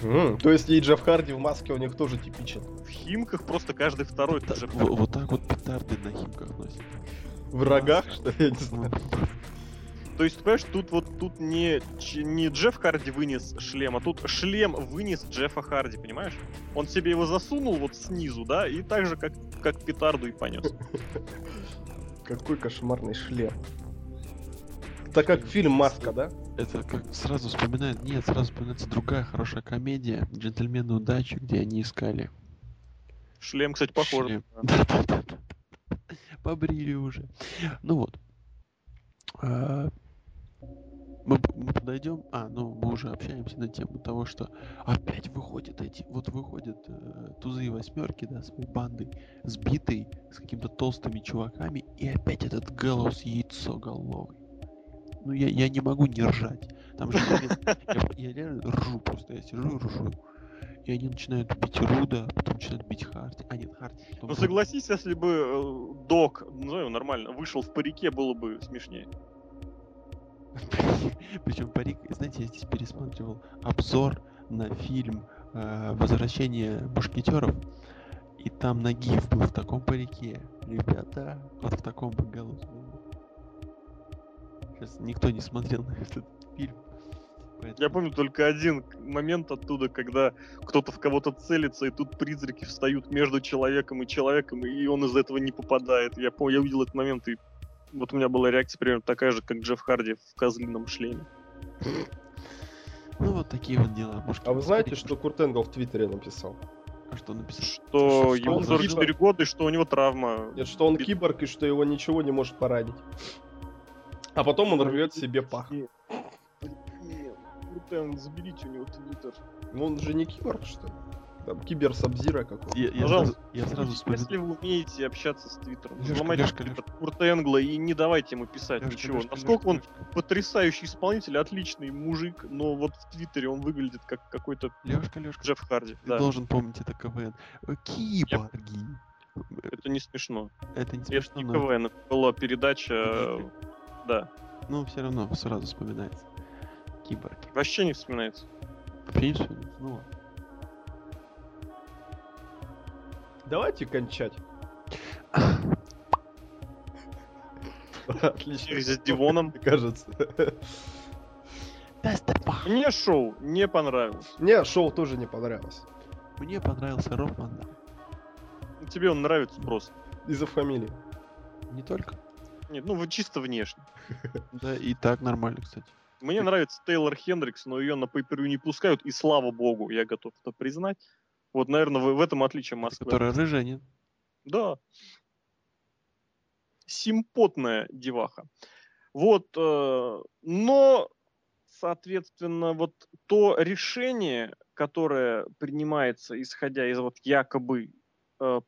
Mm, то есть и Джефф Харди в маске у них тоже типичен.
В химках просто каждый второй
вот, так, вот, вот так вот петарды на химках носят.
В рогах, что я не знаю.
То есть, понимаешь, тут вот тут не, не Джефф Харди вынес шлем, а тут шлем вынес Джеффа Харди, понимаешь? Он себе его засунул вот снизу, да, и так же, как, как петарду и понес.
Какой кошмарный шлем. Это как фильм «Маска», да?
Это как сразу вспоминает... Нет, сразу вспоминается другая хорошая комедия «Джентльмены удачи», где они искали.
Шлем, кстати, похож.
Да-да-да. Побрили уже. Ну вот. А, мы, мы подойдем. А, ну мы уже общаемся на тему того, что опять выходят эти, вот выходят э, тузы и восьмерки, да, своей бандой, сбитый с какими-то толстыми чуваками, и опять этот Гэллоус яйцо головый ну я, я не могу не ржать. Там же я, я реально ржу просто, я сижу и ржу. И они начинают бить Руда, потом начинают бить Харти. А нет, Харти.
Ну согласись, если бы э, Док, ну нормально, вышел в парике, было бы смешнее.
Причем парик, знаете, я здесь пересматривал обзор на фильм э, «Возвращение мушкетеров», и там Нагиев был в таком парике. Ребята, вот в таком бы был. Сейчас никто не смотрел на этот фильм.
Поэтому... Я помню только один момент оттуда, когда кто-то в кого-то целится, и тут призраки встают между человеком и человеком, и он из этого не попадает. Я помню, я увидел этот момент, и вот у меня была реакция примерно такая же, как Джефф Харди в козлином шлеме.
Ну вот такие вот дела.
Может, а вы знаете, что Курт Энгл в Твиттере написал?
А что написал?
Что, что ему 44 года и что у него травма.
Нет, что он киборг и что его ничего не может поранить. А потом он рвет себе пах.
Крутен, заберите у него твиттер.
Ну он же не киборг, что ли? Там кибер сабзира какой-то.
Я, я, сразу, я сразу вспомнил. Если вы умеете общаться с твиттером, взломайте Курт Энгла и не давайте ему писать Лешка, ничего. Лешка, Насколько Лешка, он Лешка. потрясающий исполнитель, отличный мужик, но вот в твиттере он выглядит как какой-то
Лешка, Лешка,
Джефф Харди.
Ты да. должен помнить это КВН. Киборги.
Это не смешно.
Это не смешно. Это
не КВН, это была передача да.
Ну, все равно сразу вспоминается. Киборг.
Вообще не вспоминается.
Вообще не вспоминается. Ну
Давайте кончать.
Отлично. С Дивоном.
Кажется.
Мне шоу не понравилось.
Мне шоу тоже не понравилось.
Мне понравился Роб
Тебе он нравится просто.
Из-за фамилии.
Не только.
Нет, ну вот чисто внешне.
Да, и так нормально, кстати.
Мне нравится Тейлор Хендрикс, но ее на пейперю не пускают, и слава богу, я готов это признать. Вот, наверное, в, в этом отличие Москвы.
Которая рыжая, нет?
Да. Симпотная деваха. Вот, э, но, соответственно, вот то решение, которое принимается, исходя из вот якобы э,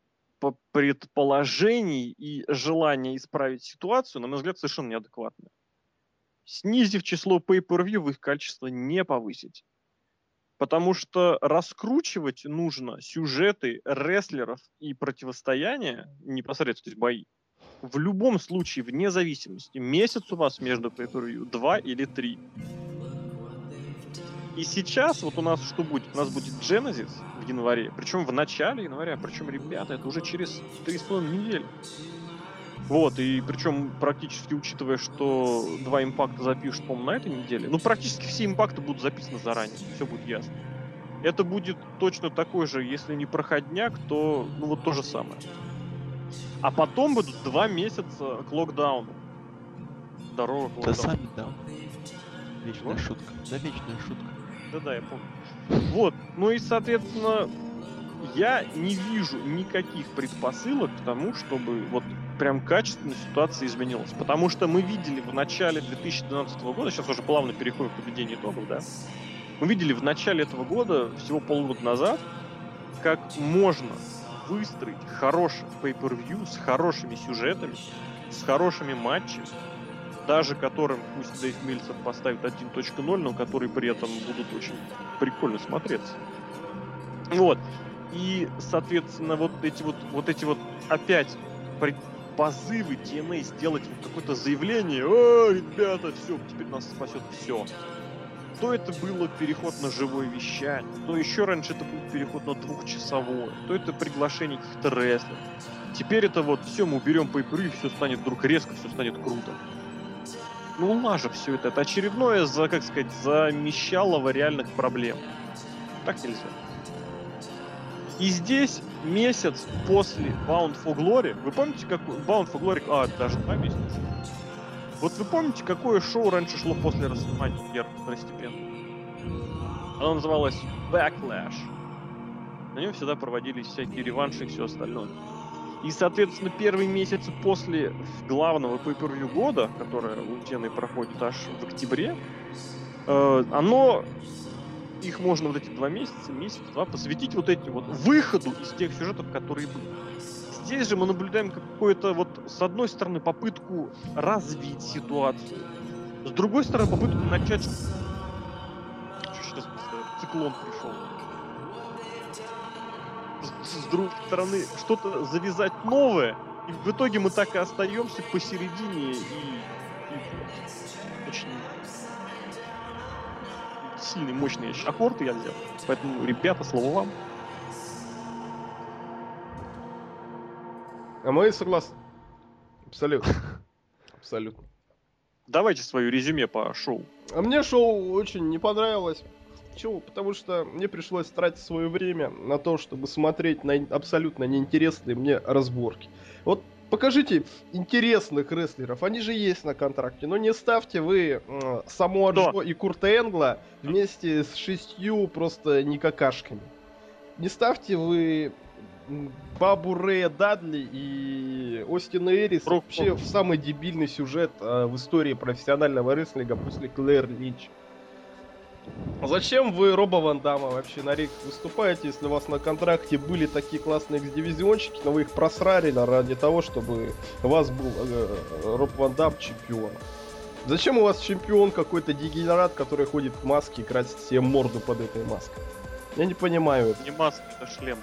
предположений и желания исправить ситуацию, на мой взгляд, совершенно неадекватное. Снизив число pay-per-view, их качество не повысить. Потому что раскручивать нужно сюжеты рестлеров и противостояния, непосредственно бои, в любом случае, вне зависимости, месяц у вас между pay-per-view, два или три. И сейчас вот у нас что будет? У нас будет Genesis в январе, причем в начале января, причем, ребята, это уже через 3,5 недели. Вот, и причем практически учитывая, что два импакта запишут, по-моему, на этой неделе, ну, практически все импакты будут записаны заранее, все будет ясно. Это будет точно такой же, если не проходняк, то, ну, вот то же самое. А потом будут два месяца к локдауну. Здорово, к
локдауну. Да сами да. Вечная шутка. Да, вечная шутка.
Да-да, я помню. Вот. Ну и, соответственно, я не вижу никаких предпосылок к тому, чтобы вот прям качественно ситуация изменилась. Потому что мы видели в начале 2012 года, сейчас уже плавно переходим к подведению итогов, да, мы видели в начале этого года, всего полгода назад, как можно выстроить хороший pay-per-view с хорошими сюжетами, с хорошими матчами, даже которым пусть Дэйв Мильцер поставит 1.0, но которые при этом будут очень прикольно смотреться. Вот. И, соответственно, вот эти вот, вот эти вот опять позывы TNA сделать какое-то заявление, о, ребята, все, теперь нас спасет все. То это было переход на живое вещание, то еще раньше это был переход на двухчасовое, то это приглашение каких-то рестлеров. Теперь это вот все, мы уберем по и все станет вдруг резко, все станет круто. Ну, лажа все это. Это очередное, за, как сказать, замещалово реальных проблем. Так нельзя. И здесь месяц после Bound for Glory, вы помните, как Bound for Glory, а, даже два месяца Вот вы помните, какое шоу раньше шло после WrestleMania второстепенно? Оно называлось Backlash. На нем всегда проводились всякие реванши и все остальное. И, соответственно, первые месяцы после главного pay года, которое у Тены проходит аж в октябре, э, оно их можно вот эти два месяца, месяц-два посвятить вот этим вот выходу из тех сюжетов, которые были. Здесь же мы наблюдаем какую-то вот, с одной стороны, попытку развить ситуацию, с другой стороны, попытку начать... Сейчас циклон пришел другой стороны что-то завязать новое, и в итоге мы так и остаемся посередине и, и очень сильный, мощный аккорд я взял. Поэтому, ребята, слово вам.
А мы согласны. Абсолютно. Абсолютно.
Давайте свое резюме по шоу.
А мне шоу очень не понравилось. Чего? Потому что мне пришлось тратить свое время на то, чтобы смотреть на абсолютно неинтересные мне разборки. Вот покажите интересных рестлеров, они же есть на контракте, но не ставьте вы э, Самуа Джо и Курта Энгла вместе с шестью просто никакашками. Не ставьте вы Бабу Рэя Дадли и Остина Эрис вообще в самый дебильный сюжет э, в истории профессионального рестлинга после Клэр Линч. Зачем вы Роба Ван Дамма вообще на рик выступаете, если у вас на контракте были такие классные экс-дивизионщики, но вы их просрали ради того, чтобы у вас был э, Роб Ван Дам чемпион? Зачем у вас чемпион какой-то дегенерат, который ходит в маске и красит себе морду под этой маской? Я не понимаю
это. Не маска, это шлем.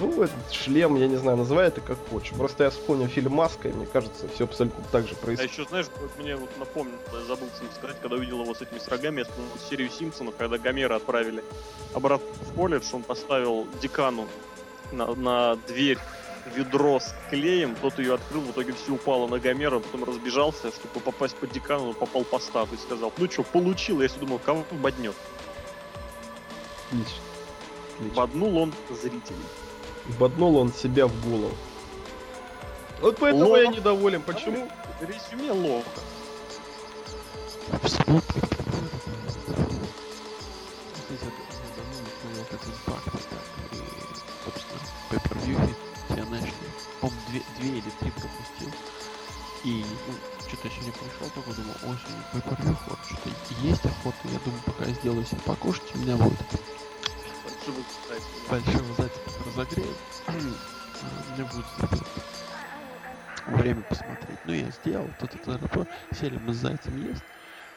Ну, этот шлем, я не знаю, называй это как хочешь. Просто я вспомнил фильм «Маска», и мне кажется, все абсолютно так же происходит.
А еще, знаешь, мне вот напомнил, я забыл сказать, когда увидел его с этими рогами, я вспомнил серию Симпсонов, когда Гомера отправили обратно в колледж, он поставил декану на, на дверь ведро с клеем, тот ее открыл, в итоге все упало на Гомера, потом разбежался, чтобы попасть под декану, он попал по стату и сказал, ну что, получил, я все думал, кого боднет.
Отлично.
Отлично. Боднул он зрителей.
Боднул он себя в голову. Вот поэтому Лох. я недоволен. Почему?
Резюме лох.
Он две, две или три пропустил. И ну, что-то еще не пришел, только думал, осенью пейпервью вот что-то есть охота. Я думаю, пока я сделаю себе покушать, у меня будет
фальшивый зайца.
Фальшивый зайца разогреет. Мне будет время посмотреть. Ну, я сделал, тут это сели мы с зайцем есть.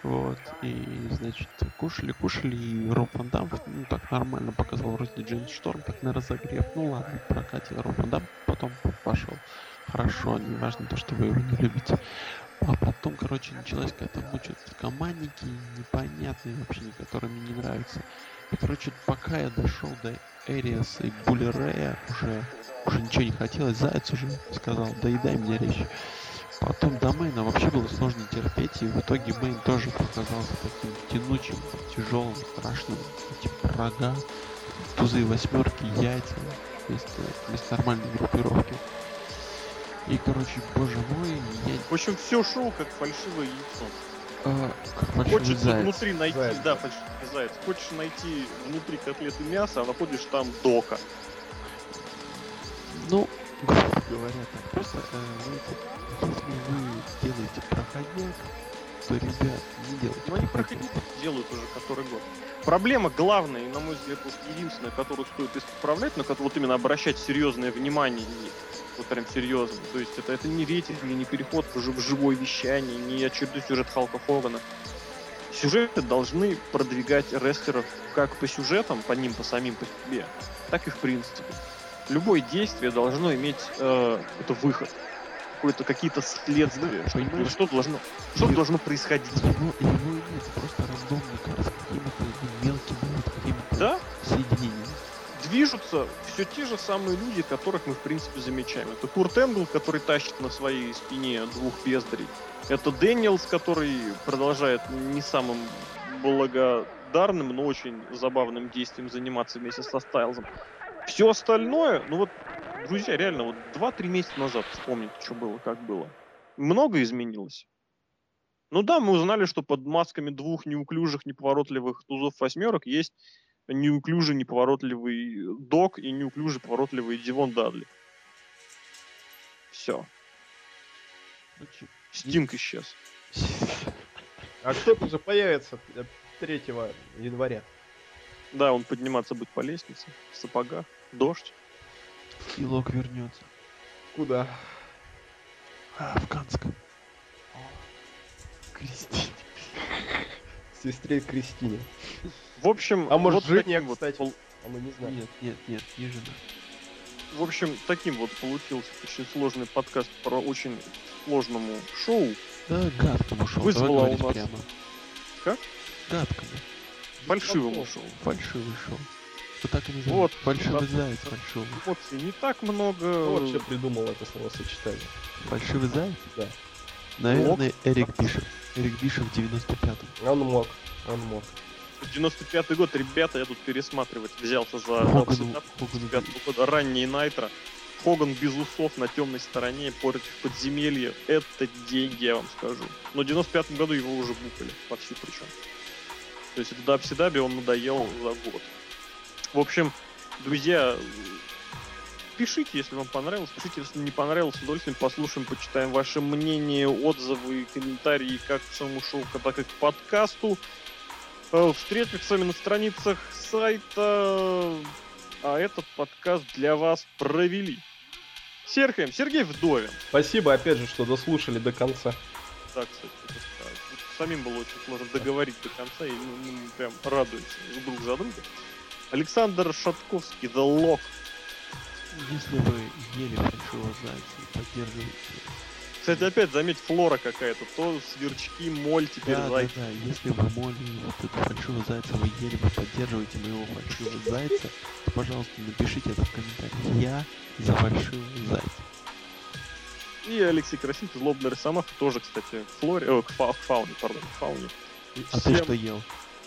Вот, и, значит, кушали, кушали, и Роб Ван Дам, ну, так нормально показал вроде Джеймс Шторм, так на разогрев. Ну, ладно, прокатил Роб Ван Дам, потом пошел. Хорошо, не важно то, что вы его не любите. А потом, короче, началась какая-то мучить командники непонятные вообще, которые мне не нравятся. Короче, пока я дошел до Эриаса и Булерея, уже, уже ничего не хотелось, Заяц уже сказал, доедай мне речь. Потом до мейна вообще было сложно терпеть, и в итоге мейн тоже показался таким тянучим, тяжелым, страшным. Эти рога, тузы восьмерки, яйца, вместо, вместо нормальной группировки. И, короче, боже мой, я...
В общем, все шоу как фальшивое яйцо.
А, как
Хочешь
заяц.
внутри найти,
Заяц.
да, фальшивый заяц. Хочешь найти внутри котлеты мяса, а находишь там дока.
Ну, грубо говоря, так просто, э, знаете, если вы делаете проходняк, то, ребят, не делайте
Но они
проходняк.
делают уже который год. Проблема главная, и, на мой взгляд, вот единственная, которую стоит исправлять, на которую вот именно обращать серьезное внимание, вот прям серьезно. То есть это, это не рейтинг, не переход в, жив- в живое вещание, не очередной сюжет Халка Хогана. Сюжеты должны продвигать рестлеров как по сюжетам, по ним, по самим по себе, так и в принципе. Любое действие должно иметь э, какой-то выход, какой-то какие-то следствия, что,
Понимаешь?
что должно, что
Нет.
должно происходить.
Его, его нет, просто рандомный кар с какими-то ну, мелкими вот какими-то
Да. Движутся все те же самые люди, которых мы, в принципе, замечаем. Это Курт Энгл, который тащит на своей спине двух бездарей. Это Дэниелс, который продолжает не самым благодарным, но очень забавным действием заниматься вместе со Стайлзом. Все остальное, ну вот, друзья, реально, вот 2-3 месяца назад вспомните, что было, как было. Много изменилось. Ну да, мы узнали, что под масками двух неуклюжих, неповоротливых тузов восьмерок есть неуклюжий, неповоротливый Док и неуклюжий, поворотливый Дивон Дадли. Все. Стинг исчез.
А кто-то же появится э, 3 января.
Да, он подниматься будет по лестнице, в сапогах, дождь.
Килок вернется.
Куда?
А, афганском. Кристине.
Сестре Кристине.
В общем,
А может,
вот таким вот
кстати?
пол-
А мы не знаем.
Нет, нет, нет, не жена.
в общем, таким вот получился очень сложный подкаст про очень сложному шоу.
Да, гадкому шоу.
Вызвала
Давай
у нас-
прямо.
Как?
Гадкому.
Фальшивому шоу.
Фальшивый шоу. Вот так и называют.
Вот,
Фальшивый заяц фальшивый.
Эмоций не так много.
Вот что придумал это словосочетание.
Фальшивый заяц?
Да.
Наверное, Эрик Бишев. Эрик Бишев в 95-м.
Он мог. Он мог.
95-й год, ребята, я тут пересматривать взялся за
Хогану
95 года, ранний Найтро. Хоган без усов на темной стороне против подземелья. Это деньги, я вам скажу. Но в 95 году его уже букали, вовсю причем. То есть это Дабси Даби он надоел за год. В общем, друзья, пишите, если вам понравилось, пишите, если не понравилось, с удовольствием послушаем, почитаем ваше мнение, отзывы, комментарии как к самому шоу, так и к подкасту. Э, Встретимся с вами на страницах сайта. А этот подкаст для вас провели. Серхаем, Сергей Вдовин.
Спасибо, опять же, что дослушали до конца.
Да, кстати, это да. Вот самим было очень сложно договорить до конца, и мы прям радуемся друг за друга. Александр Шатковский, The Lock.
Если вы ели фальшивого зайца и поддерживаете...
Кстати, опять заметь, флора какая-то. То сверчки, моль, теперь
Да, да,
зайцы.
да, если вы моли вот этого фальшивого зайца, вы ели, вы поддерживаете моего фальшивого зайца, то, пожалуйста, напишите это в комментариях. Я за фальшивого зайца.
И Алексей Красив, злобный росомаха, тоже, кстати, к флоре, э, к, фа- к фауне, пардон, к фауне.
А
Всем-
ты что ел?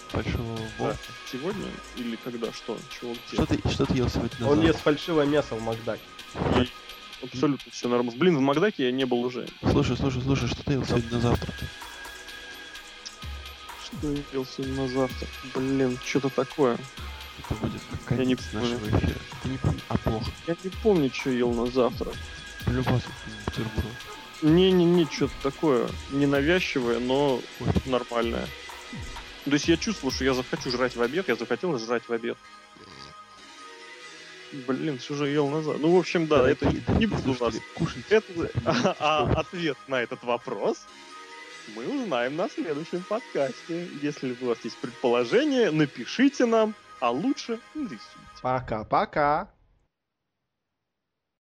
Фальшивого волка?
Сегодня или когда, что, чего, где?
Что ты, что ты ел сегодня на
Он ест фальшивое мясо в Макдаке.
И Абсолютно все нормально. Блин, в Макдаке я не был уже.
Слушай, слушай, слушай, что ты ел сегодня на завтрак?
Что я ел сегодня на завтрак? Блин, что-то такое.
Это будет как
Я не
конец нашего эфира. Ты не помнишь? А плохо.
Я не помню, что ел на завтрак.
Любас бутерброд.
Не-не-не, что-то такое ненавязчивое, но
Ой,
нормальное. То есть я чувствовал, что я захочу жрать в обед, я захотел жрать в обед. Блин, что же ел назад? Ну, в общем, да, это не буду вас кушать. Это, а, а ответ на этот вопрос мы узнаем на следующем подкасте. Если у вас есть предположение, напишите нам, а лучше нарисуйте.
Пока-пока.